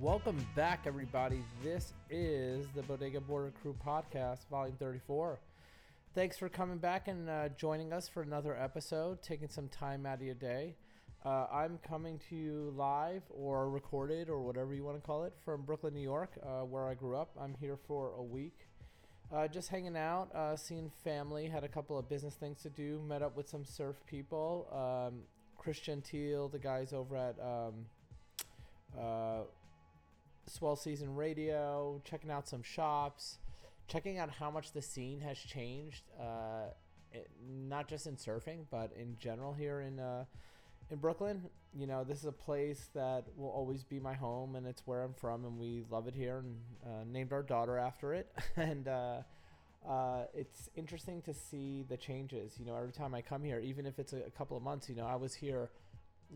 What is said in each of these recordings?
Welcome back, everybody. This is the Bodega Border Crew podcast, volume 34. Thanks for coming back and uh, joining us for another episode, taking some time out of your day. Uh, I'm coming to you live or recorded or whatever you want to call it from Brooklyn, New York, uh, where I grew up. I'm here for a week. Uh, just hanging out, uh, seeing family, had a couple of business things to do, met up with some surf people. Um, Chris Gentile, the guys over at um, uh, Swell Season Radio, checking out some shops, checking out how much the scene has changed, uh, it, not just in surfing, but in general here in uh, in Brooklyn. You know, this is a place that will always be my home, and it's where I'm from, and we love it here, and uh, named our daughter after it, and. Uh, uh, it's interesting to see the changes. You know, every time I come here, even if it's a, a couple of months, you know, I was here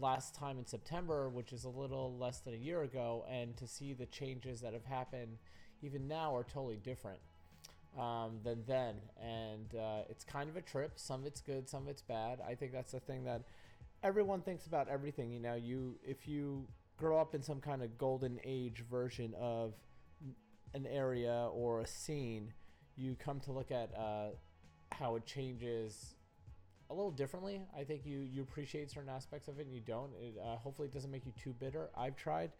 last time in September, which is a little less than a year ago, and to see the changes that have happened even now are totally different um, than then. And uh, it's kind of a trip. Some of it's good, some of it's bad. I think that's the thing that everyone thinks about everything. You know, you if you grow up in some kind of golden age version of an area or a scene, you come to look at uh, how it changes a little differently. I think you you appreciate certain aspects of it and you don't. It, uh, hopefully, it doesn't make you too bitter. I've tried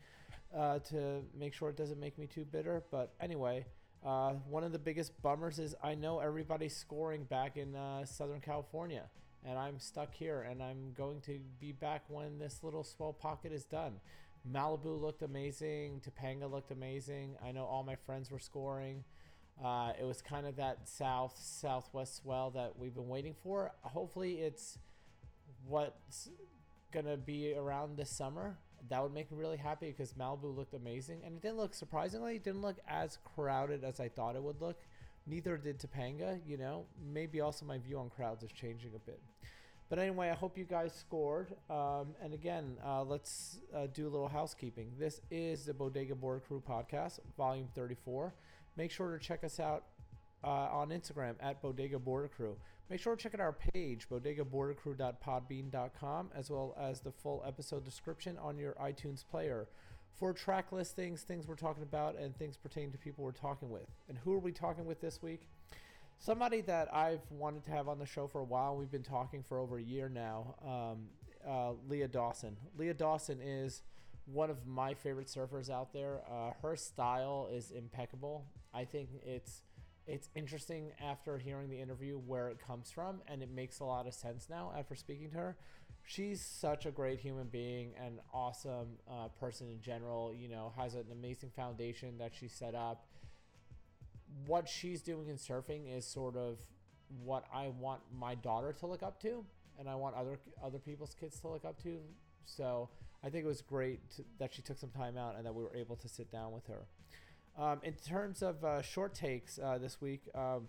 uh, to make sure it doesn't make me too bitter. But anyway, uh, one of the biggest bummers is I know everybody's scoring back in uh, Southern California, and I'm stuck here, and I'm going to be back when this little swell pocket is done. Malibu looked amazing. Topanga looked amazing. I know all my friends were scoring. Uh, it was kind of that south southwest swell that we've been waiting for. Hopefully, it's what's gonna be around this summer. That would make me really happy because Malibu looked amazing, and it didn't look surprisingly. It didn't look as crowded as I thought it would look. Neither did Topanga. You know, maybe also my view on crowds is changing a bit. But anyway, I hope you guys scored. Um, and again, uh, let's uh, do a little housekeeping. This is the Bodega Border Crew podcast, volume 34. Make sure to check us out uh, on Instagram at Bodega Border Crew. Make sure to check out our page, bodegabordercrew.podbean.com, as well as the full episode description on your iTunes player for track listings, things we're talking about, and things pertaining to people we're talking with. And who are we talking with this week? somebody that I've wanted to have on the show for a while. We've been talking for over a year now. Um, uh, Leah Dawson. Leah Dawson is one of my favorite surfers out there. Uh, her style is impeccable. I think it's it's interesting after hearing the interview where it comes from, and it makes a lot of sense now after speaking to her. She's such a great human being and awesome uh, person in general. You know, has an amazing foundation that she set up what she's doing in surfing is sort of what I want my daughter to look up to, and I want other other people's kids to look up to. So I think it was great to, that she took some time out and that we were able to sit down with her. Um, in terms of uh, short takes uh, this week, um,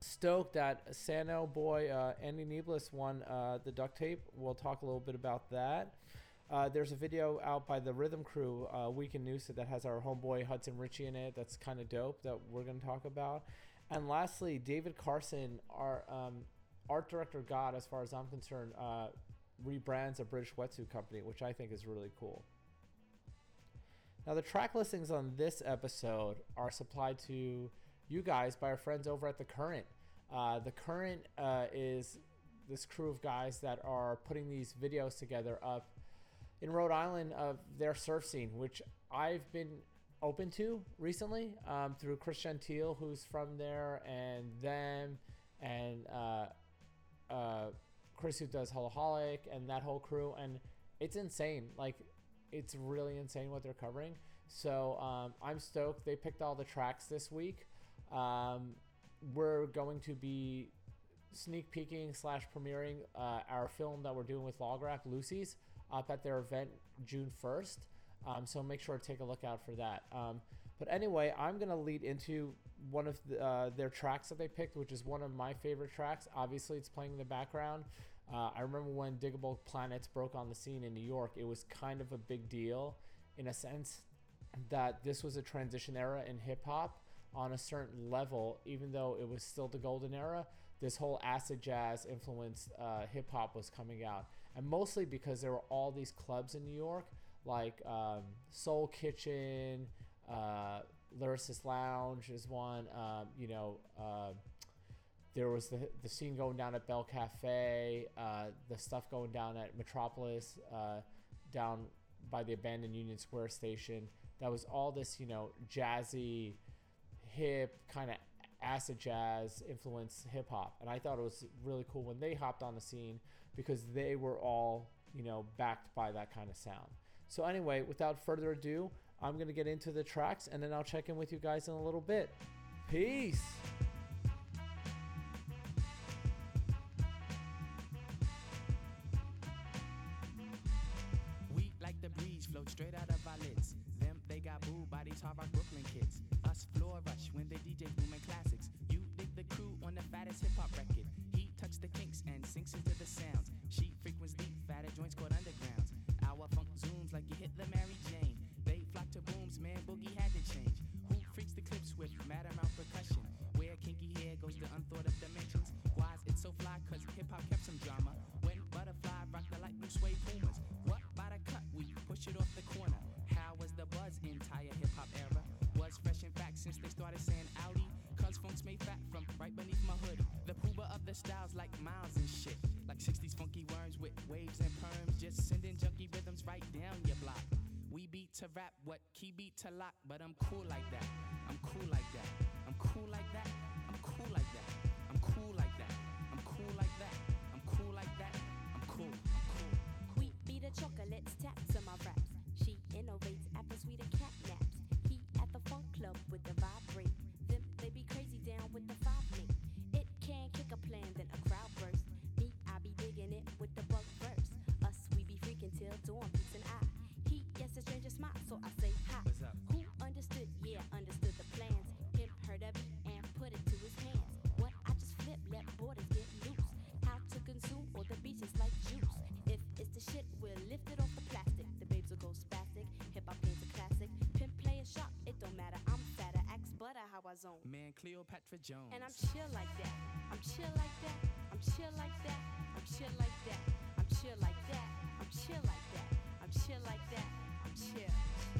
stoked that Sano boy uh, Andy Nieblas won uh, the duct tape. We'll talk a little bit about that. Uh, there's a video out by the Rhythm Crew, uh, Weekend News, that has our homeboy Hudson Ritchie in it. That's kind of dope that we're going to talk about. And lastly, David Carson, our um, art director god, as far as I'm concerned, rebrands a British wetsuit company, which I think is really cool. Now, the track listings on this episode are supplied to you guys by our friends over at The Current. Uh, the Current uh, is this crew of guys that are putting these videos together up in Rhode Island of their surf scene, which I've been open to recently um, through Chris Gentile, who's from there, and them, and uh, uh, Chris, who does Holoholic, and that whole crew. And it's insane. Like, it's really insane what they're covering. So um, I'm stoked. They picked all the tracks this week. Um, we're going to be sneak peeking slash premiering uh, our film that we're doing with Log Rack, Lucy's up at their event June 1st. Um, so make sure to take a look out for that. Um, but anyway, I'm going to lead into one of the, uh, their tracks that they picked, which is one of my favorite tracks. Obviously, it's playing in the background. Uh, I remember when Digable Planets broke on the scene in New York, it was kind of a big deal in a sense that this was a transition era in hip hop on a certain level, even though it was still the golden era, this whole acid jazz influenced uh, hip hop was coming out. And mostly because there were all these clubs in New York, like um, Soul Kitchen, uh, Lyricist Lounge is one. Um, you know, uh, there was the the scene going down at Bell Cafe, uh, the stuff going down at Metropolis, uh, down by the abandoned Union Square station. That was all this, you know, jazzy, hip kind of acid jazz influence hip hop, and I thought it was really cool when they hopped on the scene because they were all, you know, backed by that kind of sound. So anyway, without further ado, I'm gonna get into the tracks, and then I'll check in with you guys in a little bit. Peace. Key beat to lock, but I'm cool like that. Zone. Man, Cleopatra Jones. And I'm chill like that. I'm chill like that. I'm chill like that. I'm chill like that. I'm chill like that. I'm chill like that. I'm chill like that. I'm chill.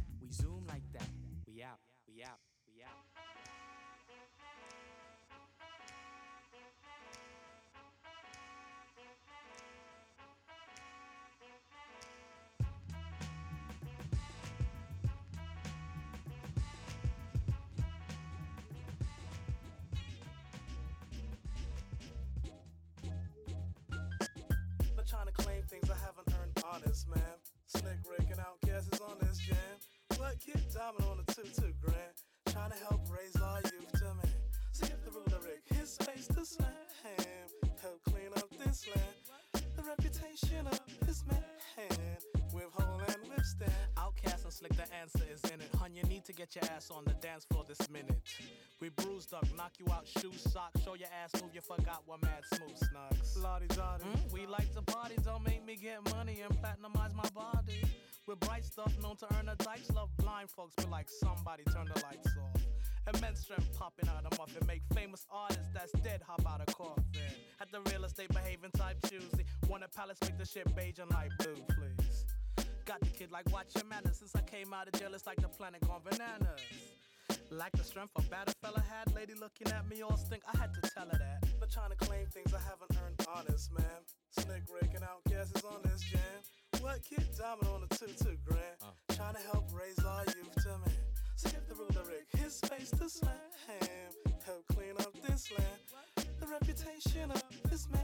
Man. Slick Rick and OutKast is on this jam. What kid diamond on the two two grand? Trying to help raise our youth to man. Skip the ruler Rick, his face to slam. Help clean up this land. The reputation of this man. With hole and withstand. OutKast and slick, the answer is in it. Hun, you need to get your ass on the dance floor this minute. We bruised up, knock you out, shoe sock, show your ass move, you forgot what mad smooth snugs. Lottie dottie, mm, we like to party, don't make me get money and platinumize my body. With bright stuff known to earn a dice, love blind folks, but like somebody turn the lights off. Immense strength popping out of muffin, make famous artists that's dead hop out of coffin. At the real estate behaving type choosy, want a palace, make the shit beige and light blue, please. Got the kid like watch your manners. Since I came out of jail, it's like the planet gone bananas. Like the strength a bad fella had, lady looking at me all stink. I had to tell her that. But trying to claim things I haven't earned, honest man. Slick raking out guesses on this jam. What kid diamond on the two two grand? Uh. Trying to help raise our youth to man. So give the ruler Rick his space to slam. Help clean up this land. The reputation of this man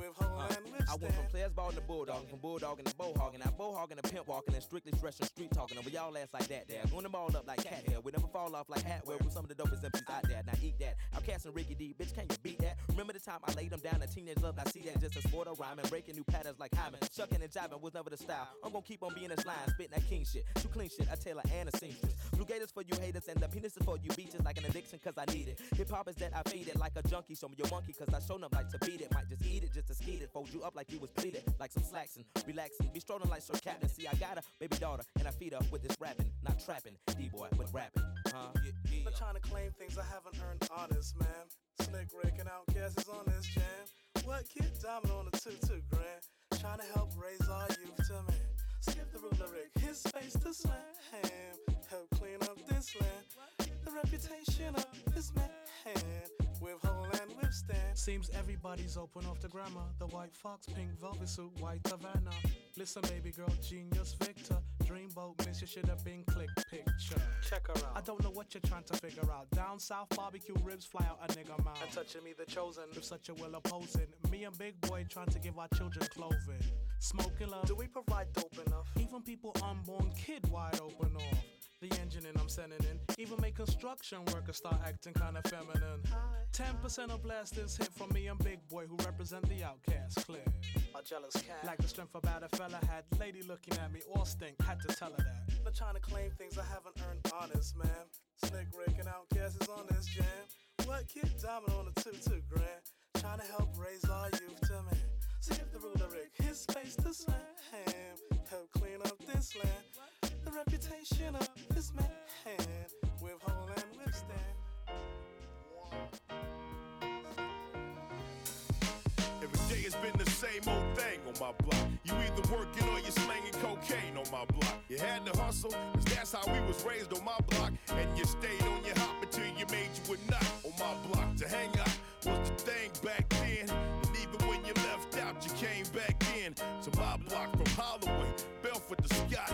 with whole uh, I went from players ball to bulldog, from bulldog to bowhogging. I and to pimp walking and strictly stressing street talking. Over y'all ass like that there. Going them all up like cat hair. We never fall off like hat wear with some of the dopest MCs out there. Now eat that. I'm casting Ricky D. Bitch, can you beat that? Remember the time I laid them down a teenage love? I see that just a sport of rhyming. Breaking new patterns like Hyman. Shucking and jiving was never the style. I'm gonna keep on being this line. Spitting that king shit. Too clean shit. A tailor and a seamstress. Blue gators for you haters and the penis is for you beaches like an addiction cause I need it. Hip hop is that I feed it like a junkie. Show me your monkey cause I show up like to beat it. Might just eat it just to skeet it. Fold you up like you was pleated. Like some slacksin', relaxing. Be strolling like Sir Captain. See, I got a baby daughter, and I feed her with this rapping. Not trapping, D-boy, with rapping. Huh? Yeah, yeah. Not trying to claim things I haven't earned honest, man. Slick raking out guesses on this jam. What kid diamond on the two two grand? Trying to help raise our youth to man. Skip the ruler Rick, his space to slam. Help clean up this land. The reputation of this man with whole and withstand. Seems everybody's open off the grammar. The white fox, pink velvet suit, white Havana. Listen, baby girl, genius Victor. Dreamboat, miss you should have been click picture. Check her out. I don't know what you're trying to figure out. Down south, barbecue ribs fly out a nigga mouth. And touching me, the chosen, with such a will opposing. Me and Big Boi trying to give our children clothing. Smoking love. Do we provide dope enough? Even people unborn kid wide open off the engine and I'm sending in. Even make construction workers start acting kinda feminine. 10% of blasters hit from me and Big Boi who represent the OutKast clear. A jealous cat. Like the strength about a fella had. Lady looking at me all stink, had to tell her that. Not trying to claim things I haven't earned honest, man. Slick raking out guesses on this jam. What kid diamond on the two two grand? Trying to help raise our youth to man. So give the ruler Rick his space to slam. Help clean up this land the reputation of this man with whole and withstand. Every day has been the same old thing on my block. You either working or you slanging cocaine on my block. You had to hustle, cause that's how we was raised on my block. And you stayed on your hop until you made you a nut on my block. To hang out was the thing back then. And even when you left out, you came back in to my block from Holloway, Bellfort to Scott.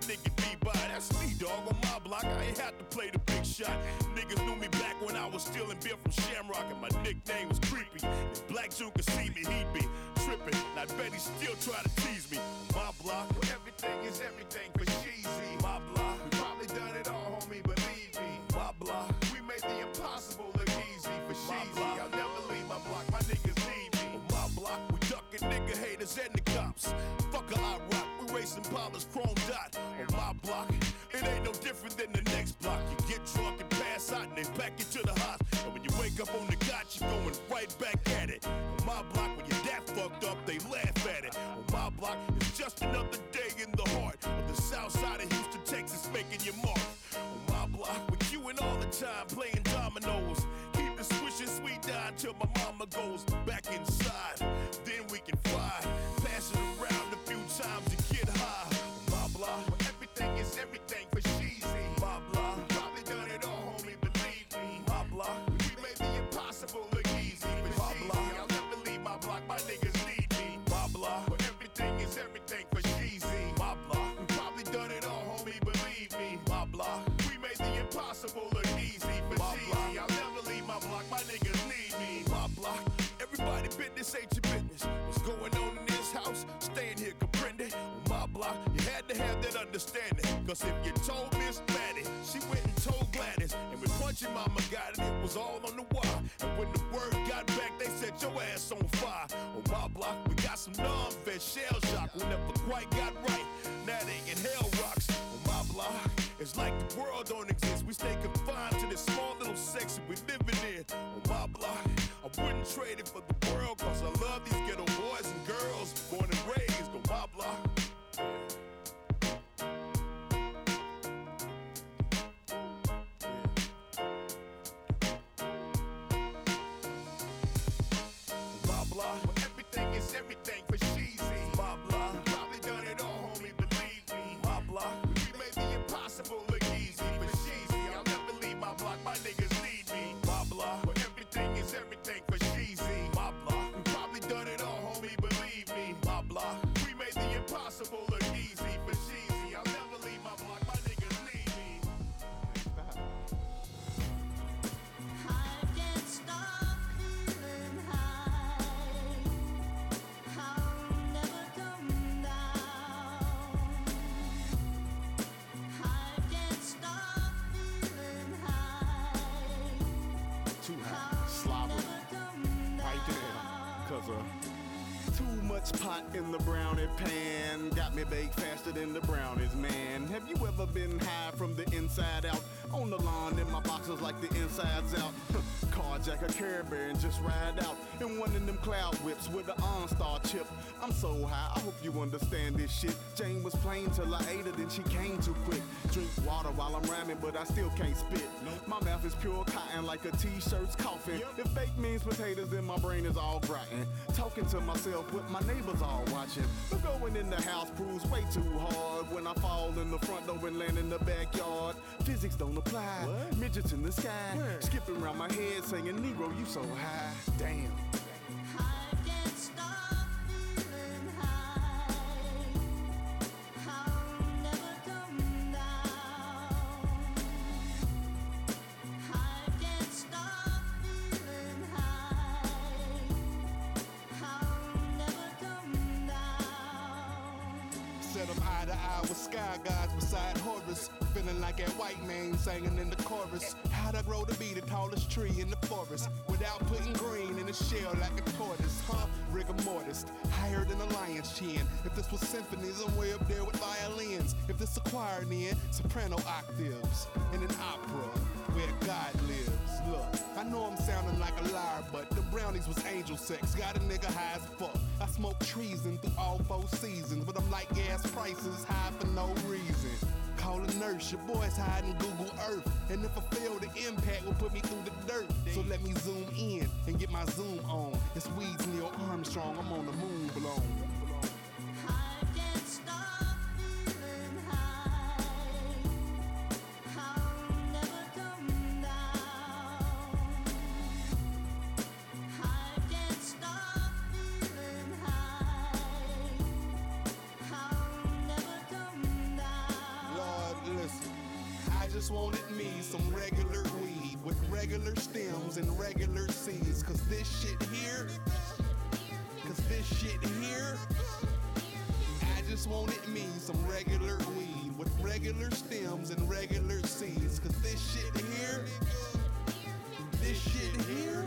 Nigga be by. That's me, dog. On my block, I ain't had to play the big shot. Niggas knew me back when I was stealing beer from Shamrock. And my nickname was Creepy. If Black Joe could see me, he'd be tripping. And I bet he still try to tease me. On my block, where everything is everything for cheesy. My block, we probably done it all, homie, believe me. My block, we made the impossible look easy for cheesy. I'll never leave my block, my niggas need me. On my block, we ducking nigga haters and the cops. Fuck a lot rock, racing Palmer's chrome dot. On my block, it ain't no different than the next block. You get drunk and pass out and they pack you to the hospital. And when you wake up on the cot, you're going right back at it. On my block, when you're that fucked up, they laugh at it. On my block, it's just another day in the heart of the south side of Houston, Texas, making your mark. On my block, we're queuing all the time, playing dominoes. Keep the swishing sweet down till my mama goes back inside. Understanding. Cause if you told Miss Maddie, she went and told Gladys. And when Punchy Mama got it, it was all on the wire. And when the word got back, they set your ass on fire. On my block, we got some non-vet shell shock. We never quite got right. Now they in hell rocks. On my block, it's like the world don't exist. We stay confined to this small little section we living in. On my block, I wouldn't trade it for the world. Cause I love these ghetto pan got me baked faster than the brownies, man. Have you ever been high from the inside out? On the lawn in my boxes like the insides out. Carjack a Caribbean and just ride out in one of them cloud whips with the OnStar chip. I'm so high, I hope you understand this shit. Jane was plain till I ate her, then she came too quick. Drink water while I'm rhyming, but I still can't spit. My mouth is pure cotton like a t-shirt's coffin. If fake means potatoes, then my brain is all rotten. Talking to myself with my neighbors all watching. But going in the house proves way too hard. When I fall in the front door and land in the backyard, physics don't apply. Midgets in the sky, skipping around my head, saying, Negro, you so high. Damn. Beside Feeling like that white man singing in the chorus. How'd I grow to be the tallest tree in the forest? Without putting green in the shell like a tortoise, huh? Rigor mortis, higher than a lion's chin. If this was symphonies, I'm way up there with violins. If this a choir, then soprano octaves. In an opera where God lives. Look, I know I'm sounding like a liar, but the brownies was angel sex. Got a nigga high as fuck. I smoke treason through all four seasons, but I'm like gas prices high for no reason. Call a nurse, your boy's hiding Google Earth. And if I fail, the impact will put me through the dirt. So let me zoom in and get my zoom on. It's Weeds Neil Armstrong, I'm on the moon blown. Just wanted me some regular weed with regular stems and regular seeds. Cause this shit here, cause this shit here, I just wanted me some regular weed with regular stems and regular seeds. Cause this shit here, this shit here.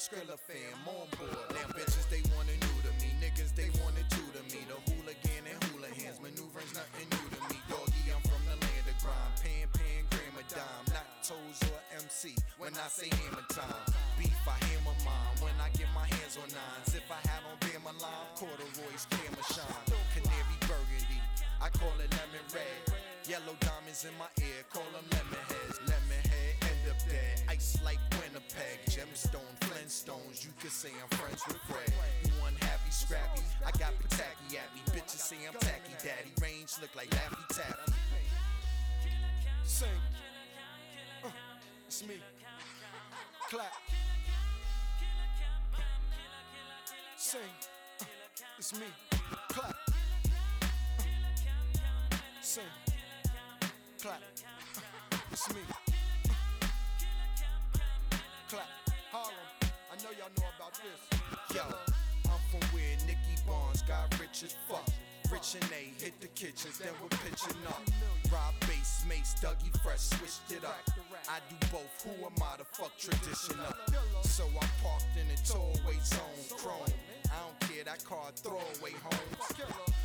Skrilla fam on board. Damn bitches, they wanna new to me. Niggas, they wanna tutor me. The hooligan and hula hands, maneuverings nothing new to me. Doggy, I'm from the land of crime. Pan, pan, gram a dime. Not toes or MC when I say hammer time. Beef, I hammer mine when I get my hands on nines. If I had on Bama line, corduroys, camera shine. Canary burgundy, I call it lemon red. Yellow diamonds in my ear, call them lemon heads. Lemon head, Ice like Winnipeg, gemstone, Flintstones. You could say I'm friends with Fred. You unhappy, scrappy. I got Pataki at me. Bitches say I'm tacky, daddy. Range look like Laffy Taffy. Sing. Uh, it's me. Clap. Sing. Uh, it's me. Clap. Sing. Clap. Uh, it's me. Harlem. I know y'all know about this. Yo, I'm from where Nicky Barnes got rich as fuck. Rich and A hit the kitchens, then we're pitching up. Rob Base, Mase, Dougie Fresh, switched it up. I do both, who am I to fuck tradition up? So I parked in a towaway zone, chrome. I don't care that car, throwaway home.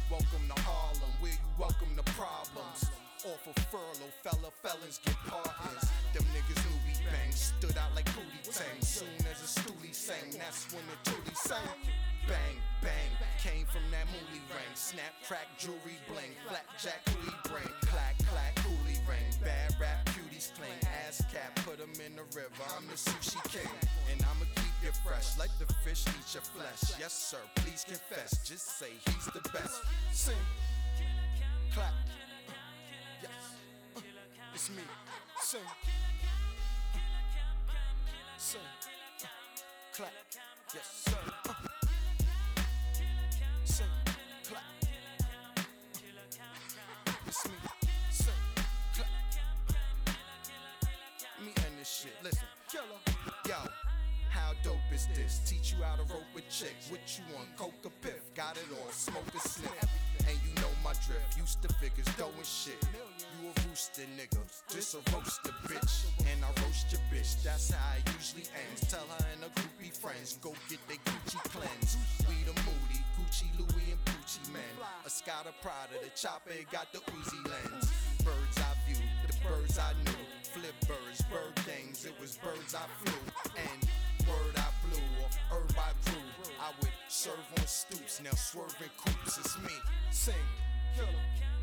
Welcome to Harlem, where you welcome to problems. Off of furlough, fella felons get partners. Them niggas knew we bang, stood out like Pootie Tang. Soon as a stoolie sang, that's when the toolie sang. Bang, bang, came from that moolie ring. Snap, crack, jewelry bling. Blackjack, coolie bring. Clack, clack, coolie ring. Bad rap, cuties cling. Ass cap, put 'em in the river. I'm the sushi king. And I'ma keep you fresh. Let the fish eat your flesh. Yes, sir, please confess. Just say he's the best. Sing. Clap. It's me. Sing. Uh, clap. Yes, sir. Uh. Clap. It's me. Sing. Clap. Me and this shit. Listen. Killer. Yo. How dope is this? Teach you how to rope with chicks. What you want? Coke or piff? Got it all. Smoke a sniff. And you know my drift. Used to figures, and shit. You a rooster nigga. Just a roaster bitch. And I roast your bitch. That's how it usually ends. Tell her and her groupie friends. Go get their Gucci cleanse. We the moody. Gucci, Louis, and Gucci men. A Scotta Prada. The chopper got the Uzi lens. Birds I view. The birds I knew. Flip birds. Bird things, It was birds I flew. And word I herb I grew. I would serve on stoops, now swerving coops. It's me. Sing. Killer.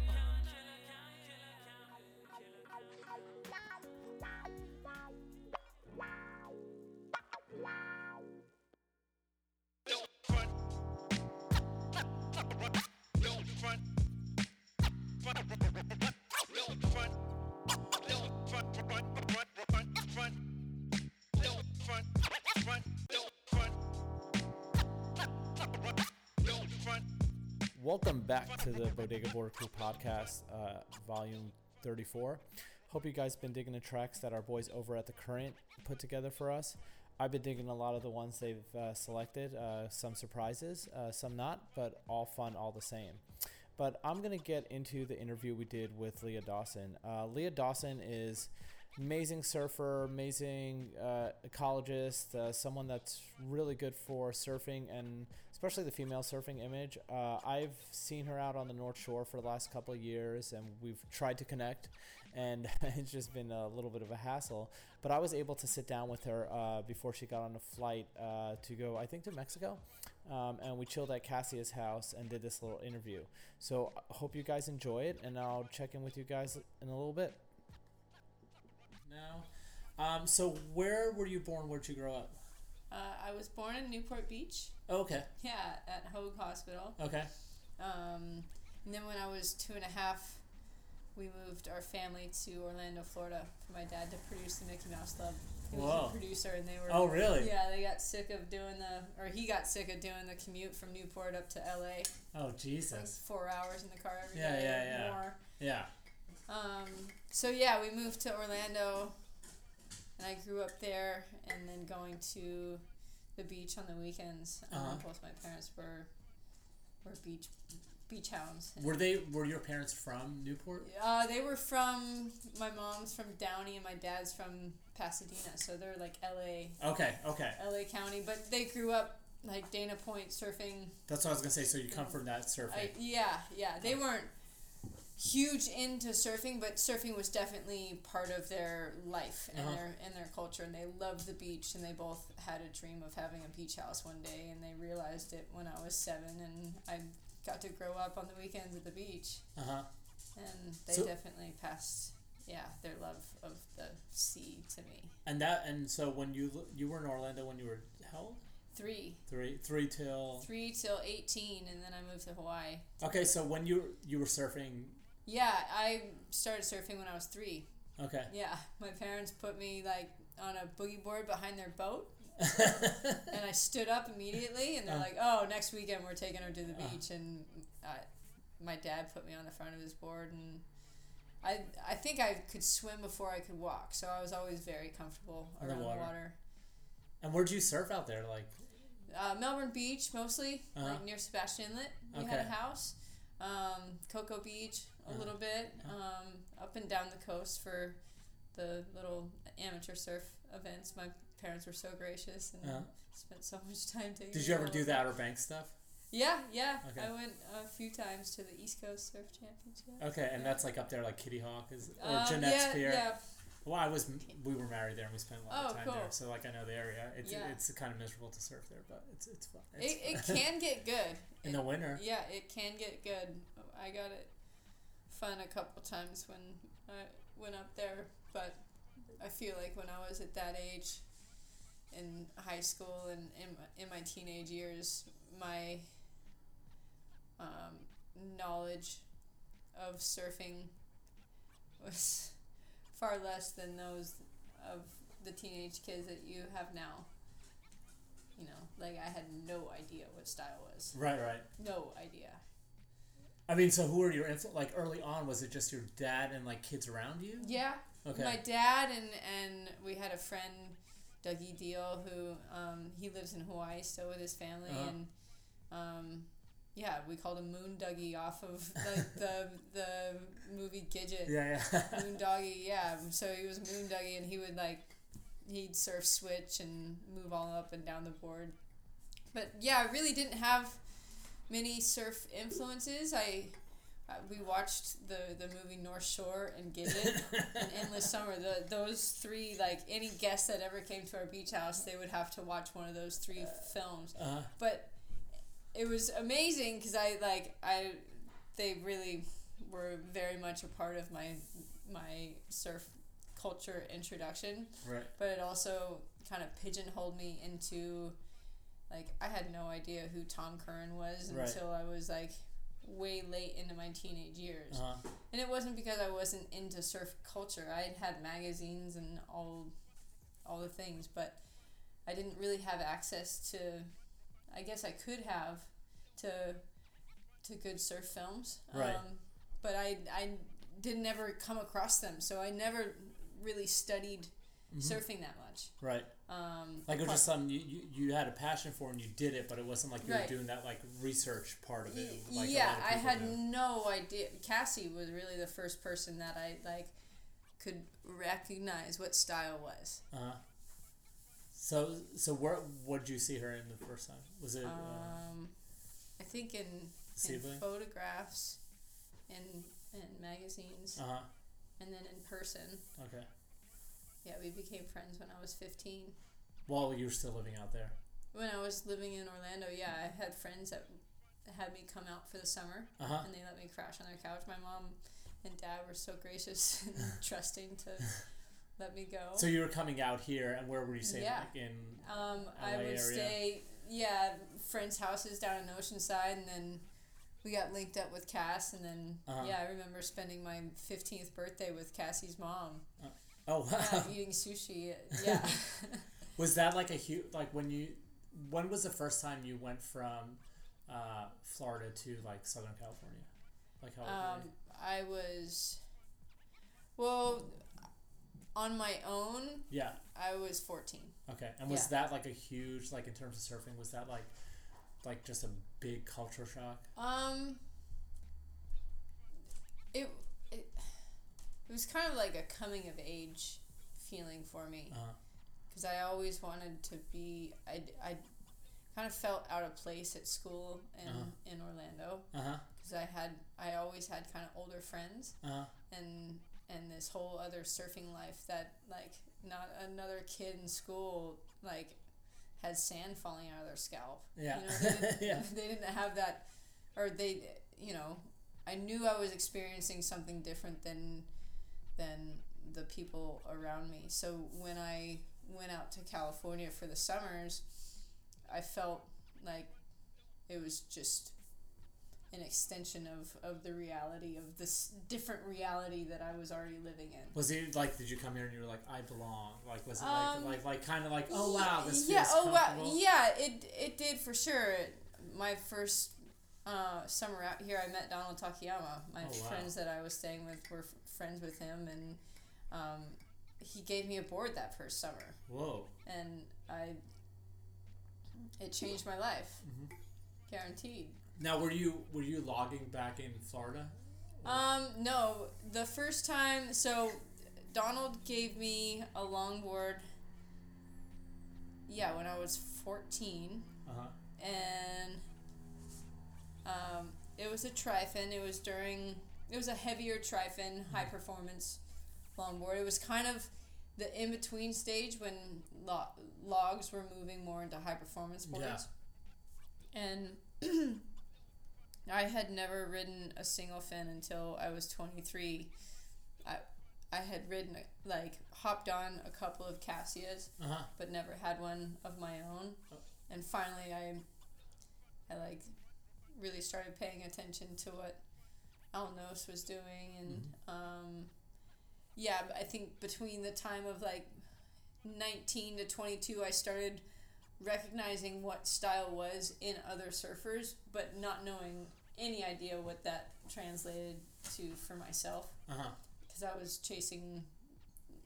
Welcome back to the Bodega Border Crew podcast, uh, volume 34. Hope you guys been digging the tracks that our boys over at the Current put together for us. I've been digging a lot of the ones they've uh, selected. Uh, some surprises, uh, some not, but all fun all the same. But I'm gonna get into the interview we did with Leah Dawson. Uh, Leah Dawson is amazing surfer, amazing uh, ecologist, uh, someone that's really good for surfing and especially the female surfing image. Uh, I've seen her out on the North Shore for the last couple of years, and we've tried to connect, and it's just been a little bit of a hassle. But I was able to sit down with her uh, before she got on a flight uh, to go, I think, to Mexico, um, and we chilled at Cassia's house and did this little interview. So I hope you guys enjoy it, and I'll check in with you guys in a little bit. Now, um, so where were you born? Where'd you grow up? Uh, I was born in Newport Beach. Oh, okay. Yeah, at Hoag Hospital. Okay. Um, and then when I was two and a half, we moved our family to Orlando, Florida, for my dad to produce the Mickey Mouse Club. He was Whoa. a producer, and they were. Oh, really? Yeah, they got sick of doing the, or he got sick of doing the commute from Newport up to LA. Oh, Like Jesus. four hours in the car every day. Yeah, yeah, yeah. More. Yeah. Um, so yeah, we moved to Orlando, and I grew up there, and then going to the beach on the weekends. Um, Uh-huh. Both my parents were were beach beach hounds. Were they? Were your parents from Newport? Uh, they were from my mom's from Downey and my dad's from Pasadena, so they're like LA, Okay. Okay. LA County. But they grew up like Dana Point surfing. That's what I was gonna say. So you come from that surfing. I, yeah, yeah. They weren't huge into surfing, but surfing was definitely part of their life and Uh-huh. their and their culture. And they loved the beach, and they both had a dream of having a beach house one day. And they realized it when I was seven, and I got to grow up on the weekends at the beach. Uh huh. And they So- definitely passed, yeah, their love of the sea to me. And that and so when you you were in Orlando when you were how old? Three, Three three till. three till eighteen, and then I moved to Hawaii. Okay, so when you you were surfing. Yeah, I started surfing when I was three. Okay. Yeah, my parents put me like on a boogie board behind their boat, and I stood up immediately. And they're Uh. like, "Oh, next weekend we're taking her to the Uh. beach." And I, my dad put me on the front of his board, and I I think I could swim before I could walk, so I was always very comfortable around the water. water. and where'd you surf out there? Like. Uh, Melbourne Beach mostly, Uh-huh. like near Sebastian Inlet. We had a house. Um, Cocoa Beach a little bit. Um, up and down the coast for the little amateur surf events. My parents were so gracious and Uh-huh. spent so much time taking. Did you ever do the Outer Banks stuff? Yeah, yeah. Okay. I went a few times to the East Coast Surf Championship. Okay, and that's like up there, like Kitty Hawk is or Um, Jennette's yeah, Pier. yeah. Well, I was. We were married there, and we spent a lot of Oh, time cool. there. So like I know the area. It's Yeah. it's kind of miserable to surf there, but it's it's fun. It's It, it can get good. in the winter. Yeah, it can get good. I got it fun a couple times when I went up there, but I feel like when I was at that age in high school and in my, in my teenage years, my um, knowledge of surfing was far less than those of the teenage kids that you have now. You know, like I had no idea what style was. Right, right. No idea. I mean, so who were your influ- like early on? Was it just your dad and like kids around you? Yeah. Okay. My dad and and we had a friend, Dougie Deal, who um, he lives in Hawaii still with his family, Uh-huh. and um, yeah, we called him Moon Dougie off of like the the movie Gidget. Yeah, yeah. Moon Doggy, yeah. So he was Moon Dougie, and he would like he'd surf switch and move all up and down the board. But yeah, I really didn't have many surf influences. I uh, we watched the the movie North Shore and Gidget and Endless Summer. The those three like any guest that ever came to our beach house, they would have to watch one of those three films. Uh-huh. But it was amazing because I like I they really were very much a part of my my surf culture introduction Right. but it also kind of pigeonholed me into like I had no idea who Tom Curren was Right. until I was like way late into my teenage years. Uh-huh. And it wasn't because I wasn't into surf culture. I had had magazines and all all the things, but I didn't really have access to I guess I could have to to good surf films. Right. Um, but I I didn't ever come across them, so I never really studied Mhm. surfing that much. Right. Um, Like it was just something you, you, you had a passion for and you did it, but it wasn't like you Right. were doing that like research part of it. Like yeah, of I had do. no idea. Cassie was really the first person that I like could recognize what style was. Uh-huh. So so where what did you see her in the first time? Was it uh, Um, I think in, in photographs and and magazines, uh huh? and then in person. Okay. Yeah, we became friends when I was fifteen. While you were still living out there. When I was living in Orlando, yeah, I had friends that had me come out for the summer, Uh-huh. and they let me crash on their couch. My mom and dad were so gracious and trusting to let me go. So you were coming out here, and where were you staying? Yeah. Like in Um, I would area? stay, yeah, friends' houses down in Oceanside, and then we got linked up with Cass, and then Uh-huh. yeah, I remember spending my fifteenth birthday with Cassie's mom. Oh wow. Yeah, eating sushi. Yeah. Was that like a huge like when you when was the first time you went from uh, Florida to like Southern California? Like how um, I was, well, on my own. Yeah. I was fourteen. Okay. And was Yeah. that like a huge like in terms of surfing? Was that like like just a big culture shock? Um, it, it was kind of like a coming of age feeling for me Uh-huh. because I always wanted to be I I kind of felt out of place at school in Uh-huh. in Orlando because I had I always had kind of older friends Uh huh. and and this whole other surfing life that like not another kid in school like had sand falling out of their scalp. Yeah. You know, they, didn't, Yeah. they didn't have that, or they, you know, I knew I was experiencing something different than than the people around me. So when I went out to California for the summers, I felt like it was just an extension of, of the reality of this different reality that I was already living in. Was it like did you come here and you were like I belong? Like was it Um, like like like kind of like oh wow this yeah, feels oh wow, yeah, it it did for sure. My first uh, summer out here, I met Donald Takayama. My Oh, wow. friends that I was staying with were friends with him, and um, he gave me a board that first summer, Whoa. and I it changed my life, Mhm. guaranteed. Now were you were you logging back in Florida? Um, no, the first time, so Donald gave me a longboard. Yeah, when I was fourteen. Uh huh. and um, it was a trifin. It was during it was a heavier trifin, high performance longboard. It was kind of the in between stage when lo- logs were moving more into high performance boards. And I had never ridden a single fin until I was 23. I I had ridden like hopped on a couple of Kassias, Uh-huh. but never had one of my own. And finally, I I like really started paying attention to what Alnos was doing, and um, yeah, I think between the time of like 19 to 22, I started recognizing what style was in other surfers, but not knowing any idea what that translated to for myself Uh-huh. because I was chasing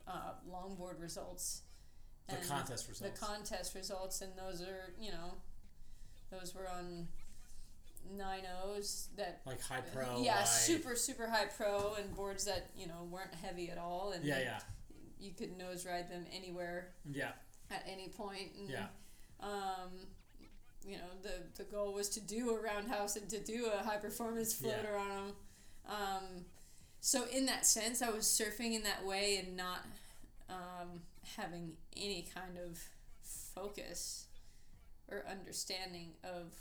uh, longboard results. The contest results. The contest results, and those are, you know, those were on nine O's that. Like high pro, Yeah, like- super, super high pro, and boards that, you know, weren't heavy at all. And Yeah, yeah. You could nose ride them anywhere Yeah. at any point. And, Yeah. Um, you know, the, the goal was to do a roundhouse and to do a high performance floater Yeah. on them. Um, so in that sense, I was surfing in that way and not um, having any kind of focus or understanding of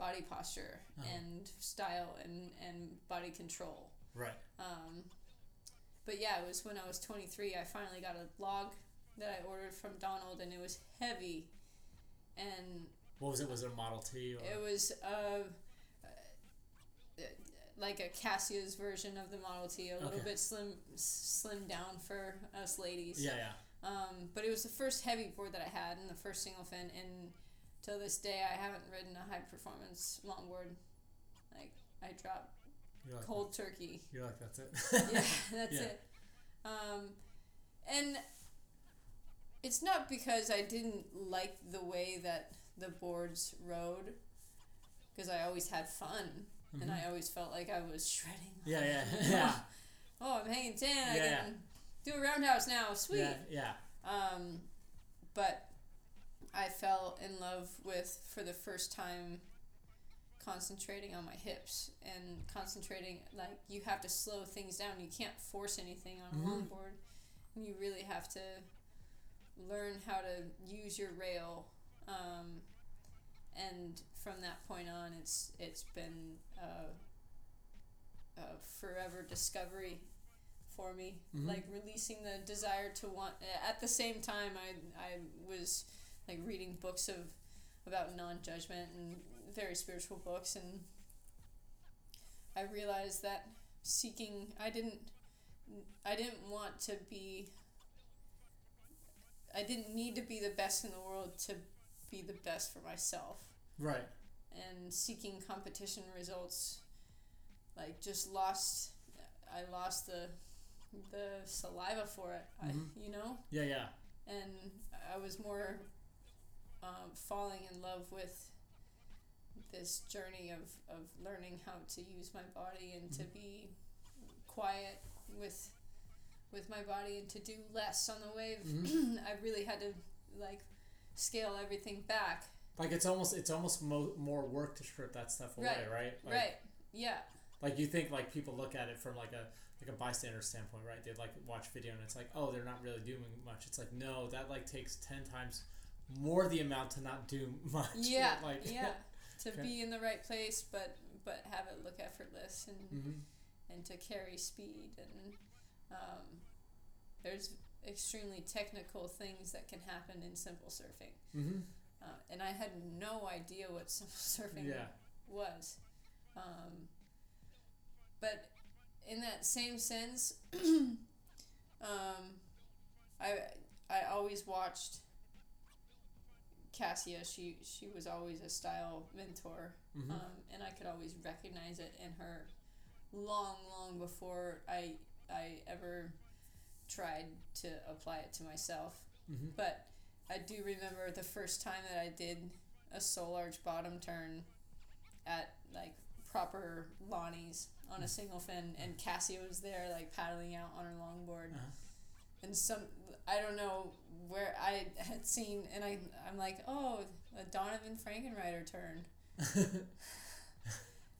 body posture Uh-huh. and style and, and body control. Right. Um, but yeah, it was when I was 23, I finally got a log that I ordered from Donald, and it was heavy. And What was it? Was it a Model T? Or? it was uh, uh, like a Kassia's version of the Model T, a little bit slim, slim down for us ladies. Yeah, yeah. Um, but it was the first heavy board that I had and the first single fin, and till this day I haven't ridden a high performance longboard. Like I dropped like, cold turkey. You're like, that's it. yeah, that's Yeah. it. Um, and it's not because I didn't like the way that the boards rode, because I always had fun and I always felt like I was shredding. Yeah, yeah, yeah. oh, I'm hanging ten. I Yeah, can do a roundhouse now. Sweet. Yeah, yeah. Um, but I fell in love with for the first time concentrating on my hips and concentrating like you have to slow things down. You can't force anything on a Mhm. longboard. And you really have to learn how to use your rail. Um, and from that point on, it's it's been a, a forever discovery for me. Mhm. Like releasing the desire to want. At the same time, I I was like reading books of about non judgment and very spiritual books, and I realized that seeking I didn't I didn't want to be. I didn't need to be the best in the world to be the best for myself Right. and seeking competition results like just lost i lost the the saliva for it Mhm. I, you know Yeah, yeah. and i was more um, falling in love with this journey of, of learning how to use my body and to Mhm. be quiet with with my body and to do less on the wave Mhm. i really had to like scale everything back Like it's almost it's almost mo- more work to strip that stuff away, Right, right? Like, right yeah Like you think like people look at it from like a like a bystander standpoint, right? They like watch video and it's like, oh, they're not really doing much. It's like no, that like takes ten times more the amount to not do much. Yeah, like yeah. To Okay. be in the right place, but but have it look effortless and Mhm. and to carry speed and um, there's extremely technical things that can happen in simple surfing. Mhm. Uh, and I had no idea what simple surfing Yeah. was. Um, but in that same sense, um, I I always watched Kassia. She she was always a style mentor, Mhm. um, and I could always recognize it in her long, long before I I ever tried to apply it to myself. Mhm. But I do remember the first time that I did a soul arch bottom turn at like proper Lani's on a single fin, and Kassia was there like paddling out on her longboard, Uh-huh. and some I don't know where I had seen, and I I'm like, oh, a Donovan Frankenreiter turn.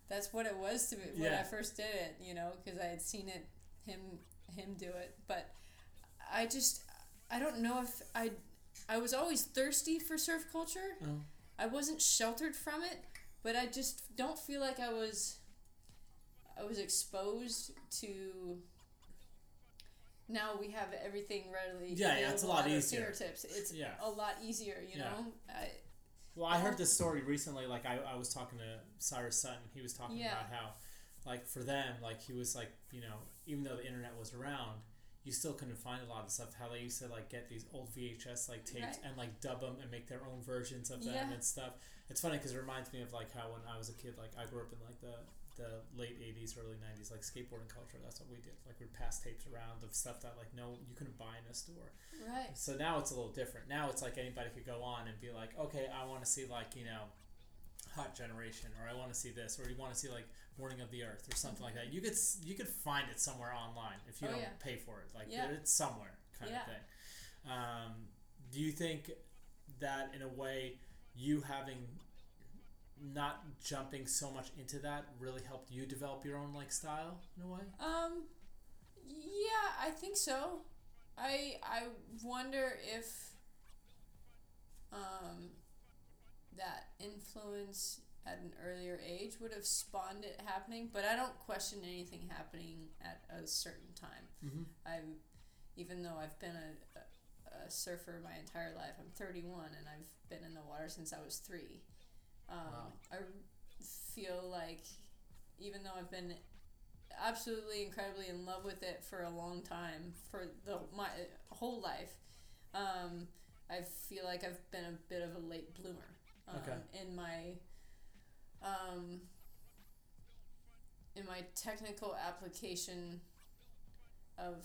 That's what it was to me when I first did it, you know, because I had seen it him him do it, but I just I don't know if I I was always thirsty for surf culture. Oh. I wasn't sheltered from it, but I just don't feel like I was I was exposed to now we have everything readily Yeah, yeah, it's a available lot easier. fingertips. It's Yeah. a lot easier, you Yeah. know. I, Well, I heard this story recently. Like, I, I was talking to Cyrus Sutton. He was talking Yeah. about how, like, for them, like, he was like, you know, even though the internet was around, you still couldn't find a lot of stuff. How they used to, like, get these old VHS, like, tapes Right. and, like, dub them and make their own versions of them Yeah. and stuff. It's funny because it reminds me of, like, how when I was a kid, like, I grew up in, like, the, the late 80s, early 90s, like, skateboarding culture. That's what we did. Like, we'd pass tapes around of stuff that, like, no, you couldn't buy in a store. right. So now it's a little different. Now it's like anybody could go on and be like, okay, I want to see like you know, Hot Generation, or I want to see this, or you want to see like Morning of the Earth, or something like that. You could s- you could find it somewhere online if you Oh, don't yeah. pay for it. Like Yeah. it's somewhere kind Yeah. of thing. Um, do you think that in a way you having not jumping so much into that really helped you develop your own like style in a way? Um, yeah, I think so. I I wonder if um, that influence at an earlier age would have spawned it happening, but I don't question anything happening at a certain time. Mm-hmm. I'm, even though I've been a, a, a surfer my entire life, I'm 31 and I've been in the water since I was three. Um, Wow. I feel like even though I've been absolutely incredibly in love with it for a long time, for the my whole life, um, I feel like I've been a bit of a late bloomer um, Okay. in my um, in my technical application of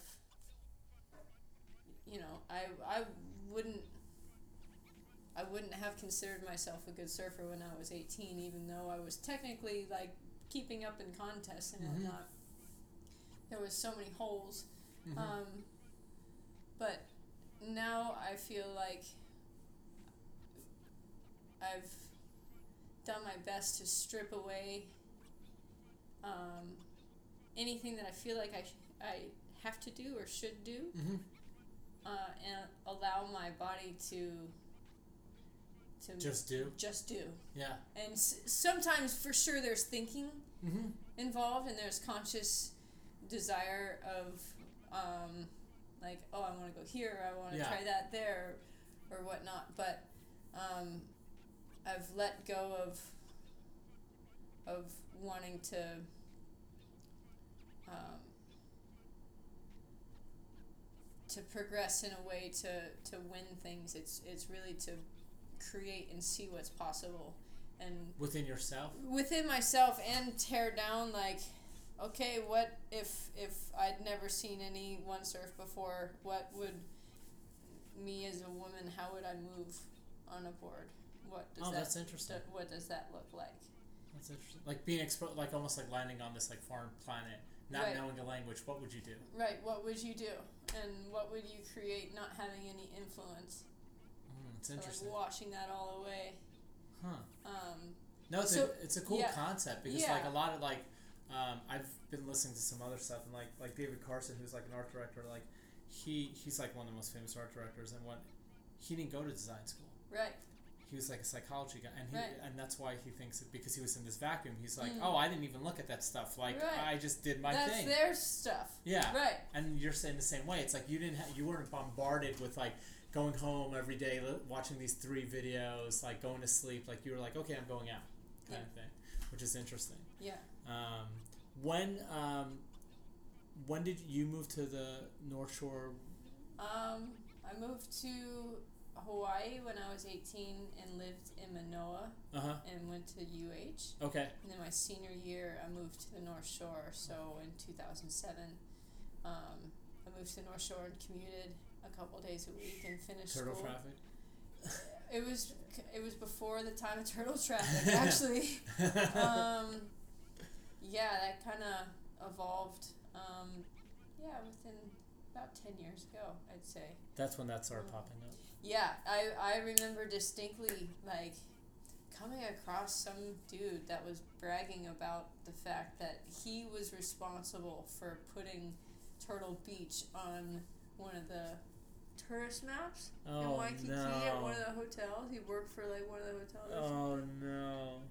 you know I I wouldn't I wouldn't have considered myself a good surfer when I was 18 even though I was technically like keeping up in contests and Mhm. whatnot there was so many holes Mhm. um, but now I feel like I've done my best to strip away um, anything that I feel like I, sh- I have to do or should do Mm-hmm. uh, and allow my body to Just do. just do Yeah. and s- sometimes for sure there's thinking Mm-hmm. involved and there's conscious desire of um, like oh I want to go here I want to Yeah. try that there or whatnot but um, I've let go of of wanting to um, to progress in a way to, to win things it's it's really to create and see what's possible and Within yourself. within myself and tear down like okay what if if i'd never seen anyone surf before what would me as a woman how would i move on a board what does Oh, that that's interesting. do- what does that look like That's interesting. Like being exposed, like almost like landing on this like foreign planet, not Right. knowing the language. What would you do? right what would you do and what would you create not having any influence it's so like interesting. washing that all away Huh. um No, it's So, a it's a cool yeah. concept because Yeah. like a lot of like um, I've been listening to some other stuff and like like David Carson who's like an art director like he he's like one of the most famous art directors and what he didn't go to design school. right He was like a psychology guy and he Right. and that's why he thinks it because he was in this vacuum. He's like, Mm. oh, I didn't even look at that stuff. Like Right. I just did my that's thing. That's their stuff Yeah. right And you're saying the same way. It's like you didn't ha- you weren't bombarded with like going home every day watching these three videos like going to sleep like you were like okay I'm going out kind Yeah. of thing which is interesting. yeah Um, when um, when did you move to the North Shore? Um, I moved to Hawaii when I was 18 and lived in Manoa Uh huh. and went to UH. Okay. And then my senior year, I moved to the North Shore. So in 2007, um, I moved to the North Shore and commuted a couple days a week and finished Turtle school. traffic. It was it was before the time of turtle traffic actually. um, yeah, that kind of evolved. Um, yeah, within about 10 years ago, I'd say. That's when that started popping up. Yeah, I, I remember distinctly like coming across some dude that was bragging about the fact that he was responsible for putting Turtle Beach on one of the tourist maps in Oh, Waikiki at one of the hotels. He worked for like one of the hotels. Oh no.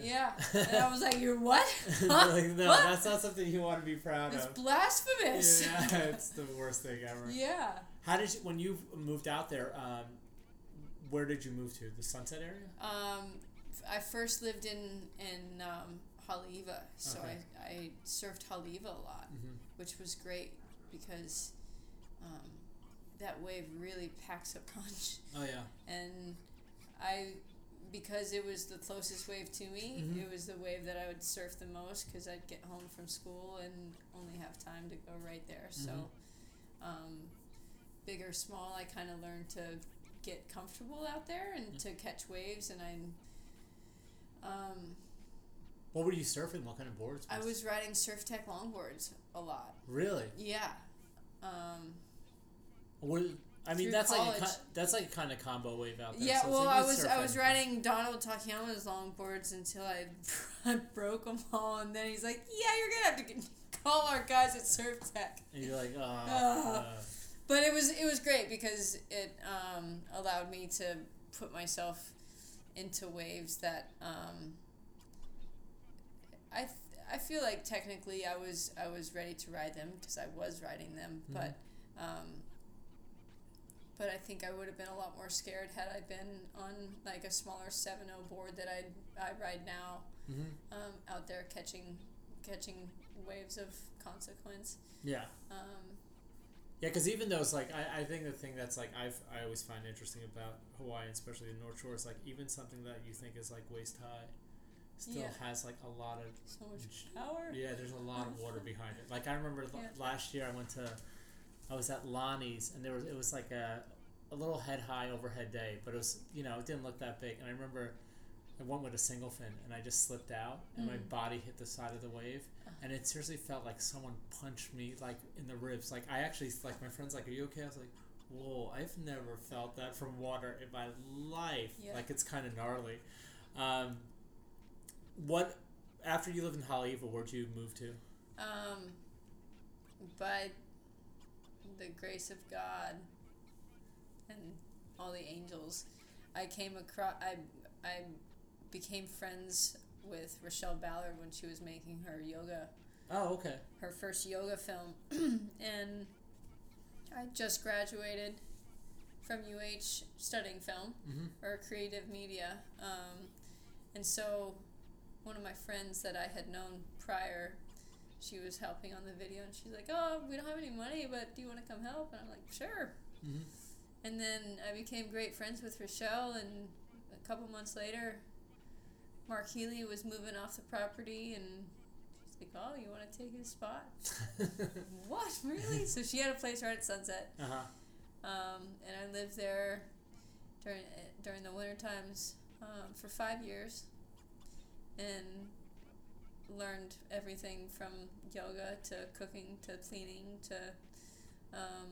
Yeah. And I was like, "You're what? Huh? like, no, What? that's not something you want to be proud It's of. It's blasphemous." Yeah, it's the worst thing ever. Yeah. How did you when you moved out there? Um, where did you move to? The Sunset area? Um, I first lived in in um, Haleiwa, so Okay. I, I surfed Haleiwa a lot, Mhm. which was great because um, that wave really packs a punch. Oh yeah. And I, because it was the closest wave to me, Mhm. it was the wave that I would surf the most because I'd get home from school and only have time to go right there. So, Mhm. um, big or small, I kind of learned to get comfortable out there and to catch waves. And I, um, What were you surfing? What kind of boards? I was riding Surftech longboards a lot. Really? Yeah. Um, Were, I mean, that's like a, that's like kind of combo wave out there. Yeah, so well, like I was I was riding Donald Takayama's longboards until I, I broke them all, and then he's like, "Yeah, you're gonna have to call our guys at Surf Tech." And you're like, oh. Uh, But it was it was great because it um, allowed me to put myself into waves that um, I th- I feel like technically I was I was ready to ride them because I was riding them, Mhm. but um, but I think I would have been a lot more scared had I been on like a smaller seven O board that I I ride now Mhm. um, out there catching catching waves of consequence. yeah. Um, Yeah, because even though it's like I, I think the thing that's like I've I always find interesting about Hawaii, especially the North Shore, is like even something that you think is like waist high, still Yeah. has like a lot of so much power. yeah. There's a lot of water behind it. Like I remember l- last year I went to I was at Lani's and there was it was like a a little head high overhead day, but it was you know it didn't look that big. And I remember I went with a single fin and I just slipped out and my Mm. body hit the side of the wave and it seriously felt like someone punched me like in the ribs. Like I actually like my friends like, "Are you okay?" I was like, "Whoa, I've never felt that from water in my life. Yeah. Like it's kind of gnarly." Um, what after you lived in Haleiwa, where'd you move to? Um, by the grace of God and all the angels, I came across. I I became friends with Rochelle Ballard when she was making her yoga, Oh, okay. her first yoga film, and I just graduated from UH studying film Mhm. or creative media, um, and so one of my friends that I had known prior she was helping on the video and she's like, Oh, we don't have any money, but do you want to come help? And I'm like, Sure. Mhm. And then I became great friends with Rochelle, and a couple months later, Mark Healy was moving off the property, and she's like, Oh, you want to take his spot? what? Really? so she had a place right at Sunset. Uh huh. Um, and I lived there during during the winter times um, for five years, and learned everything from yoga to cooking to cleaning to um,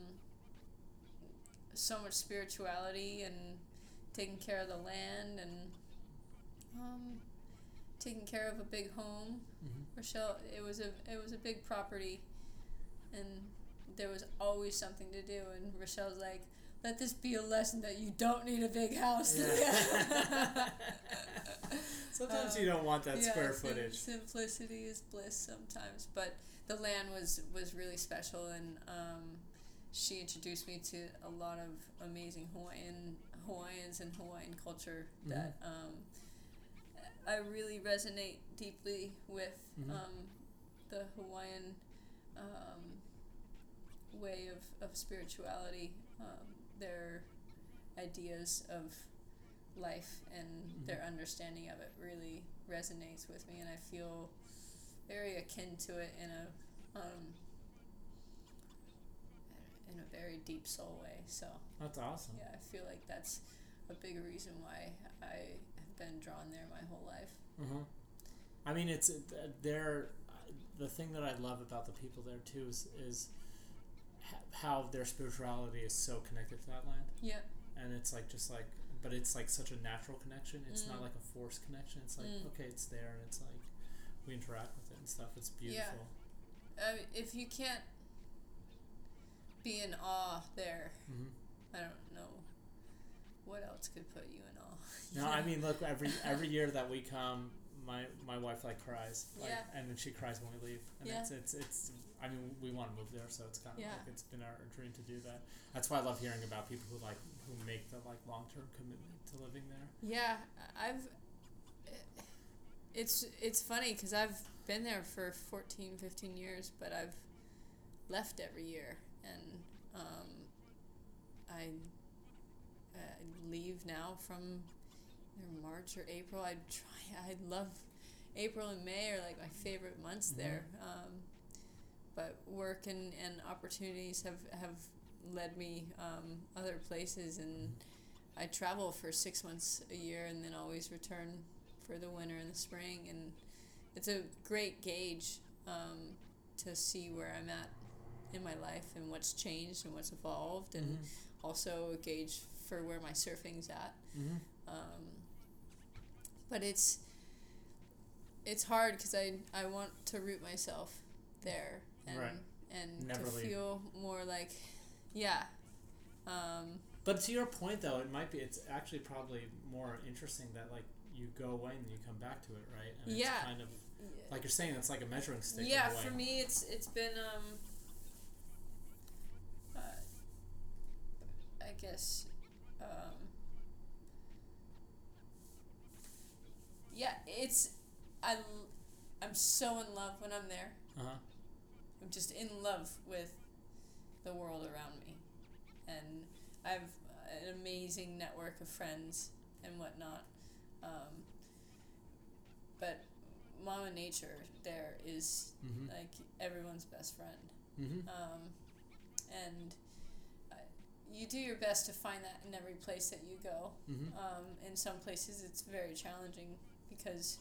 so much spirituality and taking care of the land and um, taking care of a big home. Mhm. Rochelle, it was a it was a big property, and there was always something to do. And Rochelle's like, "Let this be a lesson that you don't need a big house." Sometimes Uh, you don't want that yeah, square sim- footage. simplicity is bliss sometimes, but the land was was really special, and um, she introduced me to a lot of amazing Hawaiian Hawaiians and Hawaiian culture Mhm. that um, I really resonate deeply with. Mhm. Um, the Hawaiian um, way of, of spirituality, um, their ideas of life and their understanding of it really resonates with me, and I feel very akin to it in a um, in a very deep soul way. So That's awesome. yeah, I feel like that's a big reason why I have been drawn there my whole life. hmm I mean, it's they're the thing that I love about the people there too is is how their spirituality is so connected to that land, Yeah. and it's like just like, but it's like such a natural connection. It's not Mm. like a forced connection. It's like Mm. okay, it's there, and it's like we interact with it and stuff. It's beautiful. uh, if you can't be in awe there, Mhm. I don't know what else could put you in awe. No, I mean, look, every every year that we come, my my wife like cries, like, Yeah. and then she cries when we leave, and Yeah. it's it's it's. I mean, we want to move there, so it's kind of Yeah. like it's been our dream to do that. That's why I love hearing about people who like who make the like long term commitment to living there. Yeah, I've. It's it's funny because I've been there for 14, 15 years, but I've left every year, and um, I uh, leave now from either March or April. I try. I love April and May are like my favorite months Mhm. there. Um, but work and, and opportunities have have led me um, other places and. I travel for six months a year and then always return for the winter and the spring. And it's a great gauge um, to see where I'm at in my life and what's changed and what's evolved, and Mhm. also a gauge for where my surfing's at. Mm-hmm. Um, but it's it's hard because I, I want to root myself there and Right. and Never to leave. feel more like yeah. Um, But to your point, though, it might be. It's actually probably more interesting that like you go away and you come back to it, right? And Yeah. It's kind of like you're saying. It's like a measuring stick. yeah for me it's it's been um uh, i guess um yeah it's I'm so in love when i'm there Uh-huh. i'm just in love with the world around me and i have an amazing network of friends and whatnot um, but mama nature there is Mhm. like everyone's best friend Mhm. um, and you do your best to find that in every place that you go Mhm. um, in some places it's very challenging because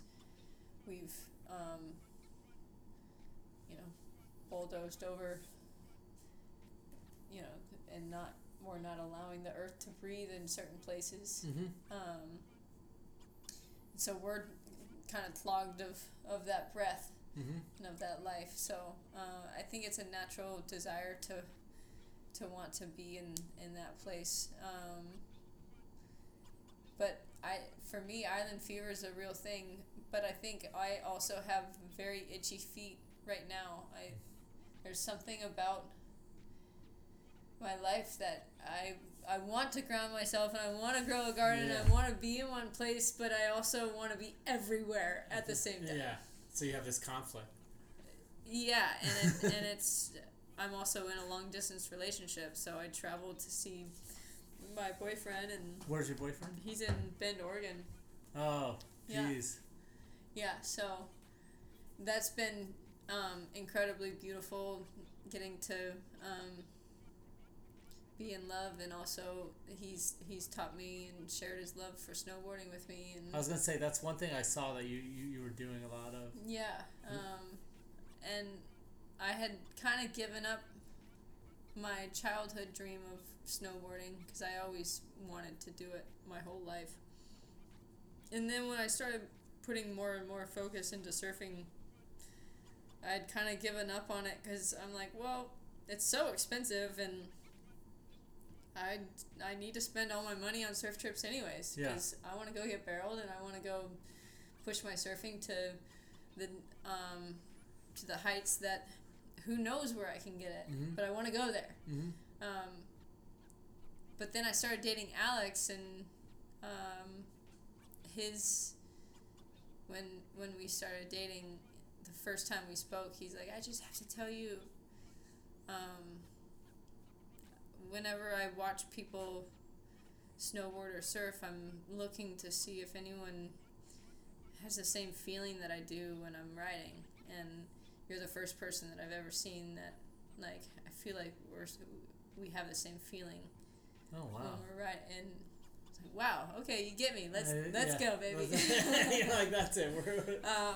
we've um, you know bulldozed over you know and not we're not allowing the earth to breathe in certain places Mhm. um, so we're kind of clogged of, of that breath Mhm. and of that life. So uh, I think it's a natural desire to to want to be in, in that place. Um, but I for me, island fever is a real thing. But I think I also have very itchy feet right now. I there's something about my life that I I want to ground myself and I want to grow a garden and I want to be in one place, but I also want to be everywhere at the same time. Yeah. So you have this conflict. Yeah, and it, and it's I'm also in a long distance relationship, so I traveled to see my boyfriend, and Where's your boyfriend? he's in Bend, Oregon. Oh, Yeah. jeez. Yeah, so that's been um, incredibly beautiful, getting to um, be in love, and also he's he's taught me and shared his love for snowboarding with me, and I was gonna say that's one thing I saw that you you, you were doing a lot of. Yeah, um, and I had kind of given up my childhood dream of snowboarding because I always wanted to do it my whole life. And then when I started putting more and more focus into surfing, I'd kind of given up on it because I'm like, well, it's so expensive and I I need to spend all my money on surf trips anyways Yeah. because I want to go get barreled and I want to go push my surfing to the um, to the heights that who knows where I can get it, Mhm. but I want to go there. Mm-hmm. Um, but then I started dating Alex, and um, his when when we started dating, the first time we spoke, he's like, "I just have to tell you." Um, whenever I watch people snowboard or surf, I'm looking to see if anyone has the same feeling that I do when I'm riding, and you're the first person that I've ever seen that like I feel like we're we have the same feeling Oh when we're right And it's like, wow, okay, you get me. Let's Uh, let's yeah. go, baby. You're like that's it. Um,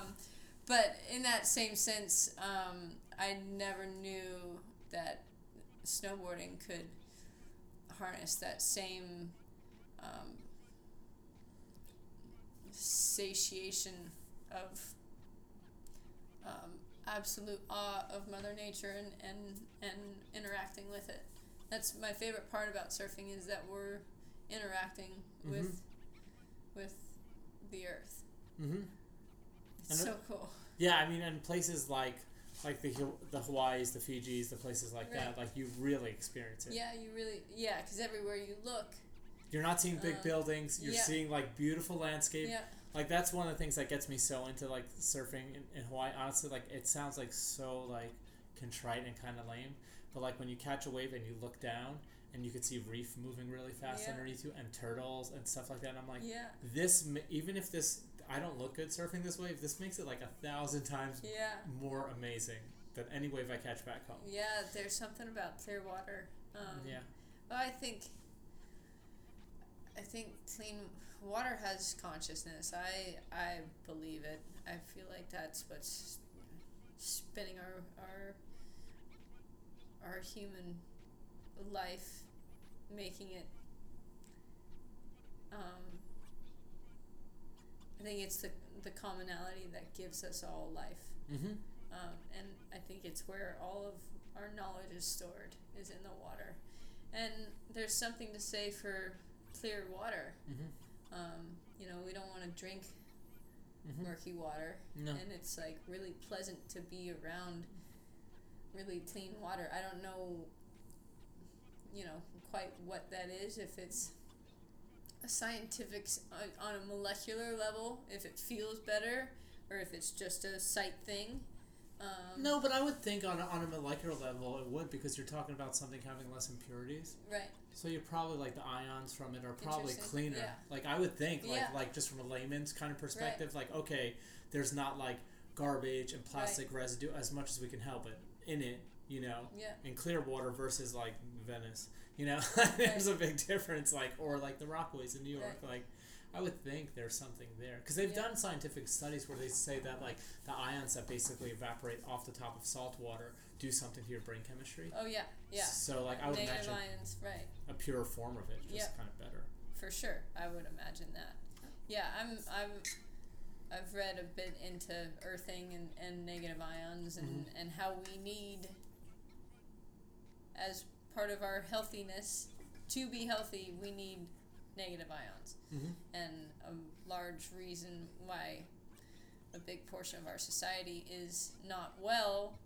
but in that same sense, um, I never knew that snowboarding could harness that same um, satiation of um, absolute awe of Mother Nature and, and, and interacting with it. That's my favorite part about surfing is that we're interacting with with the earth. Mm-hmm. It's And so cool. Yeah, I mean, and places like like the the Hawaii's, the Fijis, the places like that, like you really experience it. Yeah, you really yeah, because everywhere you look, You're not seeing big Um, buildings. You're yeah. seeing like beautiful landscape. yeah, Like that's one of the things that gets me so into like surfing in, in Hawaii. Honestly, like it sounds like so like contrite and kind of lame, but like when you catch a wave and you look down and you can see reef moving really fast Yeah. underneath you and turtles and stuff like that. And I'm like, yeah, this even if this I don't look good surfing this wave, this makes it like a thousand times yeah, more amazing than any wave I catch back home. yeah. There's something about clear water. Um, Yeah. Well, I think I think clean water has consciousness. I I believe it. I feel like that's what's spinning our our our human life, making it. Um, I think it's the the commonality that gives us all life. Mm-hmm. Um, and I think it's where all of our knowledge is stored is in the water. And there's something to say for clear water. Mm-hmm. Um, you know, we don't want to drink Mhm. murky water, No. and it's like really pleasant to be around really clean water. I don't know, you know, quite what that is. If it's a scientific on, on a molecular level, if it feels better, or if it's just a sight thing. Um, No, but I would think on a, on a molecular level it would because you're talking about something having less impurities. Right. So you're probably like the ions from it are probably cleaner. Yeah. Like I would think, like Yeah. like just from a layman's kind of perspective, like okay, there's not like garbage and plastic residue as much as we can help it in it, you know, Yeah. in clear water versus like Venice, you know, there's a big difference. Like or like the Rockaways in New York, Right. like. I would think there's something there because they've Yeah. done scientific studies where they say that like the ions that basically evaporate off the top of salt water do something to your brain chemistry. Oh yeah, yeah. So like I would Negative imagine ions, right? a pure form of it, just Yep. kind of better. For sure, I would imagine that. Yeah, I'm. I'm. I've read a bit into earthing and, and negative ions and, and how we need, as part of our healthiness, to be healthy, we need negative ions. Mm-hmm. And a large reason why a big portion of our society is not well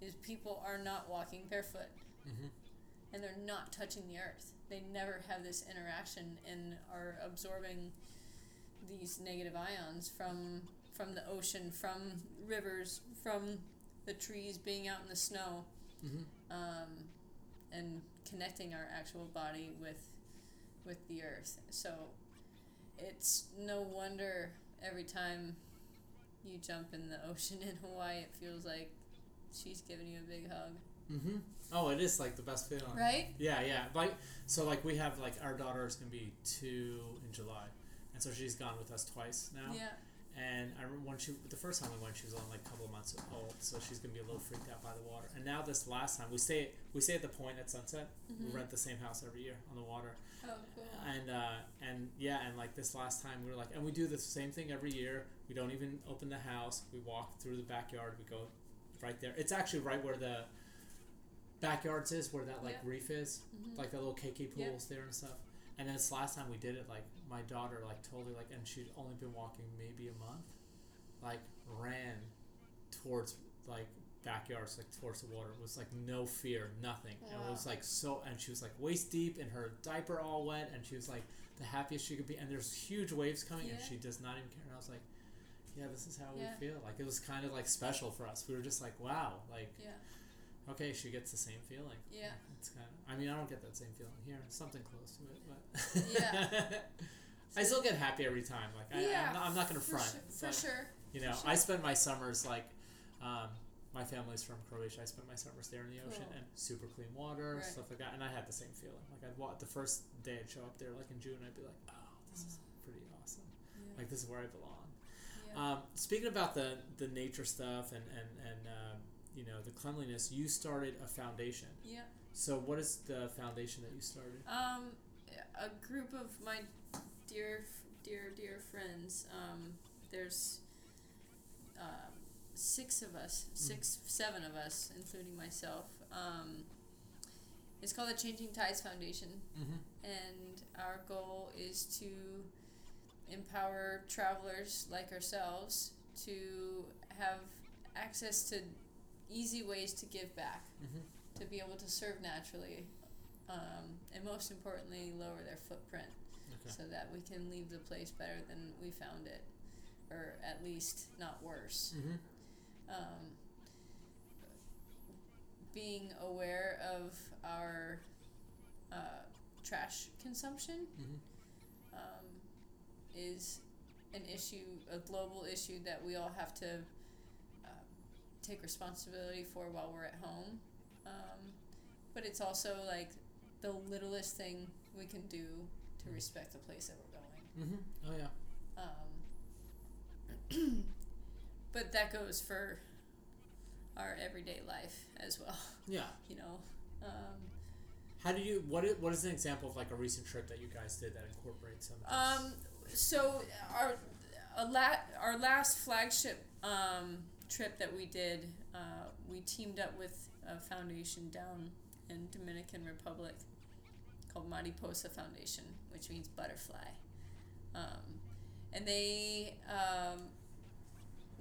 is people are not walking barefoot Mm-hmm. and they're not touching the earth. They never have this interaction and are absorbing these negative ions from from the ocean, from rivers, from the trees being out in the snow, Mm-hmm. um, and connecting our actual body with with the earth. So it's no wonder every time you jump in the ocean in Hawaii, it feels like she's giving you a big hug, Mm-hmm. Oh, it is like the best feeling. right? Yeah, yeah. Like so, like we have like our daughter is gonna be two in July, and so she's gone with us twice now. Yeah. And I remember when she the first time we went, she was only like a couple of months old, so she's gonna be a little freaked out by the water. And now this last time, we stay we stay at the point at Sunset. Mhm. We rent the same house every year on the water. Oh, cool. And uh, and yeah, and like this last time, we were like, and we do the same thing every year. We don't even open the house. We walk through the backyard. We go right there. It's actually right where the backyards is, where that like Yeah. reef is, Mhm. like the little KK Yeah. pools there and stuff. And then this last time we did it, like my daughter like totally like, and she'd only been walking maybe a month, like ran towards like backyards, like towards the water. It was like no fear, nothing. And it was like so, and she was like waist deep in her diaper all wet, and she was like the happiest she could be. And there's huge waves coming, and she does not even care. And I was like, yeah, this is how Yeah. we feel. Like it was kind of like special for us. We were just like, wow, like Yeah. okay, she gets the same feeling. Yeah. It's kind of. I mean, I don't get that same feeling here. Something close to it, but. Yeah. I still get happy every time. Like I, yeah. I'm, not, I'm not gonna for front. Sure, for but, sure. You know, for I sure. spend my summers like, um, my family's from Croatia. I spent my summers there in the ocean Cool. and super clean water, Right. stuff like that. And I had the same feeling. Like I'd walk the first day I'd show up there, like in June, I'd be like, oh, this is pretty awesome. Yeah. Like this is where I belong. Um, speaking about the the nature stuff and and and uh, you know the cleanliness, you started a foundation. yeah. So what is the foundation that you started? Um, a group of my dear, dear, dear friends. Um, there's um, six of us, six, seven of us, including myself. Um, it's called the Changing Tides Foundation, Mhm. and our goal is to empower travelers like ourselves to have access to easy ways to give back, Mhm. to be able to serve naturally, um, and most importantly, lower their footprint Okay. so that we can leave the place better than we found it, or at least not worse. Mhm. Um, being aware of our uh, trash consumption Mhm. Um, is an issue, a global issue that we all have to uh, take responsibility for while we're at home. Um, but it's also like the littlest thing we can do to respect the place that we're going. Mhm. Oh yeah. Um, but that goes for our everyday life as well. Yeah. You know, um, How do you? What is, what is an example of like a recent trip that you guys did that incorporates some? Of this? Um, so our a la- our last flagship um, trip that we did, uh, we teamed up with a foundation down in Dominican Republic called Mariposa Foundation, which means butterfly, um, and they um,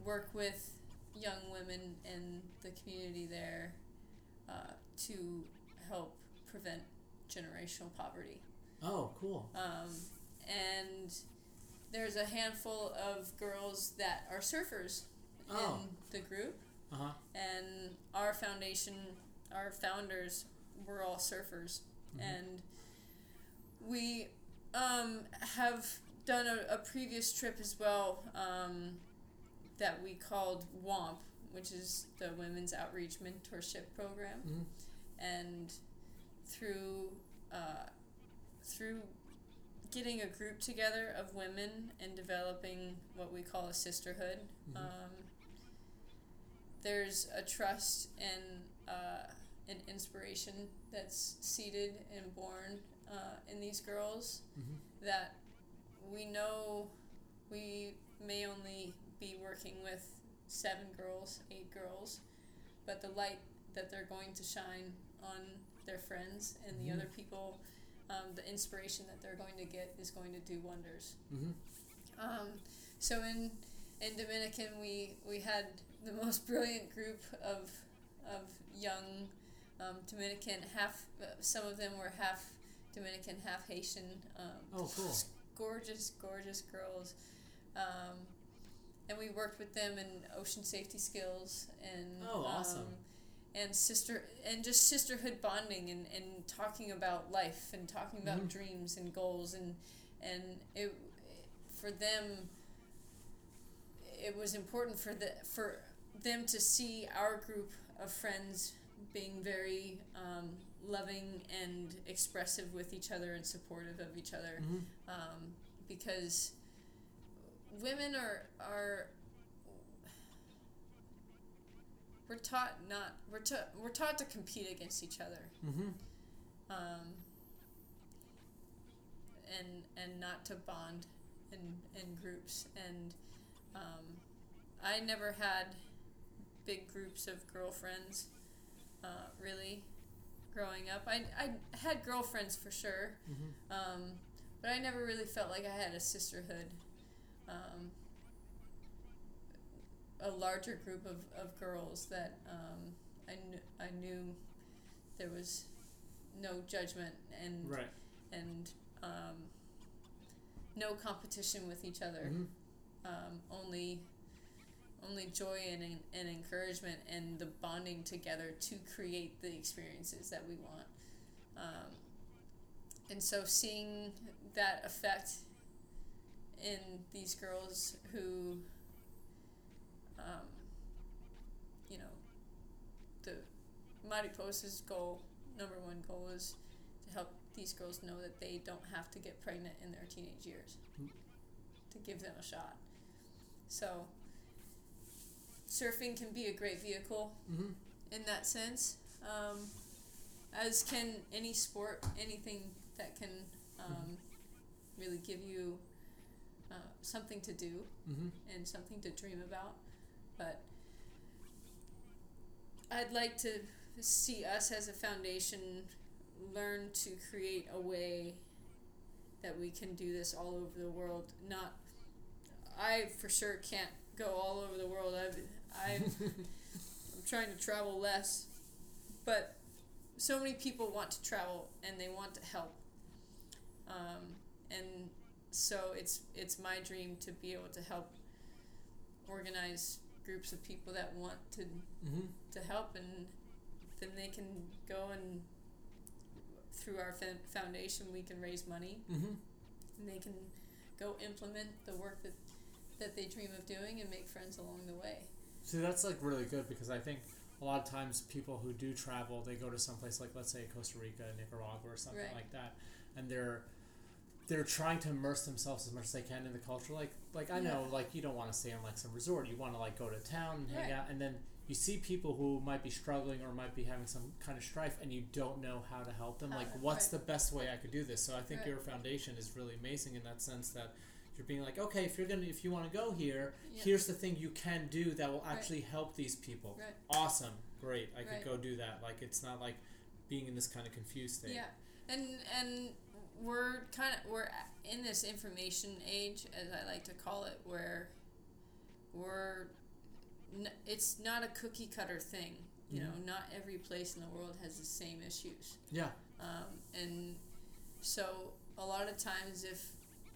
work with young women in the community there uh, to help prevent generational poverty. Oh, cool. Um, and there's a handful of girls that are surfers Oh. in the group. Uh huh. And our foundation, our founders were all surfers. And we um, have done a, a previous trip as well um, that we called WOMP, which is the Women's Outreach Mentorship Program. Mhm. And through uh, through getting a group together of women and developing what we call a sisterhood, Mhm. um, there's a trust and uh, an inspiration that's seated and born uh, in these girls Mhm. that we know we may only be working with seven girls, eight girls, but the light that they're going to shine on their friends and the Mhm. other people, um, the inspiration that they're going to get is going to do wonders. Mhm. Um, so in in Dominican, we we had the most brilliant group of of young um, Dominican half. Uh, some of them were half Dominican, half Haitian. Um, Oh, cool. Gorgeous, gorgeous girls. Um, and we worked with them in ocean safety skills and Oh, awesome. And sister and just sisterhood bonding and, and talking about life and talking about Mhm. dreams and goals and and it for them it was important for the for them to see our group of friends being very um, loving and expressive with each other and supportive of each other Mhm. um, because women are are we're taught not we're ta- we're taught to compete against each other. Mhm. um, and and not to bond in in groups. And um, I never had big groups of girlfriends uh, really growing up. I, I had girlfriends for sure. Mhm. um, but I never really felt like I had a sisterhood. Um, a larger group of, of girls that um, I, kn- I knew there was no judgment and Right. and um, no competition with each other. Mhm. Um, only only joy and, and encouragement and the bonding together to create the experiences that we want. Um, and so seeing that effect in these girls who, um, you know, the Mariposa's goal, number one goal is to help these girls know that they don't have to get pregnant in their teenage years, Mm. to give them a shot. So, surfing can be a great vehicle Mhm. in that sense, um, as can any sport, anything that can um, really give you uh, something to do Mhm. and something to dream about. But I'd like to see us as a foundation learn to create a way that we can do this all over the world. Not, I for sure can't go all over the world. I've, I've I'm trying to travel less, but so many people want to travel and they want to help. Um, and so it's it's my dream to be able to help organize groups of people that want to Mhm. to help and then they can go and through our foundation we can raise money Mhm. and they can go implement the work that that they dream of doing and make friends along the way See, that's like really good because I think a lot of times people who do travel, they go to someplace like let's say Costa Rica, Nicaragua, or something Right. like that, and they're they're trying to immerse themselves as much as they can in the culture. Like like I know, Yeah. like you don't want to stay in like some resort. You want to like go to town and hang Right. out, and then you see people who might be struggling or might be having some kind of strife, and you don't know how to help them. How like, what's right. the best way I could do this? So I think Right. your foundation is really amazing in that sense that. You're being like, okay, if you're gonna, if you want to go here, here's the thing you can do that will actually help these people. Awesome, great. I could go do that. Like it's not like being in this kind of confused state. Yeah, and and we're kind of we're in this information age, as I like to call it, where we're n- it's not a cookie cutter thing. You know, Mhm. not every place in the world has the same issues. Yeah. Um, and so a lot of times, if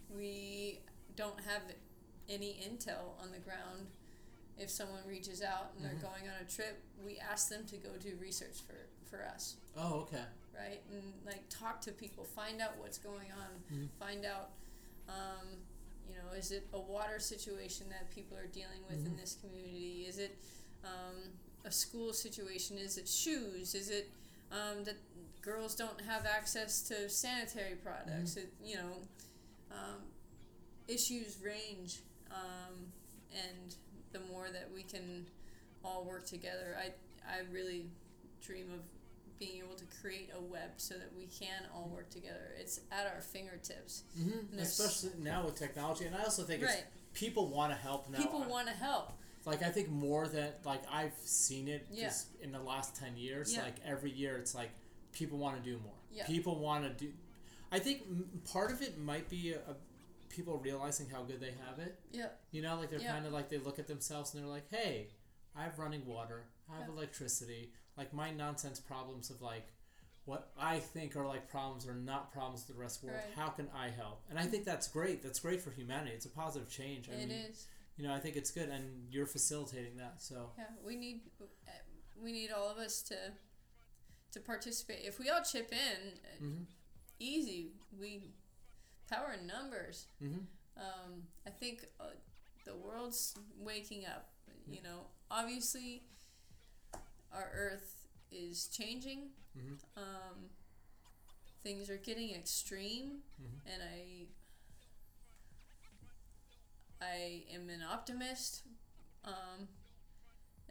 we don't have any intel on the ground, if someone reaches out and they're going on a trip, we ask them to go do research for, for us Oh, okay. right? And like talk to people, find out what's going on, Mhm. find out, um, you know, is it a water situation that people are dealing with in Mhm. this community? Is it um, a school situation? Is it shoes? Is it um, that girls don't have access to sanitary products? It, you know, um, issues range, um, and the more that we can all work together, I I really dream of being able to create a web so that we can all work together. It's at our fingertips. Mm-hmm. Especially now with technology, and I also think Right. it's people want to help now. People want to help. like I think more than like I've seen it Yeah. just in the last ten years. Yeah. Like every year, it's like people want to do more. Yeah. People want to do. I think m- part of it might be a people realizing how good they have it. Yeah. You know, like they're Yeah. kind of like they look at themselves and they're like, "Hey, I have running water. I have Yeah. electricity. Like my nonsense problems of like." What I think are like problems are not problems to the rest of the world. Right. How can I help? And I think that's great. That's great for humanity. It's a positive change. I It mean, is. you know, I think it's good, and you're facilitating that. So Yeah, we need we need all of us to to participate. If we all chip in, Mhm. easy. We power in numbers. Mhm. Um, I think uh, the world's waking up. You know, obviously, our Earth is changing. Mhm. Um, things are getting extreme, Mhm. and I I am an optimist, um,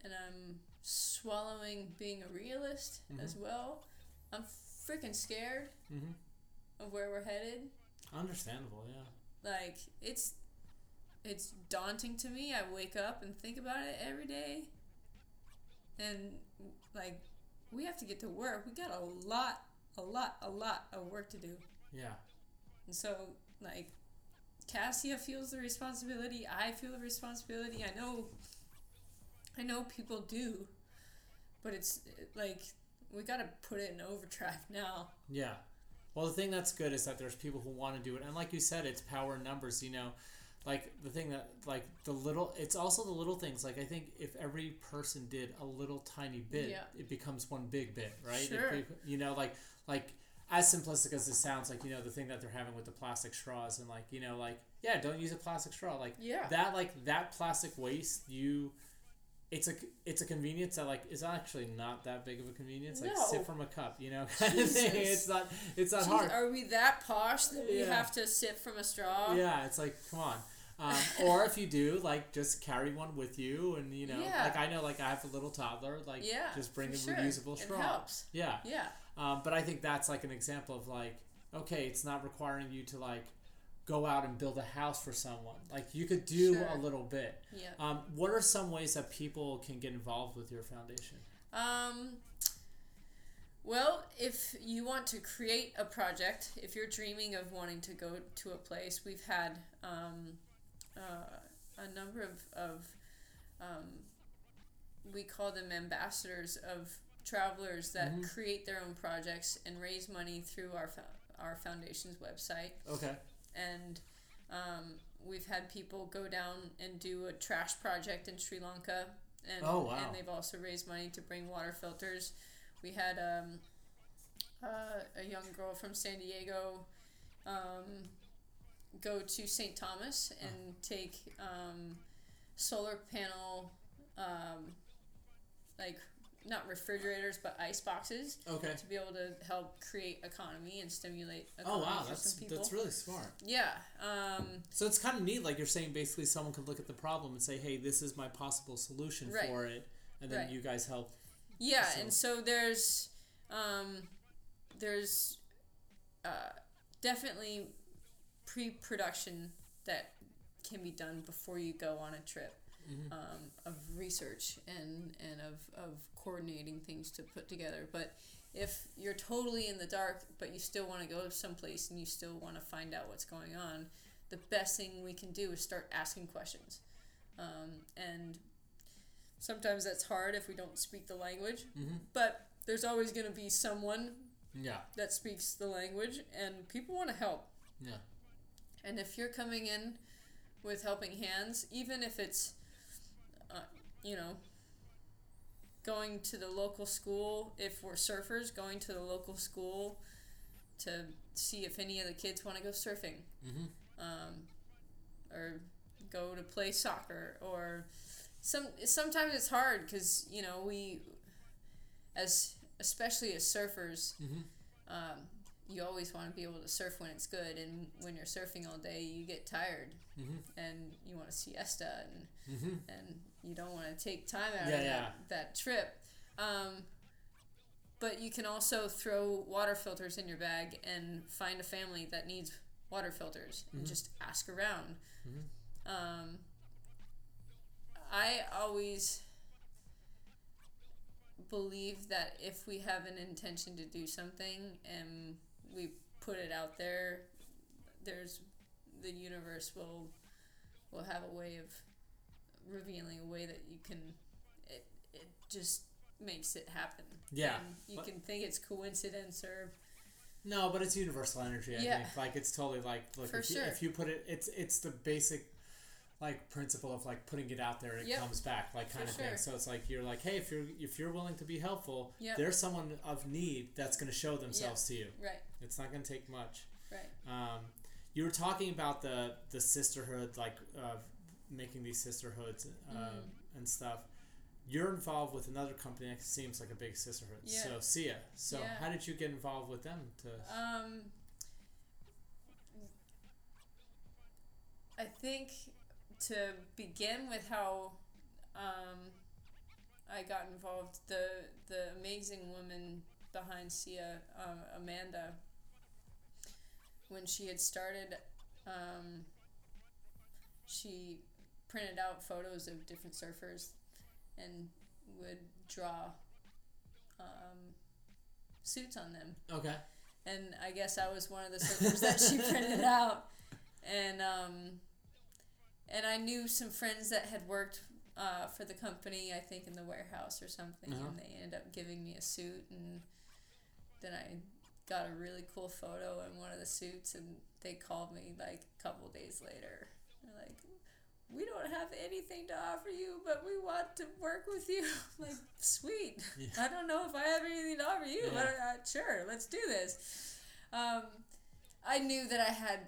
and I'm swallowing being a realist as Mhm. well. I'm freaking scared Mhm. of where we're headed. Understandable, yeah. Like it's it's daunting to me. I wake up and think about it every day, and like we have to get to work. We got a lot, a lot, a lot of work to do. Yeah. And so, like, Kassia feels the responsibility. I feel the responsibility. I know, I know people do, but it's like we gotta put it in overdrive now. Yeah. Well, the thing that's good is that there's people who want to do it, and like you said, it's power in numbers. You know, like the thing that like the little. It's also the little things. Like I think if every person did a little tiny bit, Yeah. it becomes one big bit, right? Sure. you know, like like as simplistic as it sounds, like you know the thing that they're having with the plastic straws, and like you know, like yeah, don't use a plastic straw. Like Yeah. that, like that plastic waste, you. It's a it's a convenience that like is actually not that big of a convenience. Like No. sip from a cup, you know, kind of thing. It's not it's not Jeez, hard. Are we that posh that we Yeah. have to sip from a straw? Yeah, it's like come on. Um, or if you do, like just carry one with you, and you know, Yeah. like I know, like I have a little toddler, like Yeah, just bring a sure. reusable It straw. helps. Yeah, Yeah. Um, but I think that's like an example of like, okay, it's not requiring you to like go out and build a house for someone. Like you could do Sure. a little bit. Yeah. Um, what are some ways that people can get involved with your foundation? Um, well, if you want to create a project, if you're dreaming of wanting to go to a place, we've had um, uh, a number of, of um, we call them ambassadors of travelers that Mhm. create their own projects and raise money through our our foundation's website. Okay. And um, we've had people go down and do a trash project in Sri Lanka, and Oh, wow. and they've also raised money to bring water filters. We had um, uh, a young girl from San Diego um, go to St. Thomas and take um, solar panel, um, like not refrigerators but ice boxes. Okay. To be able to help create economy and stimulate Oh economy wow, for that's some people. that's really smart. Yeah. Um, So it's kind of neat. Like you're saying, basically, someone could look at the problem and say, "Hey, this is my possible solution Right. for it," and then Right. you guys help. Yeah, So- and so there's um, there's uh, definitely pre-production that can be done before you go on a trip Mhm. um, of research and and of, of coordinating things to put together. But if you're totally in the dark, but you still want to go someplace and you still want to find out what's going on, the best thing we can do is start asking questions. Um, and sometimes that's hard if we don't speak the language, Mhm. but there's always going to be someone Yeah. that speaks the language, and people want to help. Yeah. And if you're coming in with helping hands, even if it's, uh, you know, going to the local school, if we're surfers, going to the local school to see if any of the kids want to go surfing, Mhm. um, or go to play soccer, or some. Sometimes it's hard because you know we, as especially as surfers, Mhm. um, you always want to be able to surf when it's good, and when you're surfing all day, you get tired, Mhm. and you want a siesta, and Mhm. and you don't want to take time out Yeah, of yeah. that, that trip. Um, but you can also throw water filters in your bag and find a family that needs water filters and Mhm. just ask around. Mhm. Um, I always believe that if we have an intention to do something and we put it out there, there's the universe will will have a way of revealing a way that you can it it just makes it happen. Yeah, And you but- can think it's coincidence or No, but it's universal energy. I Yeah. think like it's totally like look For if, you, if you put it, it's it's the basic like principle of like putting it out there and it Yep. comes back like kind For of thing. So it's like you're like, hey, if you're if you're willing to be helpful, Yep. there's someone of need that's going to show themselves to you. Right. It's not going to take much. Right. Um, you were talking about the the sisterhood, like uh, making these sisterhoods uh, Mhm. and stuff. You're involved with another company that seems like a big sisterhood. Yeah. So Seea. So Yeah. how did you get involved with them? To Um, I think to begin with how um, I got involved, the the amazing woman behind Seea, um, Amanda, when she had started, um, she printed out photos of different surfers and would draw um, suits on them okay. and I guess I was one of the surfers that she printed out, and um, and I knew some friends that had worked uh, for the company, I think in the warehouse or something, Uh-huh. and they ended up giving me a suit, and then I got a really cool photo in one of the suits, and they called me like a couple days later. We don't have anything to offer you, but we want to work with you. like, sweet. Yeah. I don't know if I have anything to offer you, but uh, sure, let's do this. Um, I knew that I had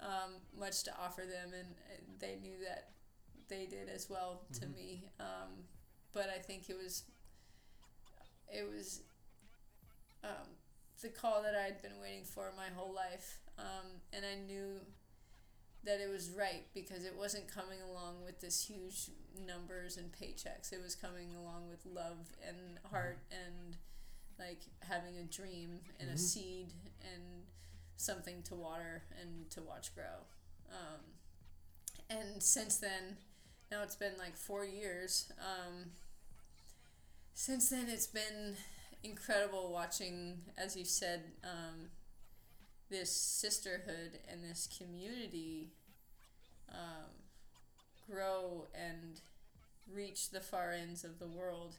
um, much to offer them, and they knew that they did as well to Mhm. me. Um, but I think it was it was um, the call that I had been waiting for my whole life, um, and I knew that it was right because it wasn't coming along with this huge numbers and paychecks. It was coming along with love and heart and like having a dream and a Mhm. seed and something to water and to watch grow. Um, and since then, now it's been like four years. Um, since then, it's been incredible watching, as you said, um, this sisterhood and this community um, grow and reach the far ends of the world.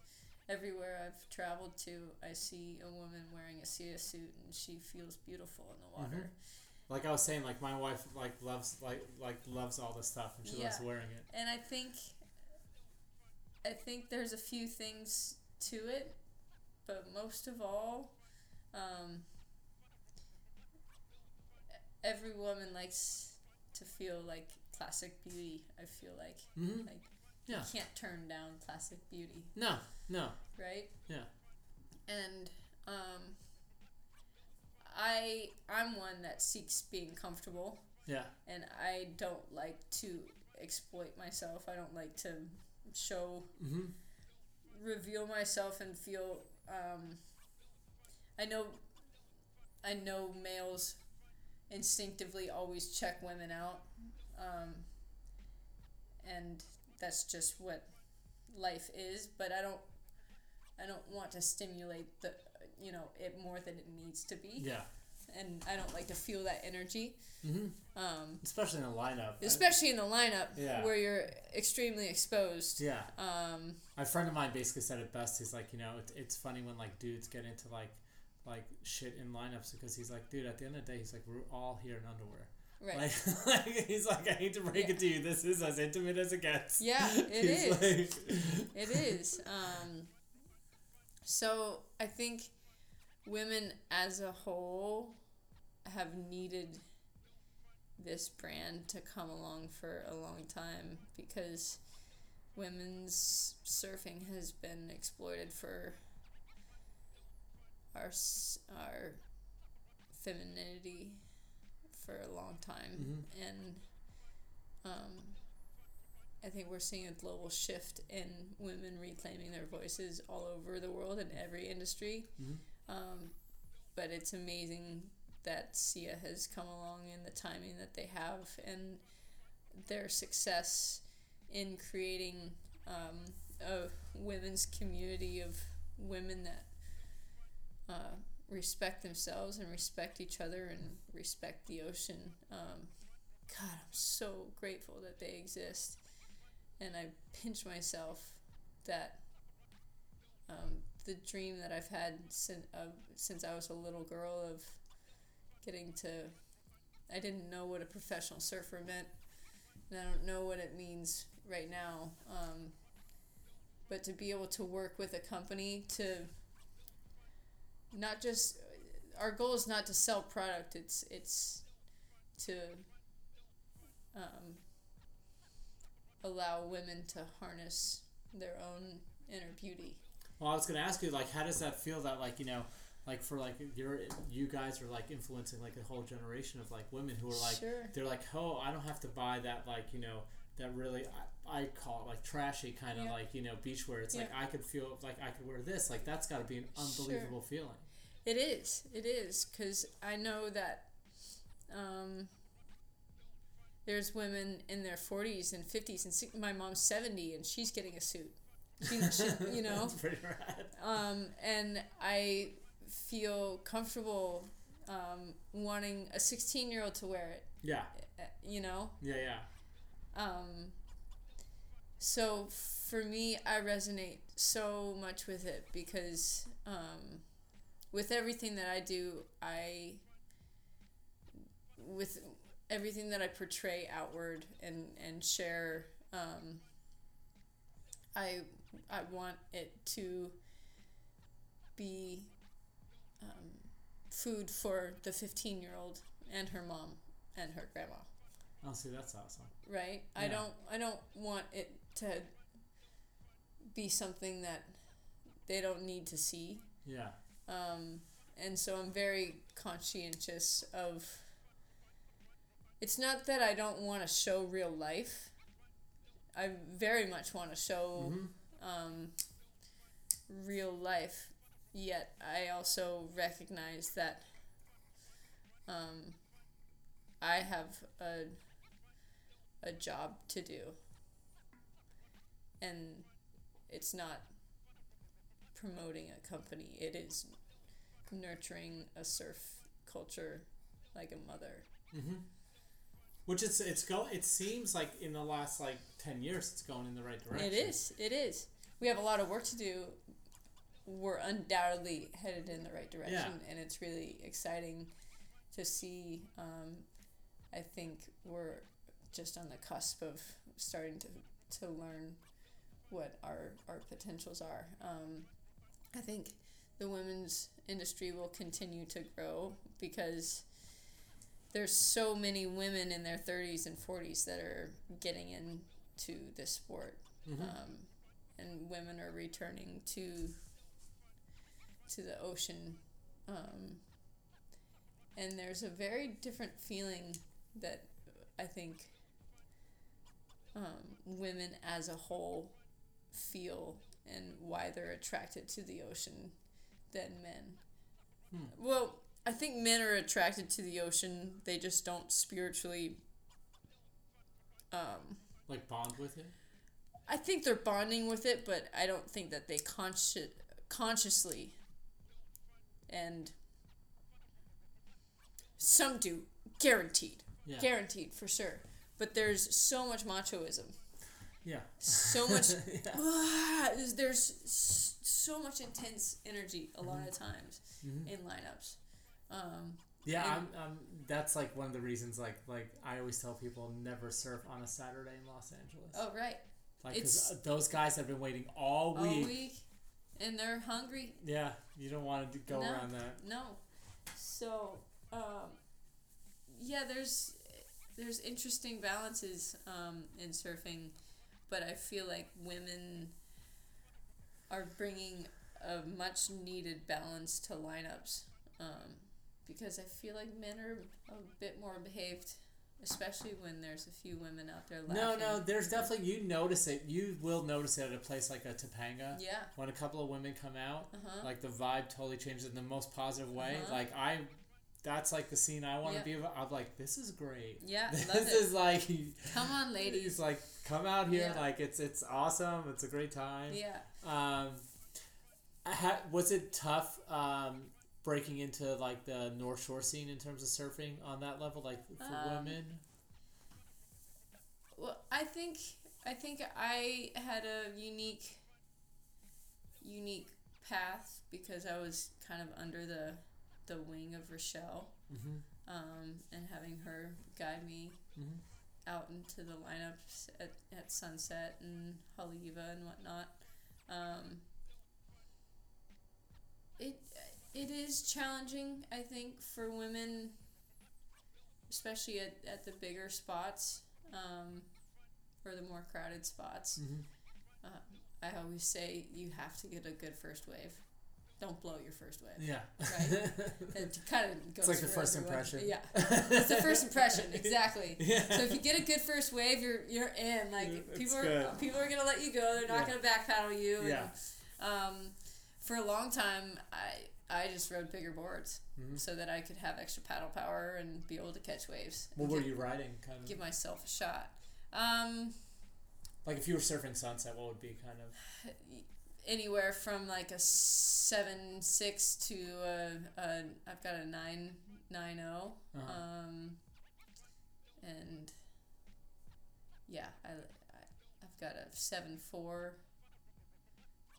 Everywhere I've traveled to, I see a woman wearing a Seea suit, and she feels beautiful in the water. Like I was saying, like my wife like loves like like loves all this stuff and she loves wearing it. And I think I think there's a few things to it, but most of all, um, every woman likes to feel like classic beauty. I feel like Mhm. like Yeah. you can't turn down classic beauty, No, no, right? yeah, and um, I I'm one that seeks being comfortable, yeah, and I don't like to exploit myself. I don't like to show mm-hmm. reveal myself and feel. Um, I know. I know males instinctively always check women out, um, and that's just what life is. But I don't. I don't want to stimulate the, you know, it more than it needs to be. yeah. And I don't like to feel that energy. Mm-hmm. Um, Especially in a lineup. Especially in the lineup Yeah. where you're extremely exposed. yeah. Um, A friend of mine basically said it best. He's like, you know, it's, it's funny when like dudes get into like like shit in lineups because he's like, dude, at the end of the day, he's like, we're all here in underwear. right. Like, like he's like, I hate to break Yeah. it to you, this is as intimate as it gets. Yeah, it is. Like... it is. Um, so I think women as a whole have needed this brand to come along for a long time because women's surfing has been exploited for our our femininity for a long time Mhm. and um, I think we're seeing a global shift in women reclaiming their voices all over the world in every industry. Mhm. Um, but it's amazing that Seea has come along in the timing that they have and their success in creating um, a women's community of women that uh, respect themselves and respect each other and respect the ocean. Um, God, I'm so grateful that they exist. And I pinch myself that um, the dream that I've had since, uh, since I was a little girl of getting to. I didn't know what a professional surfer meant, and I don't know what it means right now. Um, but to be able to work with a company to not just our goal is not to sell product it's it's to um, allow women to harness their own inner beauty Well, I was gonna ask you, like, how does that feel? That like, you know, like for like you're you guys are like influencing like a whole generation of like women who are like Sure. they're like, oh, I don't have to buy that like you know that really I, I call it like trashy kind of Yeah. like you know beachwear. It's like I could feel like I could wear this. Like that's got to be an unbelievable feeling. It is. It is because I know that um, there's women in their 40s and 50s and my mom's 70 and she's getting a suit. She, she, you know, That's pretty rad. um, and I feel comfortable um, wanting a 16 year old to wear it. Yeah, uh, You know, yeah, yeah. Um, so for me, I resonate so much with it because um, with everything that I do, I with everything that I portray outward and and share, um, I I want it to be um, food for the fifteen year old and her mom and her grandma Oh, see, that's awesome. right? I don't i don't want it to be something that they don't need to see. Yeah, um, and so i'm very conscientious of it's not that i don't want to show real life. I very much want to show Mhm. um, real life. Yet i also recognize that um, i have a a job to do. And it's not promoting a company. It is nurturing a surf culture like a mother. Mm-hmm. Which it's it's go. It seems like in the last like ten years, it's going in the right direction. It is. It is. We have a lot of work to do. We're undoubtedly headed in the right direction, Yeah. and it's really exciting to see. Um, I think we're just on the cusp of starting to to learn what our our potentials are. Um, I think the women's industry will continue to grow because there's so many women in their 30s and 40s that are getting into this sport Mhm. um, and women are returning to to the ocean um, and there's a very different feeling that i think um, women as a whole feel and why they're attracted to the ocean than men Hmm. well i think men are attracted to the ocean they just don't spiritually um, Like bond with it. I think they're bonding with it, but I don't think that they consci- consciously and some do guaranteed. Yeah. Guaranteed for sure. But there's so much machoism. Yeah. So much Yeah. Ah, there's, there's so much intense energy a lot of times Mhm. in lineups. Um, Yeah, I'm, I'm. That's like one of the reasons. Like, like I always tell people never surf on a Saturday in Los Angeles. oh right. Like, it's- those guys have been waiting all week. All week. week and they're hungry Yeah, you don't want to go No. around that. No. So, um, yeah, there's there's interesting balances um, in surfing, but I feel like women are bringing a much needed balance to lineups um, because I feel like men are a bit more behaved, especially when there's a few women out there laughing. No, no, there's definitely you notice it. You will notice it at a place like a Topanga. Yeah. When a couple of women come out, Uh-huh. like the vibe totally changes in the most positive way. Uh-huh. Like I, that's like the scene I want to Yeah. be. About. I'm like, this is great. Yeah, this love it. is like. Come on, ladies. He's like, come out here. Yeah. Like it's it's awesome. It's a great time. Yeah. Um, ha- was it tough um, breaking into like the North Shore scene in terms of surfing on that level, like for Um, women? Well, I think I think I had a unique unique path because I was kind of under the the wing of Rochelle, Mhm. um, and having her guide me Mhm. out into the lineups at, at Sunset and Haleiwa and whatnot. Um, it it is challenging, I think, for women, especially at, at the bigger spots, um, or the more crowded spots. Mhm. Uh, I always say you have to get a good first wave. Don't blow your first wave. Yeah. Right. it kind of goes. It's like the first everyone. impression. Yeah. It's the first impression exactly. Yeah. So if you get a good first wave, you're you're in. Like It's people are good. people are gonna let you go. They're not Yeah. gonna back paddle you. Yeah. And, um, for a long time, I I just rode bigger boards Mhm. so that I could have extra paddle power and be able to catch waves. What were give- you riding, kind of? Give myself a shot. Um, Like if you were surfing Sunset, what would be kind of? anywhere from like a seven six to a, a I've got a nine nine zero. Uh-huh. Um, and yeah, I, I I've got a seven four.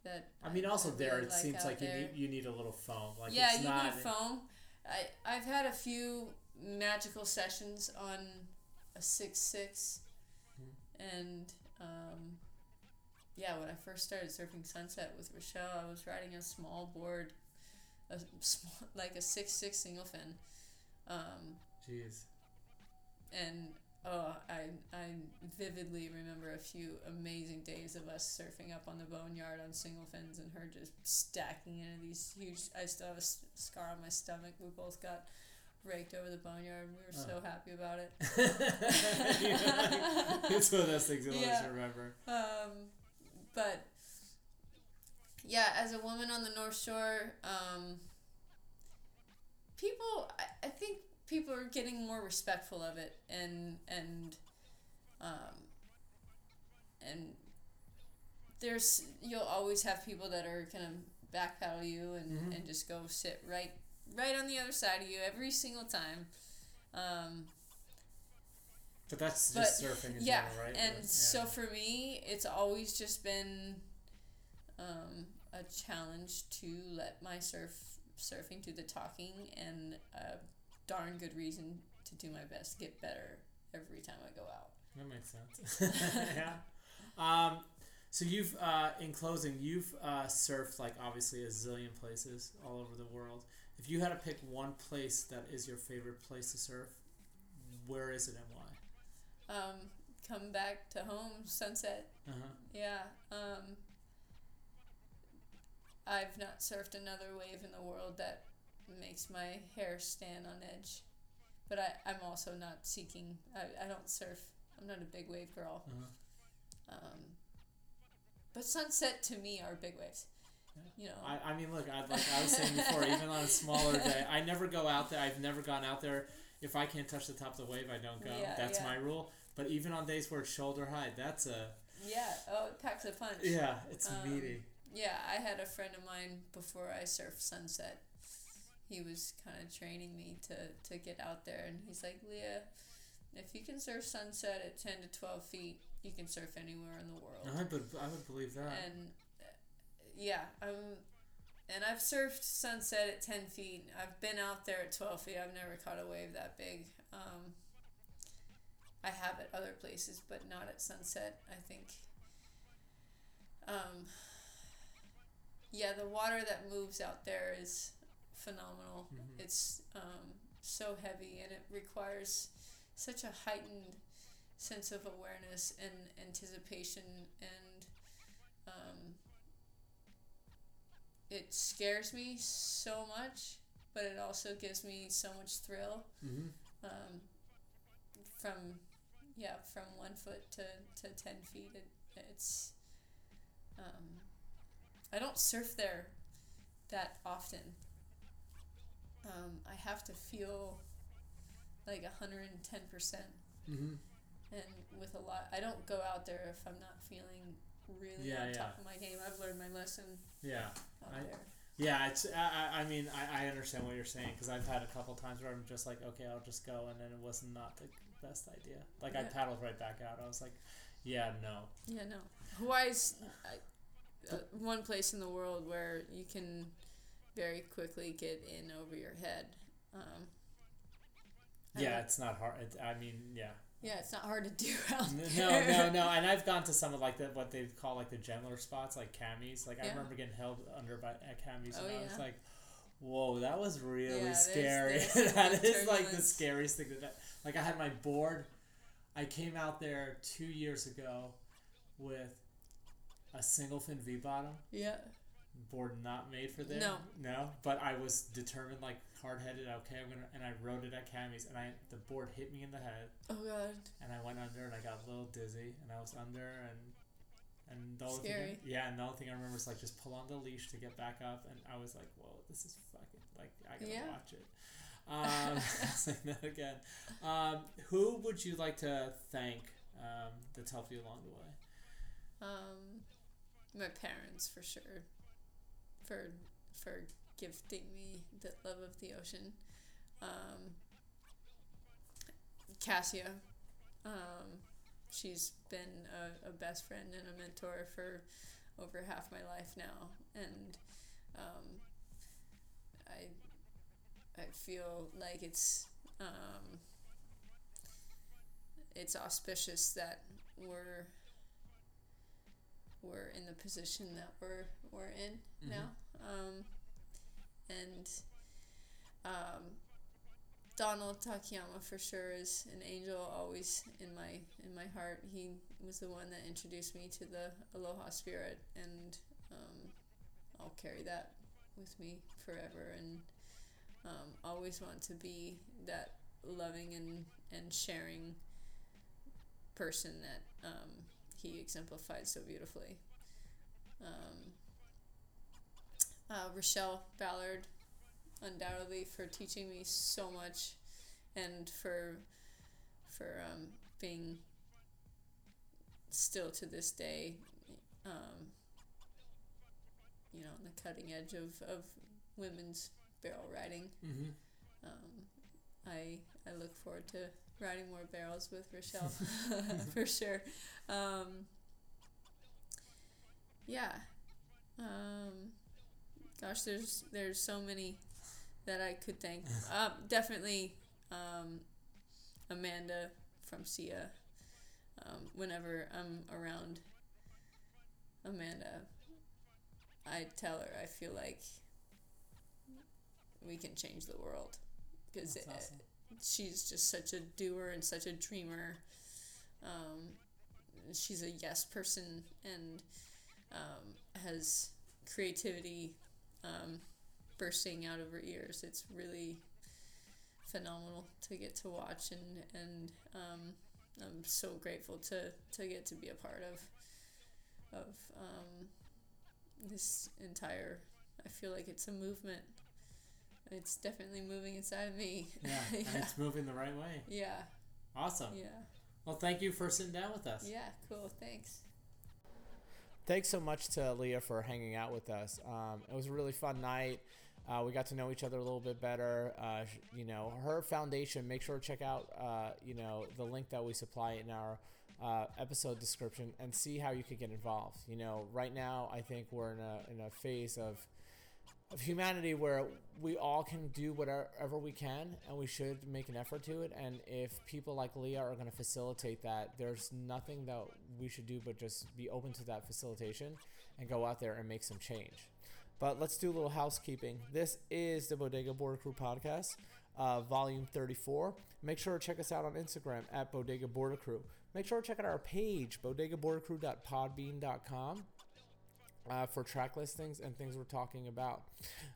That I mean, also there it seems out like you need you need a little foam. Like yeah, you not, need foam. I I've had a few magical sessions on a six six, Hmm. and um, yeah, when I first started surfing Sunset with Rochelle, I was riding a small board, a small, like a six six single fin, um, Jeez. and oh, I I vividly remember a few amazing days of us surfing up on the boneyard on single fins and her just stacking into these huge. I still have a scar on my stomach. We both got raked over the boneyard. and We were so Oh. happy about it. it's one of those things you'll always remember. Um, but yeah, as a woman on the North Shore, um, people, I, I think people are getting more respectful of it, and and um, and there's you'll always have people that are kind of back paddle you and, Mhm. and just go sit right right on the other side of you every single time. Um, But that's but just surfing in yeah, general, right? and Yeah. so for me, it's always just been um, a challenge to let my surf surfing do the talking, and a darn good reason to do my best get better every time I go out. That makes sense. yeah. Um, so you've, uh, in closing, you've uh, surfed like obviously a zillion places all over the world. If you had to pick one place that is your favorite place to surf, where is it and why? Um, come back to home, sunset. Uh huh. Yeah. Um, I've not surfed another wave in the world that makes my hair stand on edge. But I, I'm also not seeking, I, I don't surf, I'm not a big wave girl. Uh-huh. Um, but sunset to me are big waves. You know, I, I mean, look, I, like I was saying before, even on a smaller day, I never go out there. I've never gone out there. If I can't touch the top of the wave, I don't go. Yeah, that's yeah. my rule. But even on days where it's shoulder high, that's a yeah, oh, it packs a punch. yeah, it's Um, meaty. Yeah, I had a friend of mine before I surfed sunset. He was kind of training me to, to get out there, and he's like, Leah, if you can surf sunset at 10 to 12 feet, you can surf anywhere in the world. I would, I would believe that. And uh, yeah, I'm, and I've surfed sunset at 10 feet. I've been out there at 12 feet. I've never caught a wave that big. Um, I have at other places, but not at sunset. I think. Um, yeah, the water that moves out there is phenomenal. Mhm. It's um, so heavy and it requires such a heightened sense of awareness and anticipation and um, it scares me so much but it also gives me so much thrill Mm-hmm. um, from yeah from one foot to, to 10 feet it, it's um, i don't surf there that often um, i have to feel like 110% Mm-hmm. and with a lot i don't go out there if i'm not feeling really Yeah, on yeah. top of my game i've learned my lesson Yeah. I- there Yeah, it's. I, I- I mean, I, I understand what you're saying because I've had a couple times where I'm just like, okay, I'll just go, and then it was not the best idea. Like I paddled right back out. I was like, yeah, no. Yeah, no. Hawaii's uh, uh, one place in the world where you can very quickly get in over your head. Um, Yeah, it's not hard. It, I mean, yeah. yeah, it's not hard to do out No, there. no, no. no. And I've gone to some of like the what they call like the gentler spots, like Kammies. Like I remember getting held under by at Kammies, Oh, and I was yeah. like, "Whoa, that was really Yeah, scary." there's some that is like the scariest thing. That, like I had my board. I came out there two years ago with a single fin V bottom Yeah. board not made for there. No. no. But I was determined, like hard headed. Okay, I'm gonna, and I rode it at Kammies, and I the board hit me in the head Oh god. and I went under and I got a little dizzy and I was under and and the only thing I, yeah and the only thing I remember was like just pull on the leash to get back up and I was like whoa this is fucking like I gotta Yeah. watch it um saying that again. Um who would you like to thank um that's helped you along the way? Um, my parents for sure, for for gifting me the love of the ocean. Um, Kassia, um, she's been a, a best friend and a mentor for over half my life now, and um, I I feel like it's um, it's auspicious that we're we're in the position that we're we're in Mhm. now. Um, and um, Donald Takayama for sure is an angel always in my in my heart. He was the one that introduced me to the Aloha spirit, and um, I'll carry that with me forever, and um, always want to be that loving and and sharing person that um, he exemplified so beautifully. Um, uh, Rochelle Ballard, undoubtedly, for teaching me so much, and for for um, being still to this day um, you know, on the cutting edge of, of women's barrel riding. Mm-hmm. Um, I I look forward to riding more barrels with Rochelle for sure. Um, yeah. Um, gosh, there's there's so many that I could thank. Um, definitely um, Amanda from Seea. Um, whenever I'm around Amanda, I tell her I feel like we can change the world because awesome. she's just such a doer and such a dreamer. Um, she's a yes person and um, has creativity um, bursting out of her ears. It's really phenomenal to get to watch and and um, I'm so grateful to, to get to be a part of of um, this entire. I feel like it's a movement. It's definitely moving inside of me. Yeah, and it's moving the right way. yeah, Awesome. yeah, Well, thank you for sitting down with us. yeah. Cool. Thanks. Thanks so much to Leah for hanging out with us. Um, it was a really fun night. Uh, we got to know each other a little bit better. Uh, you know, her foundation. Make sure to check out, uh, you know, the link that we supply in our uh, episode description and see how you could get involved. You know, right now I think we're in a in a phase of of humanity where we all can do whatever we can and we should make an effort to it. And if people like leah are going to facilitate that there's nothing that we should do but just be open to that facilitation and go out there and make some change. But let's do a little housekeeping. This is the bodega border crew podcast uh, volume 34 make sure to check us out on instagram at bodega border crew. Make sure to check out our page bodegabordercrew.podbean.com uh, for track listings and things we're talking about.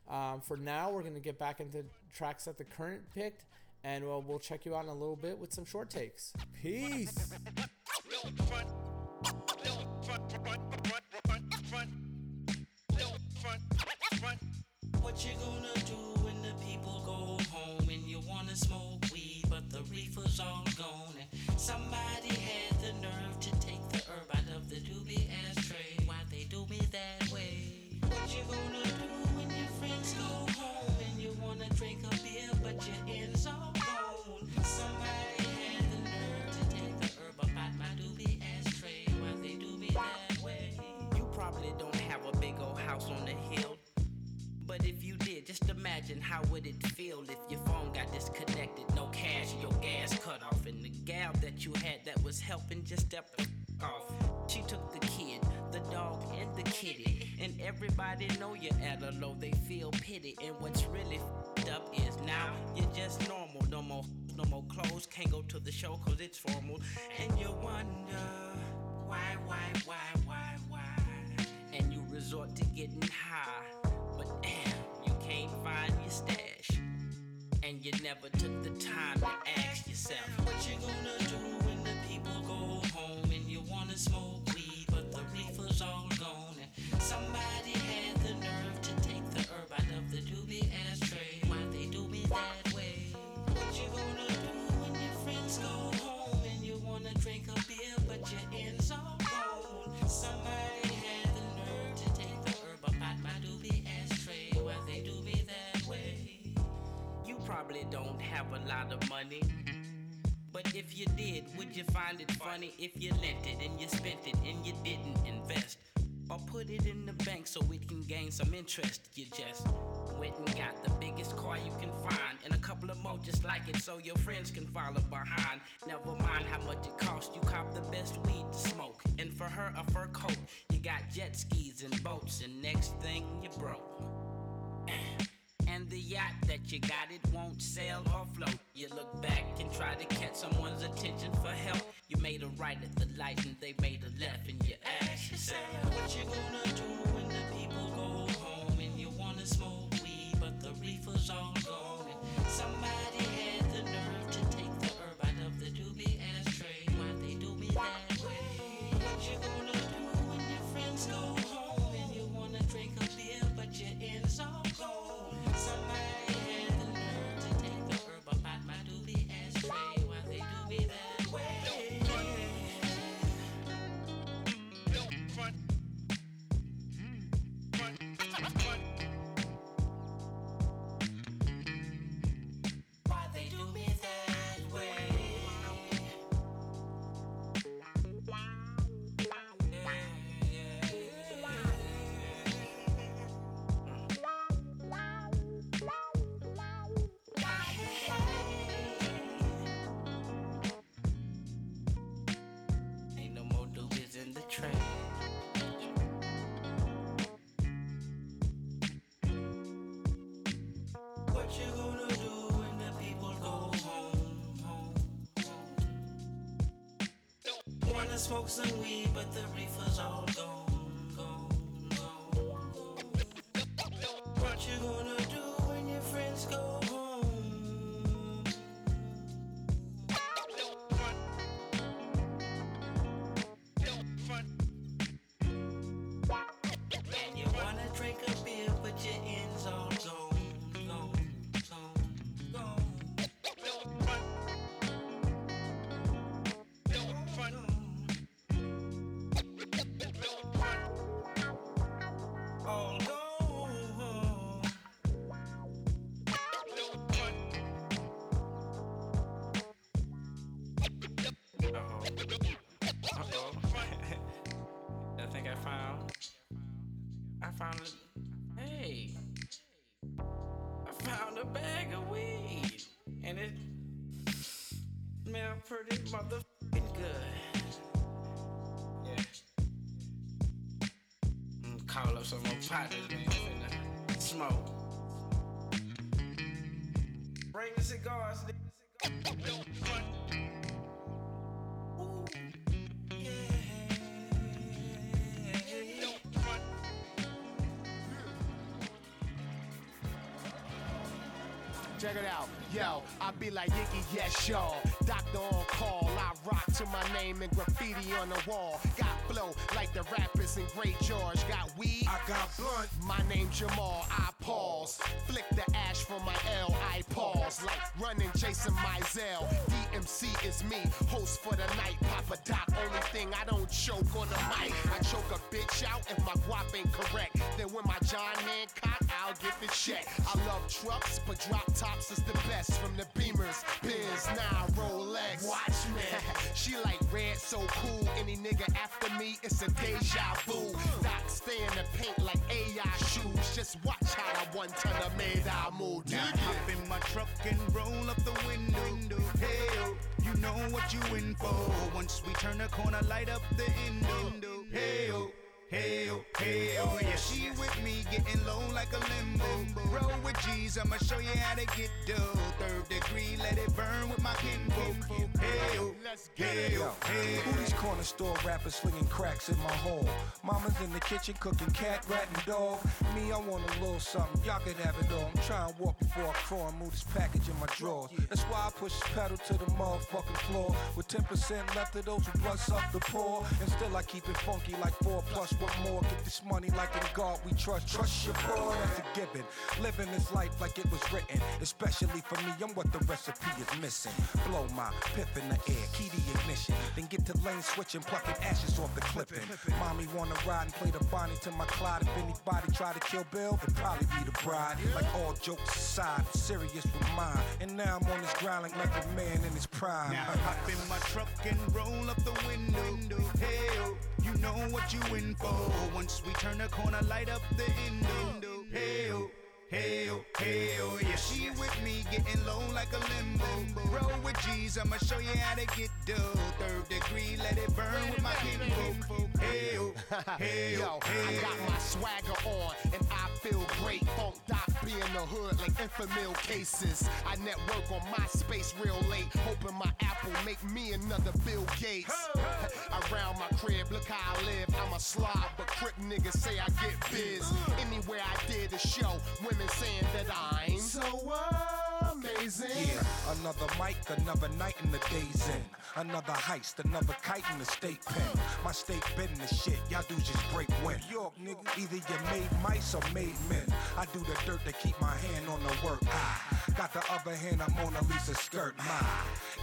Um, for now, we're going to get back into tracks that the current picked, and we'll, we'll check you out in a little bit with some short takes. Peace. What you gonna do people go home and you wanna smoke weed, but the reefer's all gone? And somebody had the nerve to take the herb out of the doobie ashtray. Why they do me that way? What you gonna do when your friends go home and you wanna drink a beer, but your ends all gone? Somebody had the nerve to take the herb up out my doobie ashtray. Why they do me that way? You probably don't just imagine how would it feel if your phone got disconnected, no cash, your gas cut off, and the gal that you had that was helping just stepped off. She took the kid, the dog, and the kitty, and everybody know you're at a low. They feel pity, and what's really up is now you're just normal. No more, no more clothes, can't go to the show 'cause it's formal, and you wonder why, why, why, why, why, and you resort to getting high. But damn, find your stash. And you never took the time to ask yourself, What you gonna do when the people go home and you wanna smoke weed, but the reefer's all gone? And somebody of money. But if you did, would you find it funny if you lent it and you spent it and you didn't invest? Or put it in the bank so it can gain some interest? You just went and got the biggest car you can find and a couple of more just like it so your friends can follow behind. Never mind how much it costs, you cop the best weed to smoke. And for her, a fur coat. You got jet skis and boats, and next thing you broke. And the yacht that you got, it won't sail or float. You look back and try to catch someone's attention for help. You made a right at the light and they made a left, and you ask yourself, What you gonna do when the people go home and you wanna smoke weed, but the reefer's all gone? And somebody had pretty motherfucking good. Yeah. Mm, Call up some more man. Finna smoke. Bring the cigars. Check it out. Yo, I be like Iggy, yes, y'all. Doctor to my name and graffiti on the wall. Got flow like the rappers in Great George. Got weed. I got blunt. My name Jamal. I pause. Flick the ash from my L. I Like running Jason Mizell. DMC is me. Host for the night. Papa Doc. Only thing I don't choke on the mic. I choke a bitch out if my guap ain't correct. Then when my John Hancock, I'll get the check. I love trucks, but drop tops is the best. From the Beamers, Benz, now Rolex. Watch me. she like red, so cool. Any nigga after me, it's a deja vu. Doc stay in the paint like AI shoes. Just watch how I one ton of made I move. Now hop in my truck and roll up the window. Hey, you know what you in for. Once we turn the corner, light up the window. Hey, Hey, hey, oh, yeah. She with me, getting low like a limbo. Roll with G's, I'ma show you how to get dough. Third degree, let it burn with my kinfolk. Hey, oh, hey, oh, hey, Who these corner store rappers slinging cracks in my home? Mama's in the kitchen cooking cat, rat, and dog. Me, I want a little something. Y'all can have it all. I'm trying to walk before I crawl and move this package in my drawers. That's why I push this pedal to the motherfucking floor. With 10% left of those who bust up the poor. And still I keep it funky like 4 plus what more? Get this money like in God we trust. Trust your boy, that's a given. Living this life like it was written. Especially for me, I'm what the recipe is missing. Blow my piff in the air, key the ignition. Then get to lane switching, plucking ashes off the clipping. Mommy wanna ride and play the Bonnie to my Clyde. If anybody try to kill Bill, it'd probably be the bride. Like all jokes aside, I'm serious with mine. And now I'm on this ground like a man in his prime. Now hop in my truck and roll up the window. Oh, you know what you in for. Once we turn the corner, light up the window. Hey, oh. Hey, hey, oh, yeah. She with me, getting low like a limbo. Roll with G's, I'ma show you how to get dough. Third degree, let it burn with my kinfolk. Hey, oh, hey, Yo, oh, hey, I got my swagger on and I feel great. Funk Doc be in the hood like Enfamil cases. I network on MySpace real late, hoping my Apple make me another Bill Gates. Around my crib, look how I live. I'm a slob, but crip niggas say I get biz. Uh. Anywhere I did a show, women saying that I'm so amazing. Yeah, another mic, another night in the day's end. Another heist, another kite in the state pen. My state been the shit, y'all do just break wind. York, nigga, either you made mice or made men. I do the dirt to keep my hand on the work. I got the other hand, I'm Mona Lisa skirt. My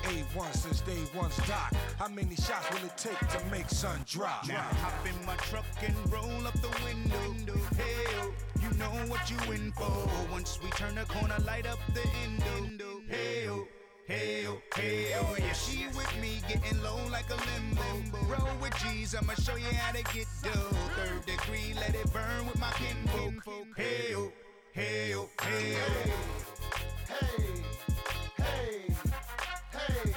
A1 since day one's doc. How many shots will it take to make sun drop? Now hop in my truck and roll up the window. Oh, you know what you in for. Oh Once we turn the corner, light up the window. Hey, oh. Oh, oh, yeah. She with me, getting low like a limbo. Roll with G's, I'ma show you how to get dough. Third degree, let it burn with my kinfolk. Oh, oh, hey, oh. Hey, hey, hey, hey,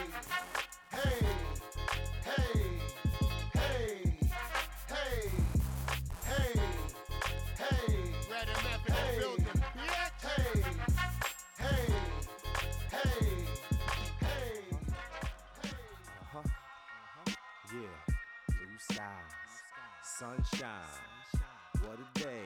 sunshine. What a day.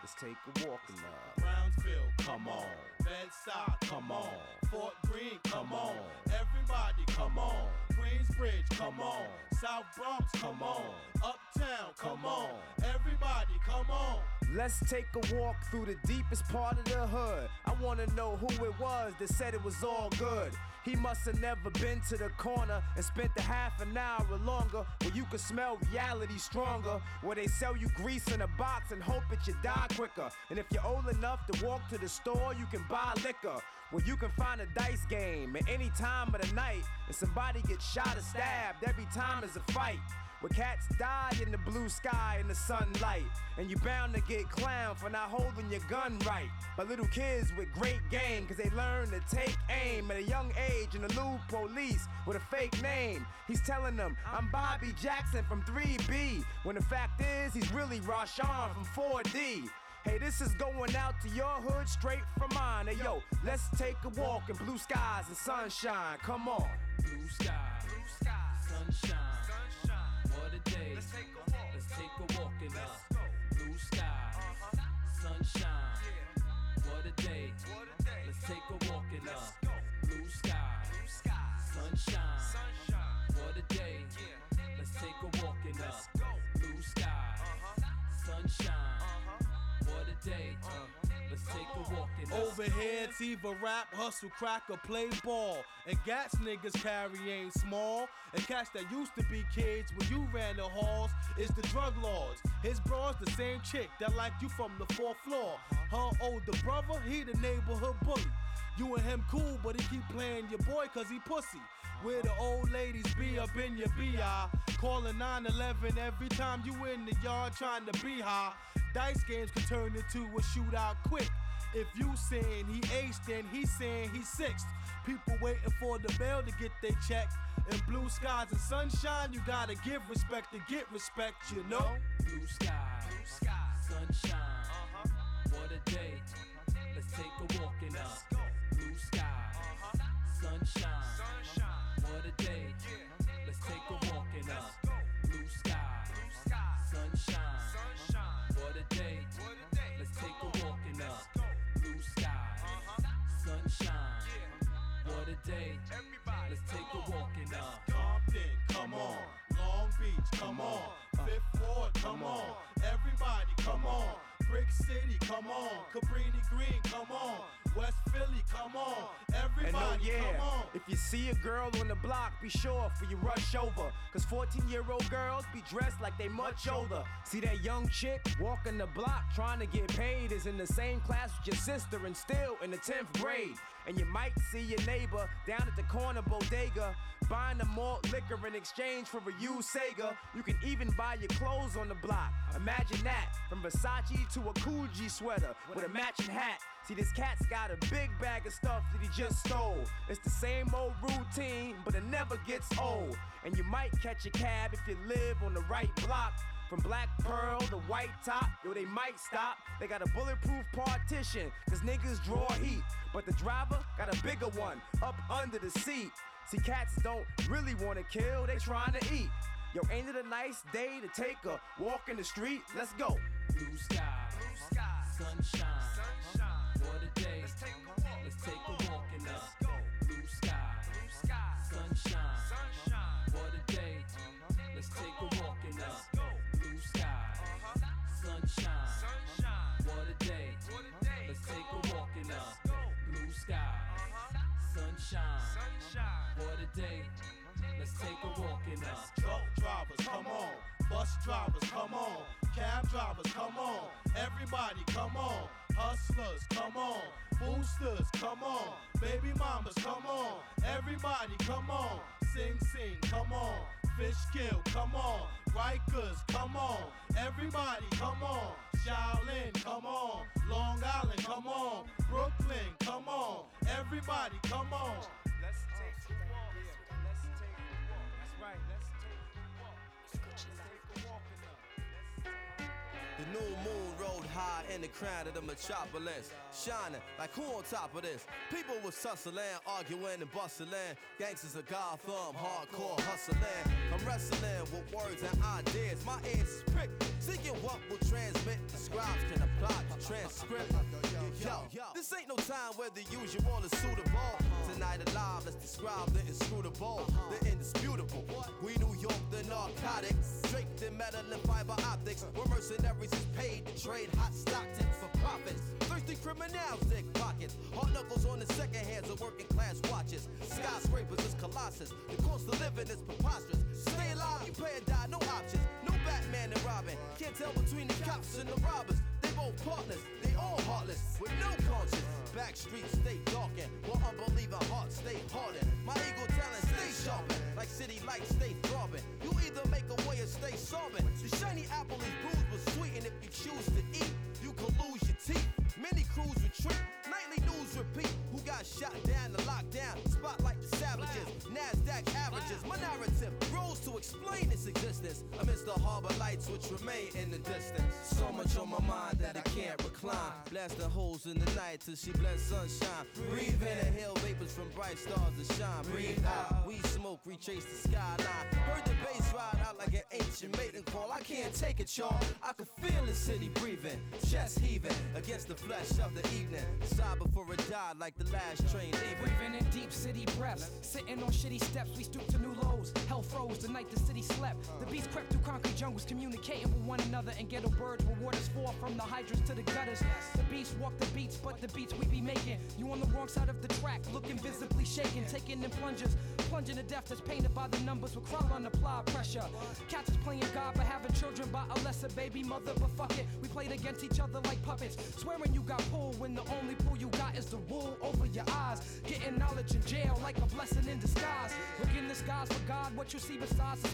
Let's take a walk in love. Brownsville, Come on. Bed-Stuy, Come on. Fort Greene, Come on. Everybody, come on. Queensbridge, come on. South Bronx, come on. Uptown, come on. Everybody, come on. Let's take a walk through the deepest part of the hood. Wanna know who it was that said it was all good. He must have never been to the corner and spent a half an hour or longer where you can smell reality stronger. Where they sell you grease in a box and hope that you die quicker. And if you're old enough to walk to the store, you can buy liquor. Where you can find a dice game at any time of the night. And somebody gets shot or stabbed every time is a fight. Where cats die in the blue sky in the sunlight. And you bound to get clowned for not holding your gun right. But little kids with great game, cause they learn to take aim at a young age in the new police with a fake name. He's telling them, I'm Bobby Jackson from 3B. When the fact is, he's really Rashawn from 4D. Hey, this is going out to your hood straight from mine. Hey, yo, let's take a walk in blue skies and sunshine. Come on. Blue skies, blue skies, sunshine, sunshine. In the blue skies, uh-huh. sunshine. What a day. What a day. Let's take a walk in the a walk in the Over here, it's either rap, hustle, crack, or play ball. And gats niggas carry ain't small. And cats that used to be kids when you ran the halls is the drug lords. His bro's the same chick that like you from the fourth floor. Her older brother, he the neighborhood bully. You and him cool, but he keep playing your boy cause he pussy. Where the old ladies be up in your BI. Calling 911 every time you in the yard trying to be high. Dice games can turn into a shootout quick. If you saying he aced, then he saying he sixth. People waiting for the bell to get their check. In blue skies and sunshine, you gotta give respect to get respect, you know? Blue skies, blue skies, sunshine. Uh-huh. What a day. Let's take a walk in the blue skies, uh-huh. sunshine. What a day. Let's take a walk in the Day. Let's take a walk uh, in the Compton, come on. Long Beach, come on. Fifth Ward, come on. Everybody, come on. Brick City, come on. Cabrini Green, come on. West Philly, come on. And oh, Everybody, oh yeah, come on. if you see a girl on the block, be sure for you rush over. Cause 14 year old girls be dressed like they much older. See that young chick walking the block trying to get paid is in the same class with your sister and still in the 10th grade. And you might see your neighbor down at the corner bodega buying a malt liquor in exchange for a used Sega. You can even buy your clothes on the block. Imagine that from Versace to a Coogi sweater with a matching hat. See, this cat's got a big bag of stuff that he just stole. It's the same old routine, but it never gets old. And you might catch a cab if you live on the right block. From Black Pearl to White Top, yo, they might stop. They got a bulletproof partition, cause niggas draw heat. But the driver got a bigger one up under the seat. See, cats don't really wanna kill, they trying to eat. Yo, ain't it a nice day to take a walk in the street? Let's go. blue skies, sunshine. What a day. Let's take a walk. Let's take a walk in the blue skies, sunshine. What a day. Uh-huh. Let's take a walk in the blue skies, uh-huh. uh-huh. sunshine. Sunshine. What a day. Let's take a walk in the blue skies, sunshine. Sunshine. What a day. Let's take a walk in the Truck drivers, come on. Bus drivers, come on. Cab drivers, come on. Everybody, come on. Hustlers, come on. Boosters, come on. Baby mamas, come on. Everybody, come on. Sing, sing, come on. Fish kill, come on. Rikers, come on. Everybody, come on. Shaolin, come on. Long Island, come on. Brooklyn, come on. Everybody, come on. New moon rode high in the crown of the metropolis, shining like who on top of this? People was tussling, arguing and bustling. Gangsters of Gotham, hardcore hustling. I'm wrestling with words and ideas. My ears is pricked, seeking what will transmit. The scribes can apply transcript. Yo, this ain't no time where the usual is suitable. Tonight alive, let's describe the inscrutable, the indisputable. We New York, the narcotics, draped in metal and fiber optics. Where mercenaries paid to trade hot Stockton for profits. Thirsty criminals dig pockets. Hard knuckles on the second hands of working class watches. Skyscrapers is colossus. The cost of living is preposterous. Stay alive, you pay or die, no options. No Batman and Robin. Can't tell between the cops and the robbers. They both partners, they all heartless, with no conscience. Back streets stay darkened, while unbeliever hearts stay hardened. My ego talent stay sharpened, like city lights stay throbbing. You either make a way or stay sobbing. The shiny apple is bruised but sweet, and if you choose to eat, you could lose your teeth. Many crews retreat, nightly news repeat. Who got shot down the lockdown? Spotlight the savages, NASDAQ averages. My narrative grows to explain its existence amidst the harbor lights which remain in the distance. So much on my mind that I can't recline. Blasting holes in the night till she bless sunshine. Breathe in, the inhale vapors from bright stars that shine. Breathe out, we smoke, retrace the skyline. Heard the bass ride out like an ancient mating call. I can't take it, y'all. I can feel the city breathing, chest heaving against the flesh of the evening. Sigh before it died like the last train leaving. Breathing in deep city breaths. Sitting on shitty steps, we stoop to new lows. Hell froze the night the city slept. The beats crept through concrete jungles, communicating with one another. And ghetto birds where waters fall from the hydrants to the gutters. The beats walk the beats, but the beats we be making. You on the wrong side of the track, looking visibly shaken. Taking in plungers, plunging to death that's painted by the numbers We crawl on applied pressure. Cats is playing God for having children by a lesser baby mother, but fuck it. We played against each other like puppets. Swearing you got pulled when the only pull you got is the wool over your eyes. Getting knowledge in jail like a blessing in disguise. Look in the skies for God, what you see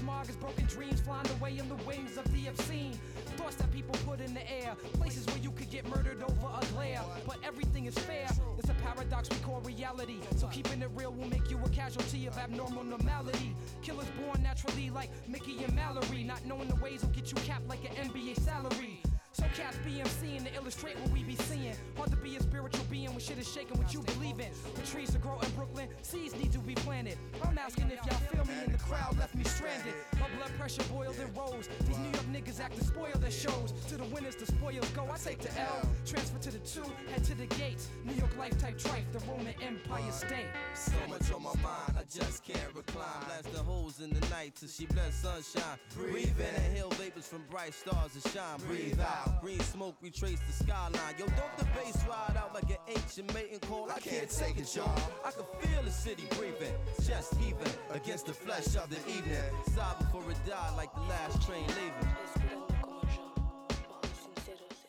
smog is broken dreams flying away in the wings of the obscene. Thoughts that people put in the air, places where you could get murdered over a glare. But everything is fair, it's a paradox we call reality. So keeping it real will make you a casualty of abnormal normality. Killers born naturally like Mickey and Mallory, not knowing the ways will get you capped like an NBA salary. So cats BMCing to illustrate what we be seeing. Hard to be a spiritual being when shit is shaking what you believe in. The trees to grow in Brooklyn, seeds need to be planted. I'm asking if y'all feel me and the crowd left me stranded. My blood pressure boiled and rose. These New York niggas act to spoil their shows. To the winners, the spoils go. I take the L, transfer to the two, head to the gates. New York life type trife, the Roman Empire state. So much on my mind, I just can't recline. Blast the holes in the night till she bless sunshine. Breathe in, inhale vapors from bright stars that shine. Breathe out, green smoke retrace the skyline. Yo, don't the bass ride out like an ancient mating call? I can't take it, y'all. I can feel the city breathing, chest heaving against the flesh of the evening. Sigh before it died like the last train leaving.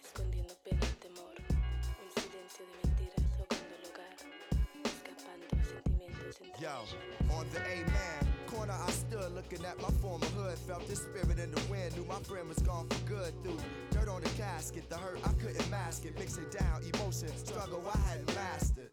escondiendo pena y temor. Un silencio de mentiras ahogando el hogar, escapando a sentimientos Yo, on the A-man corner I stood looking at my former hood. Felt the spirit in the wind, knew my friend was gone for good. Through dirt on the casket, the hurt I couldn't mask it. Mixing down emotion, struggle I hadn't mastered.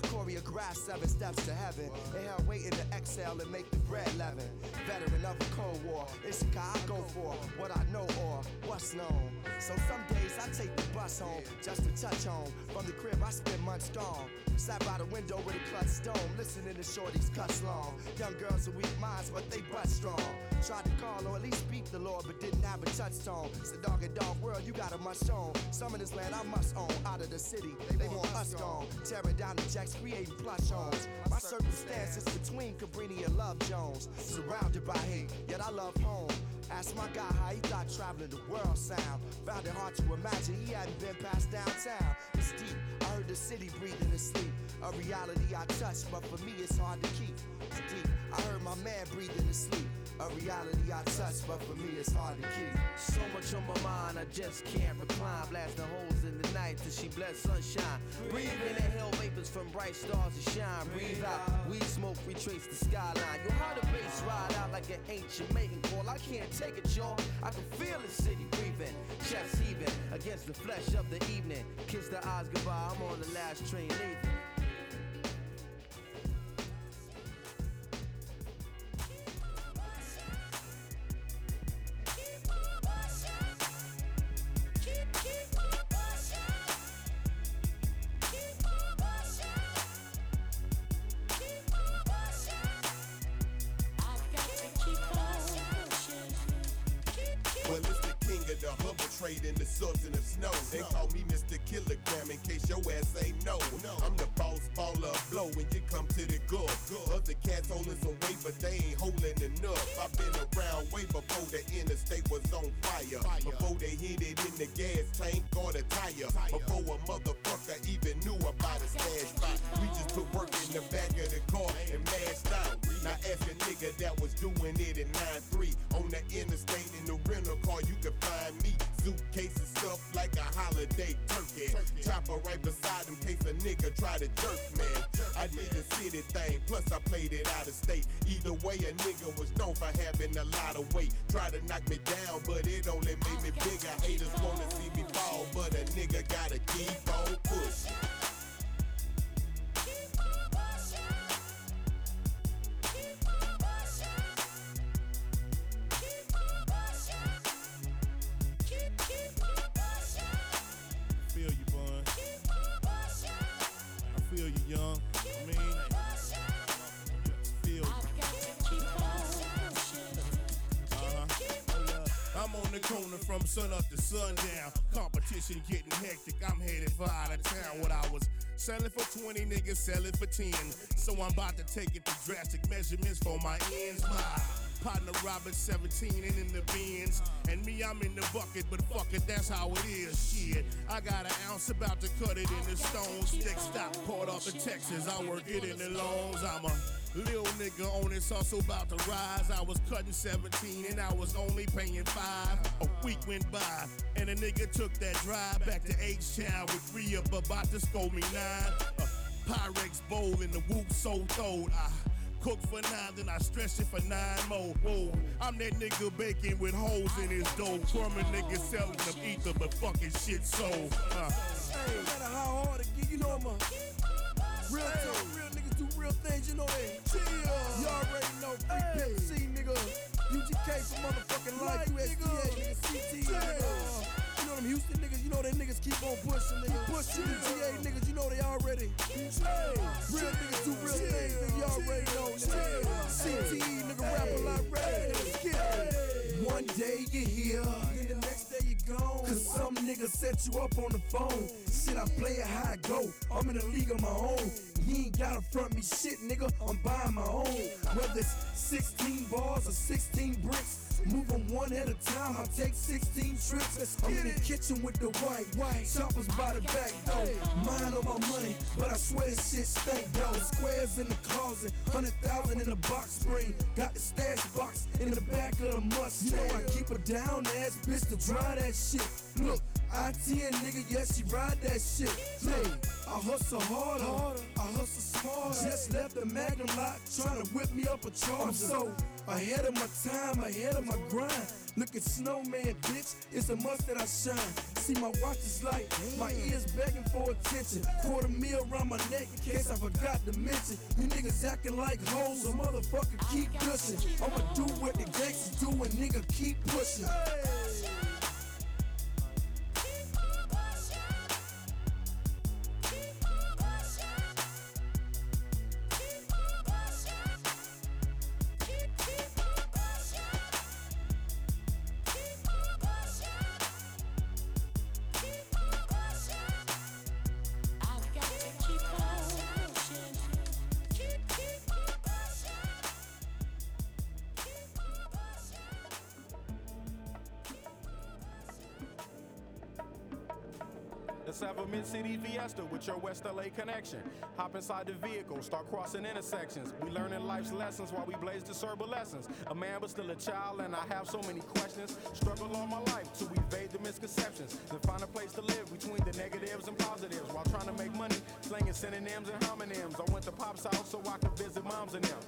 I choreographed seven steps to heaven. Inhale, waiting to exhale and make the bread leaven. Veteran of a Cold War, it's the guy I go for what I know or what's known. So some days I take the bus home just to touch home. From the crib I spend months gone. Sat by the window with a clutch stone, listening to shorties cuss long. Young girls with weak minds, but they butt strong. Tried to call or at least speak the Lord, but didn't have a touchstone. It's a dog and dog world, you got a must own. Some of this land I must own. Out of the city, they, want us gone. Tearing down the jacks, creating plush homes. My circumstances between Cabrini and Love Jones. Surrounded by hate, yet I love home. Asked my guy how he thought traveling the world sound. Found it hard to imagine he hadn't been past downtown. Deep, I heard the city breathing in sleep. A reality I touch, but for me it's hard to keep. Deep, I heard my man breathing in sleep. A reality I touch, but for me it's hard to keep. So much on my mind, I just can't recline. Blasting holes in the night till she bless sunshine. Breathe in, inhale vapors from bright stars that shine. Breathe out, weed smoke retrace the skyline. Yo, how the bass ride out like an ancient mating call. I can't take it, y'all. I can feel the city breathing, chest heaving against the flesh of the evening. Kiss the eyes goodbye, I'm on the last train leaving. Tank or the tire. Before a motherfucker even knew about a stash spot. We just put work in the back of the car and mashed out. Now ask a nigga that was doing it in 9-3 on the interstate in the rental car. You can find me suitcases stuffed like a holiday turkey. Chopper right beside him, case a nigga try to jerk, man. I did the city thing, plus I played it out of state. Either way, a nigga was known for having a lot of weight. Try to knock me down, but it only made me bigger. Haters wanna see me fall, but a nigga gotta keep on pushing. Corner from sun up to sundown. Competition getting hectic. I'm headed for out of town. What I was selling for 20, niggas selling for 10. So I'm about to take it to drastic measurements for my ends. My partner Robert 17 and in the bins. And me, I'm in the bucket, but fuck it, that's how it is. Shit, I got an ounce about to cut it in the stone. Stick stop, port off in Texas. I work it in the loans. I'm a Lil nigga on this hustle about to rise. I was cutting 17 and I was only paying five. A week went by and a nigga took that drive back to H-Town with three up about to score me nine. A Pyrex bowl in the whoop so throwed. I cook for nine, then I stretch it for nine more. Whoa, I'm that nigga baking with holes in his dough. Crummy nigga selling them ether, but fucking shit sold. Uh. Hey, no matter how hard it get, you know I'm a real talk, real niggas do real things, you know they chill. You already know, free C, nigga. UGK for motherfucking life, USDA, nigga, CT, nigga. You know them Houston niggas, you know they niggas keep on pushing, nigga. Pushing niggas, you know they already. Hey, real niggas do real things, nigga, you already know, nigga. CTE, nigga, rap a lot, ready, nigga. One day you here, gone. Cause some nigga set you up on the phone. Shit, I play it how I go. I'm in a league of my own. You ain't gotta front me shit, nigga. I'm buying my own. Whether it's 16 bars or 16 bricks. Move 'em one at a time, I take 16 trips. I'm in the kitchen with the white, white choppers by the back door. Mine on my money, but I swear this shit stank though. Squares in the closet, hundred thousand in the box spring. Got the stash box in the back of the Mustang. You know I keep a down ass bitch to dry that shit. Look, I-10 nigga, yeah, she ride that shit. Hey, I hustle harder, I hustle smarter. Just left the Magnum lot, trying to whip me up a charger. I'm so ahead of my time, ahead of my grind. Look at Snowman, bitch, it's a must that I shine. See my watch is light, my ears begging for attention. Quarter meal around my neck in case I forgot to mention. You niggas acting like hoes, so motherfucker keep pushing. I'ma do what the gangsters do and nigga keep pushing. With your West LA connection. Hop inside the vehicle, start crossing intersections. We learning life's lessons while we blaze the lessons. A man but still a child, and I have so many questions. Struggle all my life to evade the misconceptions. Then find a place to live between the negatives and positives while trying to make money, slinging synonyms and homonyms. I went to Pop's house so I could visit moms and them.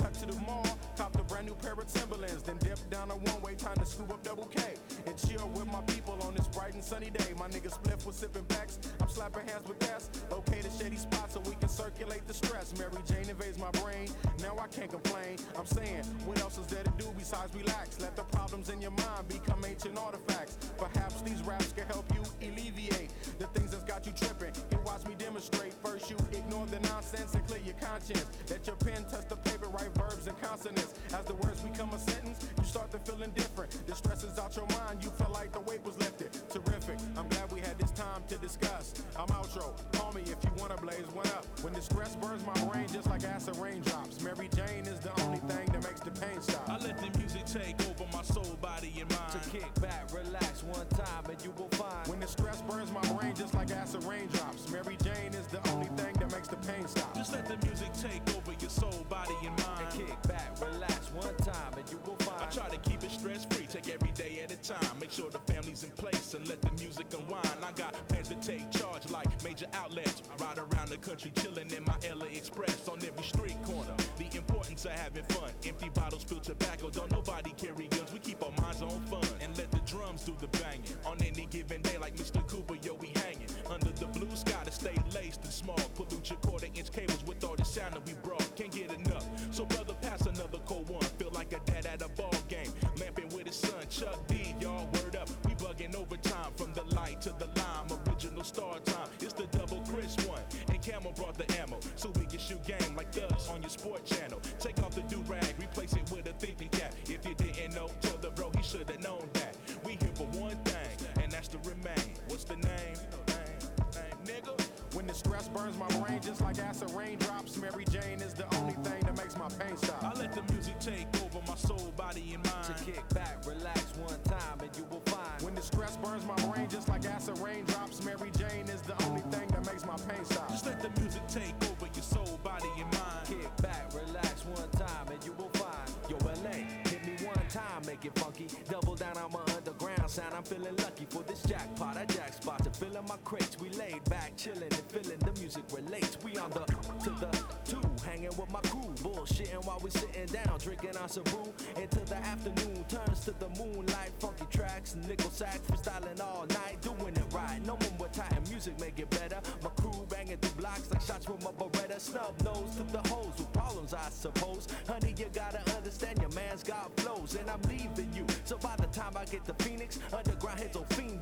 Cut to the mall, copped a brand new pair of Timberlands, then dipped down a one-way time to scoop up double K and chill with my people on this bright and sunny day. My niggas Spliff with sipping packs, I'm slapping hands with gas. Locate a shady spot so we can circulate the stress. Mary Jane invades my brain, now I can't complain. I'm saying, what else is there to do besides relax? Let the problems in your mind become ancient artifacts. Perhaps these raps can help you alleviate the things that's got you tripping and clear your conscience. Let your pen touch the paper, write verbs and consonants. As the words become a sentence, you start to feel indifferent. The stress is out your mind, you feel like the weight was lifted. Terrific, I'm glad we had this time to discuss. I'm outro, call me if you wanna blaze one up. When the stress burns my brain just like acid raindrops, Mary Jane is the only thing that makes the pain stop. I let the music take over my soul, body, and mind. To kick back, relax one time, and let the music unwind. I got plans to take charge like major outlets. Ride around the country chilling in my LA Express on every street corner. The importance of having fun. Empty bottles, spill tobacco. Don't nobody carry guns. We keep our minds on fun and let the drums do the banging. On any given day, like Mr. Cooper, yo, we hanging under the blue sky to stay laced and small. Pollute your quarter inch cables with all the sound that we brought. Just like acid raindrops, Mary Jane is the only thing that makes my pain stop. I let the music take over my soul, body, and mind. To kick back, relax one time, and you will find. When the stress burns my brain just like acid raindrops, Mary Jane is the only thing that makes my pain stop. Just let the music take over your soul, body, and mind. Kick back, relax one time, and you will find. Yo, LA, hit me one time, make it funky. Double down on my underground sound. I'm feeling lucky for this jackpot. I jack my crates. We laid back, chilling and feeling the music relates. We on the to the two, hanging with my crew, bullshitting while we sitting down, drinking on some brew. Until the afternoon turns to the moonlight, funky tracks, nickel sax, freestyling all night, doing it right. No one with tight music make it better. My crew banging through blocks like shots from a Beretta. Snub nose to the hoes with problems, I suppose. Honey, you gotta understand your man's got flows, and I'm leaving you. So by the time I get to Phoenix, underground heads will fiend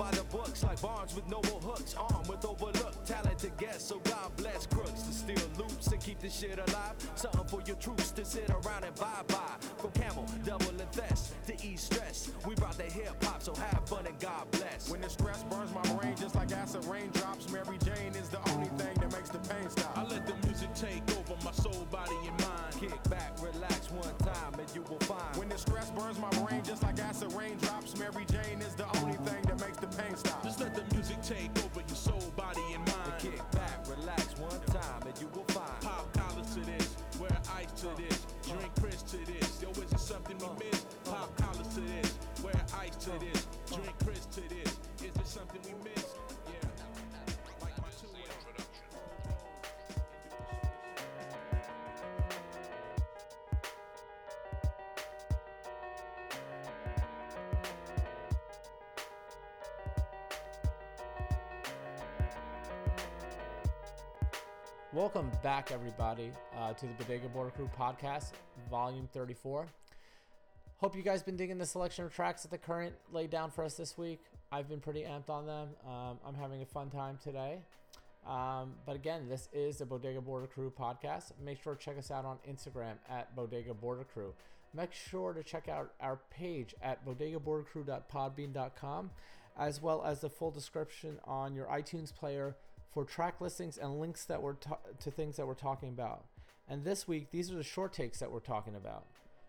by the books, like Barnes with noble hooks, armed with overlooked talented guests. So God bless crooks to steal loops and keep this shit alive. Something for your troops to sit around and bye bye. Welcome back, everybody, uh, to the Bodega Border Crew podcast, volume 34. Hope you guys been digging the selection of tracks that the current laid down for us this week. I've been pretty amped on them. Um, I'm having a fun time today. Um, but again, this is the Bodega Border Crew podcast. Make sure to check us out on Instagram at Bodega Border Crew. Make sure to check out our page at bodegabordercrew.podbean.com, as well as the full description on your iTunes player for track listings and links that we're ta- to things that we're talking about. And this week, these are the short takes that we're talking about.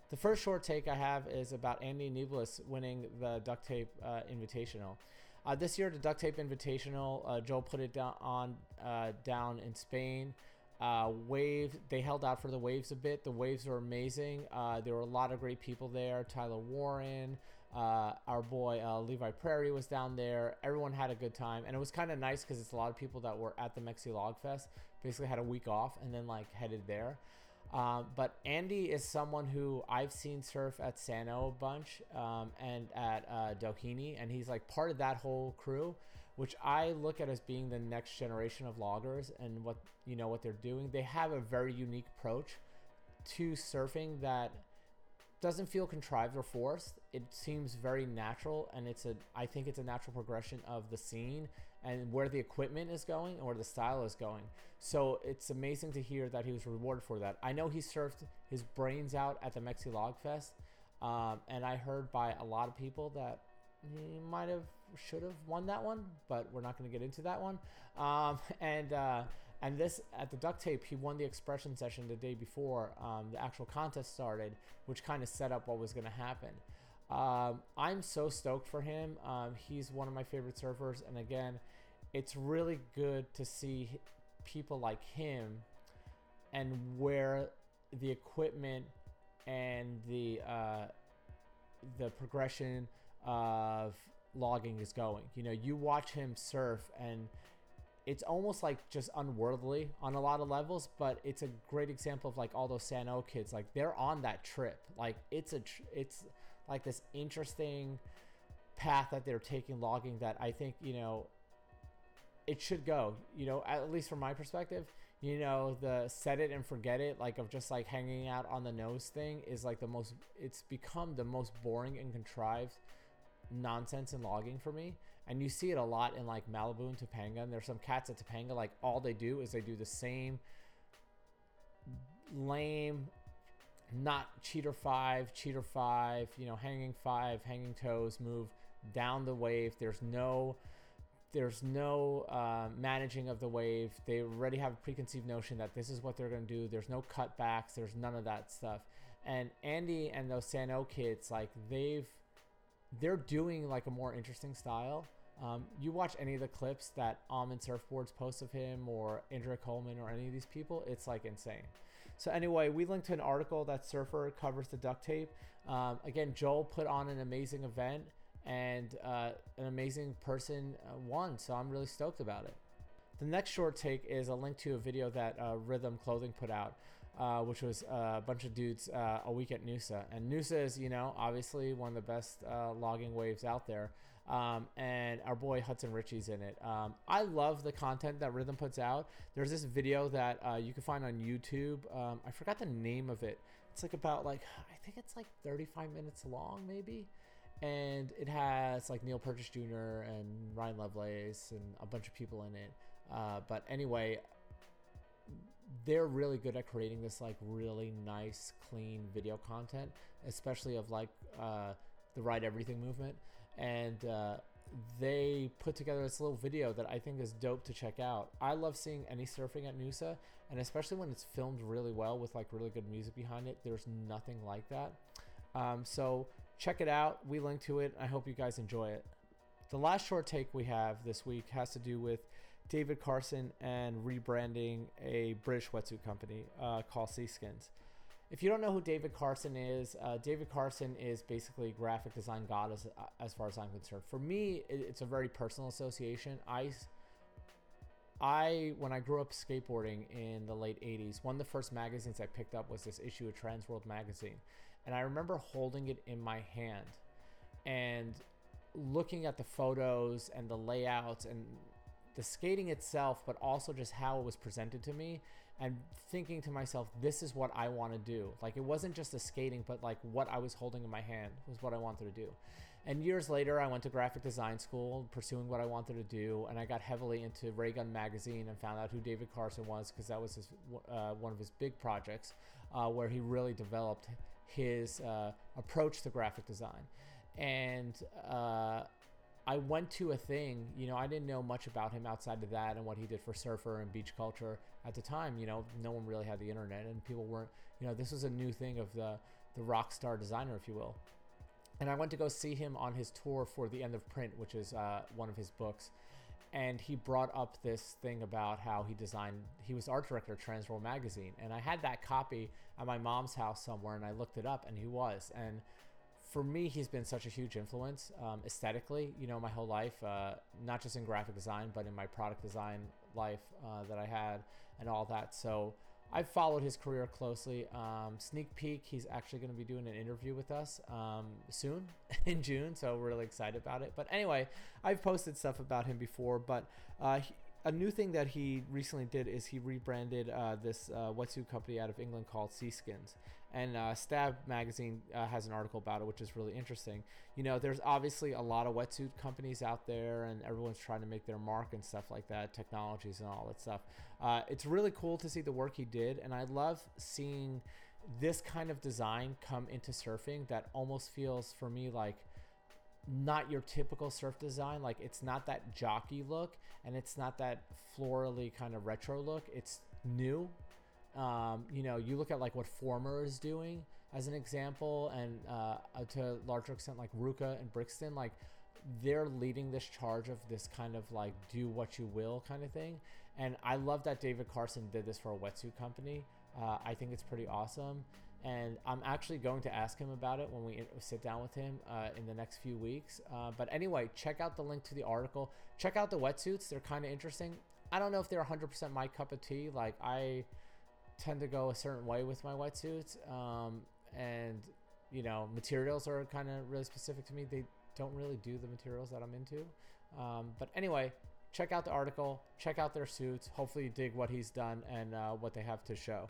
The first short take I have is about Andy Nieblas winning the Duct Tape uh, Invitational. Uh, this year, the Duct Tape Invitational, uh, Joe put it down on uh, down in Spain. Uh, wave, they held out for the waves a bit. The waves were amazing. Uh, there were a lot of great people there. Tyler Warren, uh, our boy uh, Levi Prairie was down there. Everyone had a good time, and it was kind of nice because it's a lot of people that were at the Mexi Log Fest. Basically, had a week off and then like headed there. Um, but Andy is someone who I've seen surf at Sano a bunch um, and at uh, Doheny, and he's like part of that whole crew, which I look at as being the next generation of loggers and what you know what they're doing. They have a very unique approach to surfing that doesn't feel contrived or forced. It seems very natural, and it's a I think it's a natural progression of the scene and where the equipment is going and where the style is going. So it's amazing to hear that he was rewarded for that. I know he surfed his brains out at the Mexi Log Fest, um, and I heard by a lot of people that he might have should have won that one, but we're not going to get into that one. Um, and uh, and this at the duct tape, he won the expression session the day before um, the actual contest started, which kind of set up what was going to happen. Um, I'm so stoked for him. Um, he's one of my favorite surfers, and again, it's really good to see people like him and where the equipment and the uh, the progression of logging is going. You know, you watch him surf and it's almost like just unworldly on a lot of levels, but it's a great example of like all those Sano kids. Like they're on that trip. Like it's a tr- it's like this interesting path that they're taking logging that I think you know it should go. You know, at least from my perspective, you know, the set it and forget it, like of just like hanging out on the nose thing is like the most. It's become the most boring and contrived nonsense in logging for me. And you see it a lot in like Malibu and Topanga. And there's some cats at Topanga, like all they do is they do the same lame, not cheater five, cheater five, you know, hanging five, hanging toes move down the wave. There's no there's no uh, managing of the wave. They already have a preconceived notion that this is what they're going to do. There's no cutbacks. There's none of that stuff. And Andy and those Sano kids, like they've, they're doing like a more interesting style. Um, you watch any of the clips that Almond Surfboards posts of him or Andrea Coleman or any of these people, it's like insane. So anyway, we linked to an article that Surfer covers the duct tape. Um, again, Joel put on an amazing event and uh, an amazing person uh, won. So I'm really stoked about it. The next short take is a link to a video that uh, Rhythm Clothing put out, uh, which was uh, a bunch of dudes uh, a week at Noosa. And Noosa is, you know, obviously one of the best uh, logging waves out there. Um, and our boy Hudson Ritchie's in it. Um, I love the content that Rhythm puts out. There's this video that uh, you can find on YouTube. Um, I forgot the name of it. It's like about like I think it's like 35 minutes long, maybe and it has like Neil Purchase Jr. and Ryan Lovelace and a bunch of people in it. But anyway, they're really good at creating this like really nice, clean video content, especially of like uh, the Ride Everything movement. And uh, they put together this little video that I think is dope to check out. I love seeing any surfing at Noosa, and especially when it's filmed really well with like really good music behind it. There's nothing like that. Um, so check it out. We link to it. I hope you guys enjoy it. The last short take we have this week has to do with David Carson and rebranding a British wetsuit company uh, called Seaskins. If you don't know who David Carson is, uh, David Carson is basically graphic design god as, as far as I'm concerned. For me, it's a very personal association. I, I when I grew up skateboarding in the late 80s, one of the first magazines I picked up was this issue of Trans World magazine. And I remember holding it in my hand and looking at the photos and the layouts and the skating itself, but also just how it was presented to me and thinking to myself, this is what I want to do. Like it wasn't just the skating, but like what I was holding in my hand was what I wanted to do. And years later, I went to graphic design school, pursuing what I wanted to do, and I got heavily into Raygun magazine and found out who David Carson was because that was his, uh, one of his big projects, uh, where he really developed his uh, approach to graphic design. And uh, I went to a thing, you know, I didn't know much about him outside of that and what he did for surfer and beach culture at the time. You know, no one really had the internet and people weren't, you know, this was a new thing of the, the rock star designer, if you will. And I went to go see him on his tour for The End of Print, which is uh, one of his books. And he brought up this thing about how he designed, he was art director of Transworld Magazine. And I had that copy at my mom's house somewhere and I looked it up and he was. And for me, he's been such a huge influence um, aesthetically, you know, my whole life, uh, not just in graphic design, but in my product design life uh, that I had and all that. So I've followed his career closely. Um, sneak peek, he's actually going to be doing an interview with us um, soon in June. So we're really excited about it. But anyway, I've posted stuff about him before, but uh, he, a new thing that he recently did is he rebranded uh, this uh, wetsuit company out of England called Seaskins. And uh, Stab magazine uh, has an article about it, which is really interesting. You know, there's obviously a lot of wetsuit companies out there, and everyone's trying to make their mark and stuff like that, technologies and all that stuff. Uh, it's really cool to see the work he did, and I love seeing this kind of design come into surfing that almost feels for me like not your typical surf design. Like it's not that jockey look, and it's not that florally kind of retro look. It's new. Um, you know, you look at like what Former is doing as an example, and uh, uh, to a larger extent like Ruka and Brixton, like they're leading this charge of this kind of like do what you will kind of thing. And I love that David Carson did this for a wetsuit company. Uh, I think it's pretty awesome. And I'm actually going to ask him about it when we sit down with him uh, in the next few weeks. Uh, but anyway, check out the link to the article. Check out the wetsuits; they're kind of interesting. I don't know if they're 100% my cup of tea. Like I tend to go a certain way with my wetsuits, um, and you know, materials are kind of really specific to me. They don't really do the materials that I'm into. Um, but anyway, check out the article, check out their suits. Hopefully, you dig what he's done and uh, what they have to show.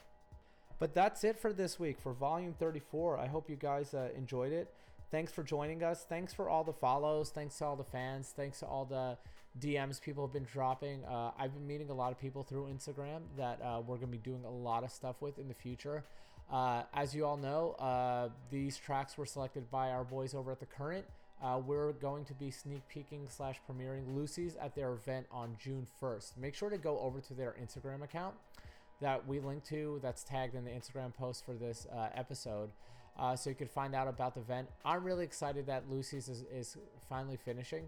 But that's it for this week for volume 34. I hope you guys uh, enjoyed it. Thanks for joining us. Thanks for all the follows. Thanks to all the fans. Thanks to all the DMs people have been dropping. Uh, I've been meeting a lot of people through Instagram that uh, we're going to be doing a lot of stuff with in the future. Uh, as you all know, uh, these tracks were selected by our boys over at The Current. Uh, we're going to be sneak peeking slash premiering Lucy's at their event on June 1st. Make sure to go over to their Instagram account that we link to that's tagged in the Instagram post for this uh, episode. Uh, so you can find out about the event. I'm really excited that Lucy's is, is finally finishing.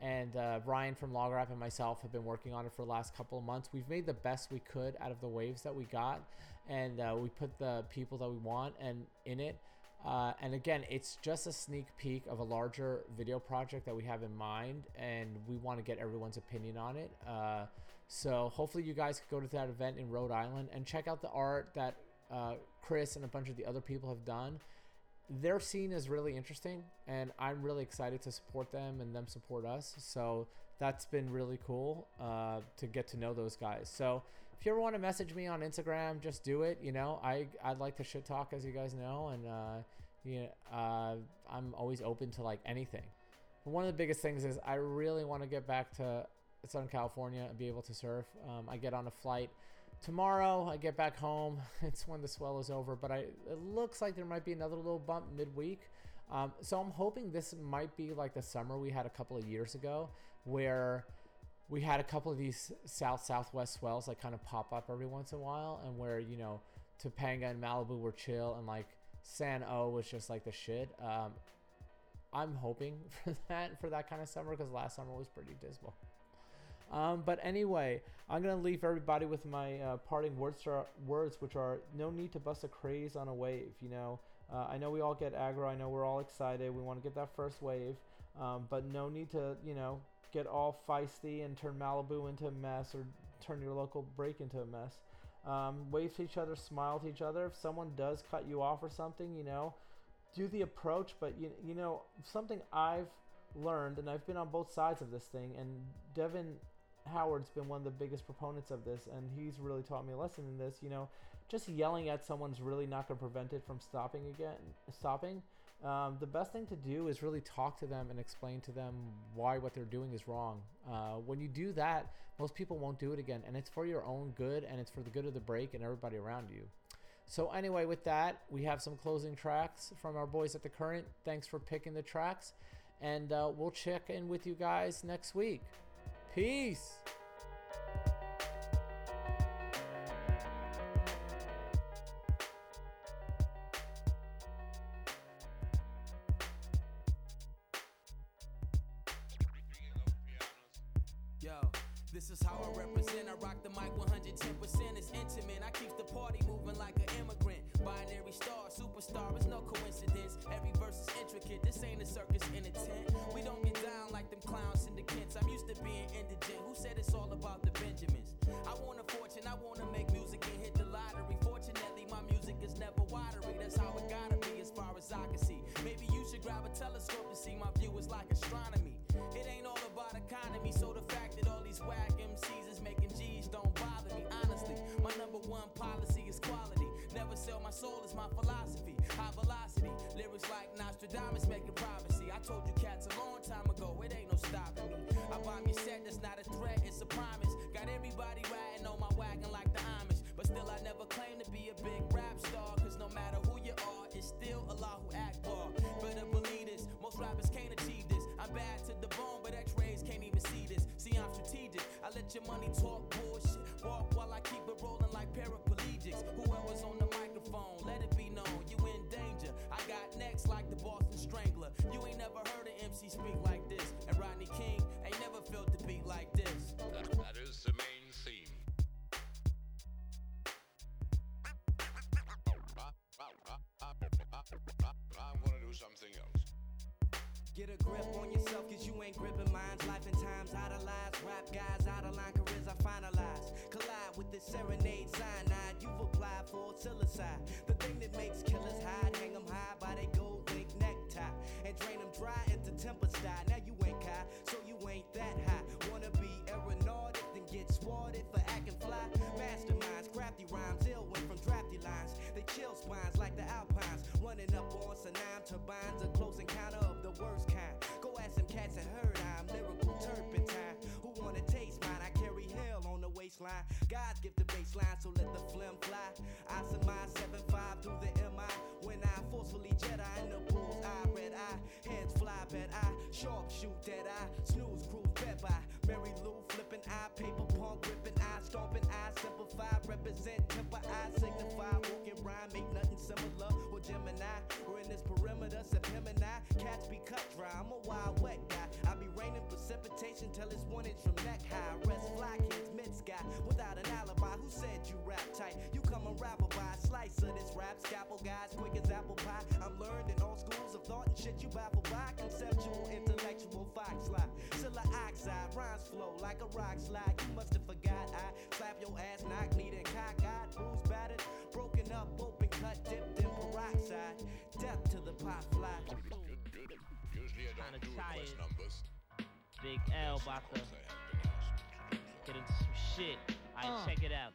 And uh, Ryan from Log Rap and myself have been working on it for the last couple of months. We've made the best we could out of the waves that we got, and uh, we put the people that we want and in it. Uh, and again, it's just a sneak peek of a larger video project that we have in mind, and we want to get everyone's opinion on it. Uh, so hopefully, you guys go to that event in Rhode Island and check out the art that uh, Chris and a bunch of the other people have done. Their scene is really interesting, and I'm really excited to support them and them support us. So that's been really cool uh, to get to know those guys. So if you ever want to message me on Instagram, just do it. You know, I I like to shit talk, as you guys know, and uh, you know, uh, I'm always open to like anything. But one of the biggest things is I really want to get back to Southern California and be able to surf. Um, I get on a flight tomorrow. I get back home. It's when the swell is over, but I it looks like there might be another little bump midweek. Um, so I'm hoping this might be like the summer we had a couple of years ago, where we had a couple of these south southwest swells that kind of pop up every once in a while, and where you know Topanga and Malibu were chill, and like San O was just like the shit. Um, I'm hoping for that for that kind of summer because last summer was pretty dismal. Um, but anyway, I'm gonna leave everybody with my uh, parting words, words, which are no need to bust a craze on a wave. You know, uh, I know we all get aggro. I know we're all excited. We want to get that first wave, um, but no need to, you know, get all feisty and turn Malibu into a mess or turn your local break into a mess. Um, wave to each other, smile to each other. If someone does cut you off or something, you know, do the approach. But you, you know, something I've learned, and I've been on both sides of this thing, and Devin Howard's been one of the biggest proponents of this, and he's really taught me a lesson in this. You know, just yelling at someone's really not going to prevent it from stopping again. Stopping. Um, the best thing to do is really talk to them and explain to them why what they're doing is wrong. Uh, when you do that, most people won't do it again, and it's for your own good, and it's for the good of the break and everybody around you. So anyway, with that, we have some closing tracks from our boys at the Current. Thanks for picking the tracks, and uh, we'll check in with you guys next week. Peace. Yo, this is how I represent. I rock the mic 110%. It's intimate. I keep the party moving like an immigrant. Binary star, superstar. It's no coincidence. Every verse is intricate. This ain't a circus in a tent. We don't get down like them clowns in the kids. I'm used to being indigent. Who said it's all about the Benjamins? I want a fortune. I want to make music and hit the lottery. Fortunately, my music is never watery. That's how it gotta be as far as I can see. Maybe you should grab a telescope to see my view is like astronomy. It ain't all about economy, so the fact my soul is my philosophy. High velocity, lyrics like Nostradamus making prophecy. I told you cats a long time ago, it ain't no stopping me. I buy your set, that's not a threat, it's a promise. Got everybody riding on my wagon like the Amish. But still, I never claim to be a big rap star. Cause no matter who you are, it's still Allah who act Akbar. Better believe this, most rappers can't achieve this. I'm bad to the bone, but x rays can't even see this. See, I'm strategic. I let your money talk bullshit. Walk while I keep it rolling like paraplegics. Whoever's on the You ain't never heard an MC speak like this. And Rodney King ain't never felt the beat like this. That is the main theme. I'm gonna do something else. Get a grip on yourself, cause you ain't gripping minds. Life and times idolized. Rap guys out of line, careers I finalize. Collide with this serenade cyanide. You've applied for suicide. The thing that makes killers hide, hang 'em high by their gold link necktie. Dry into temper style. Now you ain't high, so you ain't that high. Wanna be aeronautic, then get swatted for acting fly. Masterminds, crafty rhymes, ill went from drafty lines. They chill spines like the Alpines. Running up on Sanam turbines, a close encounter of the worst kind. Go ask some cats and heard I'm lyrical turpentine. Who wanna taste mine? I carry hell on the waistline. God's gift the baseline, so let the phlegm fly. I surmise 7-5 through the I. Sharp shoot, dead eye. Snooze, cruise, bet by. Mary Lou flipping eye. Paper punk, ripping eye. Stomping eye. Simplify, represent, temper eye. Signify, walking rhyme. ain't nothing similar. Or Gemini. Or in this perimeter, Septemini. Cats be cut dry. I'm a wild wet guy. I be raining precipitation till it's one inch from neck high. Rest fly kids, mid sky. Without an alibi, who said you rap tight? You come unravel by a slice of this rap. Scalpel guys, quick as apple pie. I'm learned in all schools of thought and shit you baffle by. Conceptual, intellectual, fox lie. Silla oxide, rhymes flow like a rock slide. You must have forgot. I slap your ass, knock, need and cockeyed, bruised, battered, broken up, open cut, dipped in peroxide. Death to the pot fly. Usually I don't do request numbers. Big L about to get into some shit. Alright, Uh. check it out.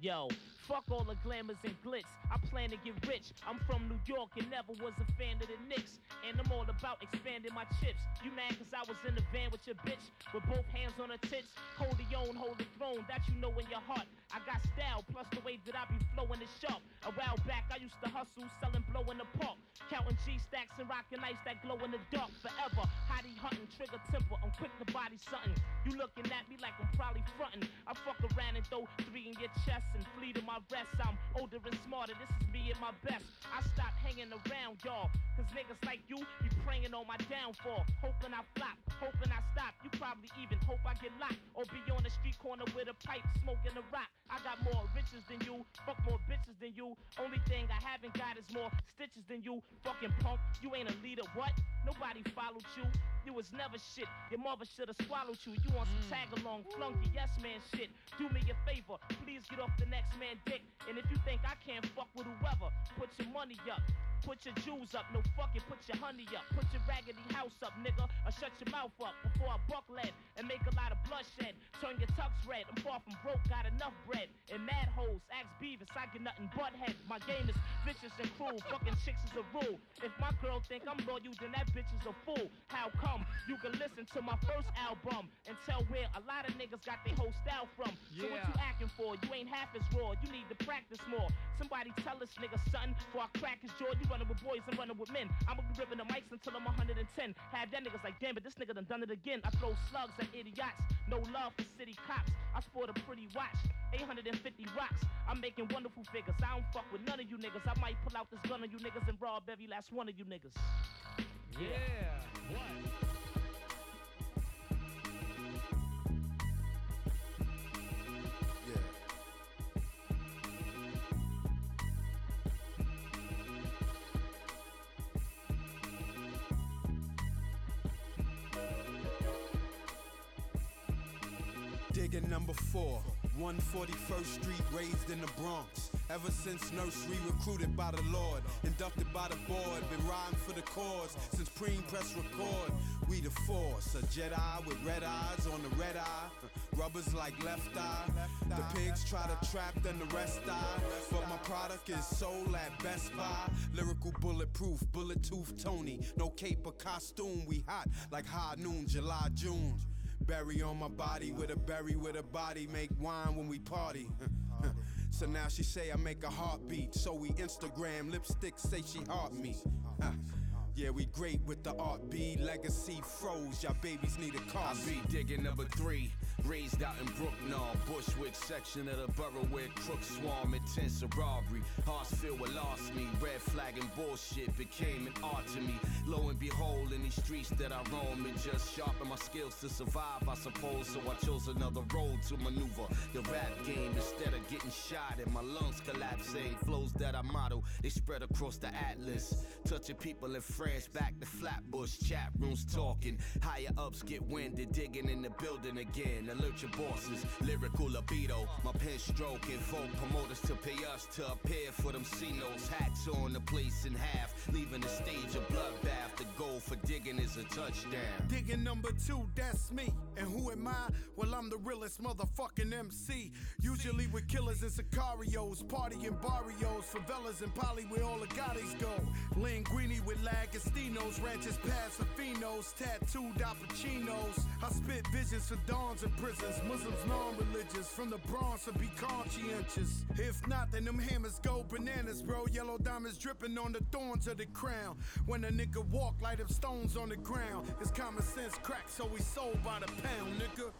Yo, fuck all the glamours and glitz. I plan to get rich. I'm from New York and never was a fan of the Knicks. And I'm all about expanding my chips. You mad cause I was in the van with your bitch? With both hands on her tits. Hold the own, hold the throne. That you know in your heart. I got style, plus the way that I be flowing is sharp. A while back, I used to hustle, selling blow in the park. Counting G stacks and rocking ice that glow in the dark forever. Hottie hunting, trigger temper, I'm quick to body something. You looking at me like I'm probably fronting. I fuck around and throw three in your chest and flee to my rest. I'm older and smarter, this is me at my best. I stopped hanging around y'all, cause niggas like you be praying on my downfall. Hoping I flop, hoping I stop. You probably even hope I get locked or be on the street corner with a pipe smoking a rock. I got more riches than you, fuck more bitches than you. Only thing I haven't got is more stitches than you. Fucking punk, you ain't a leader, what? Nobody followed you. You was never shit. Your mother should have swallowed you. You on some tag along, flunky, yes man shit. Do me a favor, please get off the next man dick. And if you think I can't fuck with whoever, put your money up. Put your jewels up, no fucking put your honey up. Put your raggedy house up, nigga, or shut your mouth up before I buck lead and make a lot of bloodshed. Turn your tux red, I'm far from broke, got enough bread. And mad hoes, ask Beavis, I get nothing but head. My game is vicious and cruel, fucking chicks is a rule. If my girl think I'm loyal, then that bitch is a fool. How come? You can listen to my first album and tell where a lot of niggas got their whole style from. So what you acting for? You ain't half as raw, you need to practice more. Somebody tell this nigga, son, for I crack his jaw, you running with boys, I'm running with men. I'ma be ripping the mics until I'm 110. Have that niggas like, damn, but this nigga done done it again. I throw slugs at idiots, no love for city cops. I sport a pretty watch, 850 rocks. I'm making wonderful figures. I don't fuck with none of you niggas. I might pull out this gun on you niggas and rob every last one of you niggas. Yeah. Digging 141st Street, raised in the Bronx. Ever since nursery, recruited by the Lord, inducted by the board, been riding for the cause since preem press record. We the force, a Jedi with red eyes on the red eye, rubbers like left eye. The pigs try to trap, then the rest die. But my product is sold at Best Buy. Lyrical bulletproof, bullet tooth Tony. No cape or costume, we hot like high noon, July, June. Berry on my body with a berry with a body, make wine when we party. so now she say I make a heartbeat. So we Instagram, lipstick say she heart me. Yeah, we great with the art B legacy froze. Y'all babies need a car. I be digging number three. Raised out in Brooklyn, Bushwick section of the borough where crooks swarm, intense robbery. Hearts filled with larceny, red flag and bullshit became an art to me. Lo and behold, in these streets that I roam, it just sharpened my skills to survive, I suppose. So I chose another road to maneuver the rap game instead of getting shot and my lungs collapsing. Flows that I model, they spread across the atlas. Touching people in France, back to Flatbush, chat rooms talking. Higher ups get winded, digging in the building again. Alert your bosses, lyrical libido. My pen stroking, folk promoters to pay us to appear for them C-notes. Hats on the place in half, leaving the stage a bloodbath. The goal for digging is a touchdown. Digging number two, that's me. And who am I? Well, I'm the realest motherfucking MC. Usually with killers and sicarios, partying barrios, favelas and poly where all the Gottis go. Linguini with Lagastinos, ranches Paso Finos, tattooed Apachinos. I spit visions for dawns and prisons, Muslims non-religious, from the Bronx to be conscientious. If not, then them hammers go bananas, bro. Yellow diamonds dripping on the thorns of the crown. When a nigga walk, light up stones on the ground. It's common sense crack, so we sold by the pound, nigga.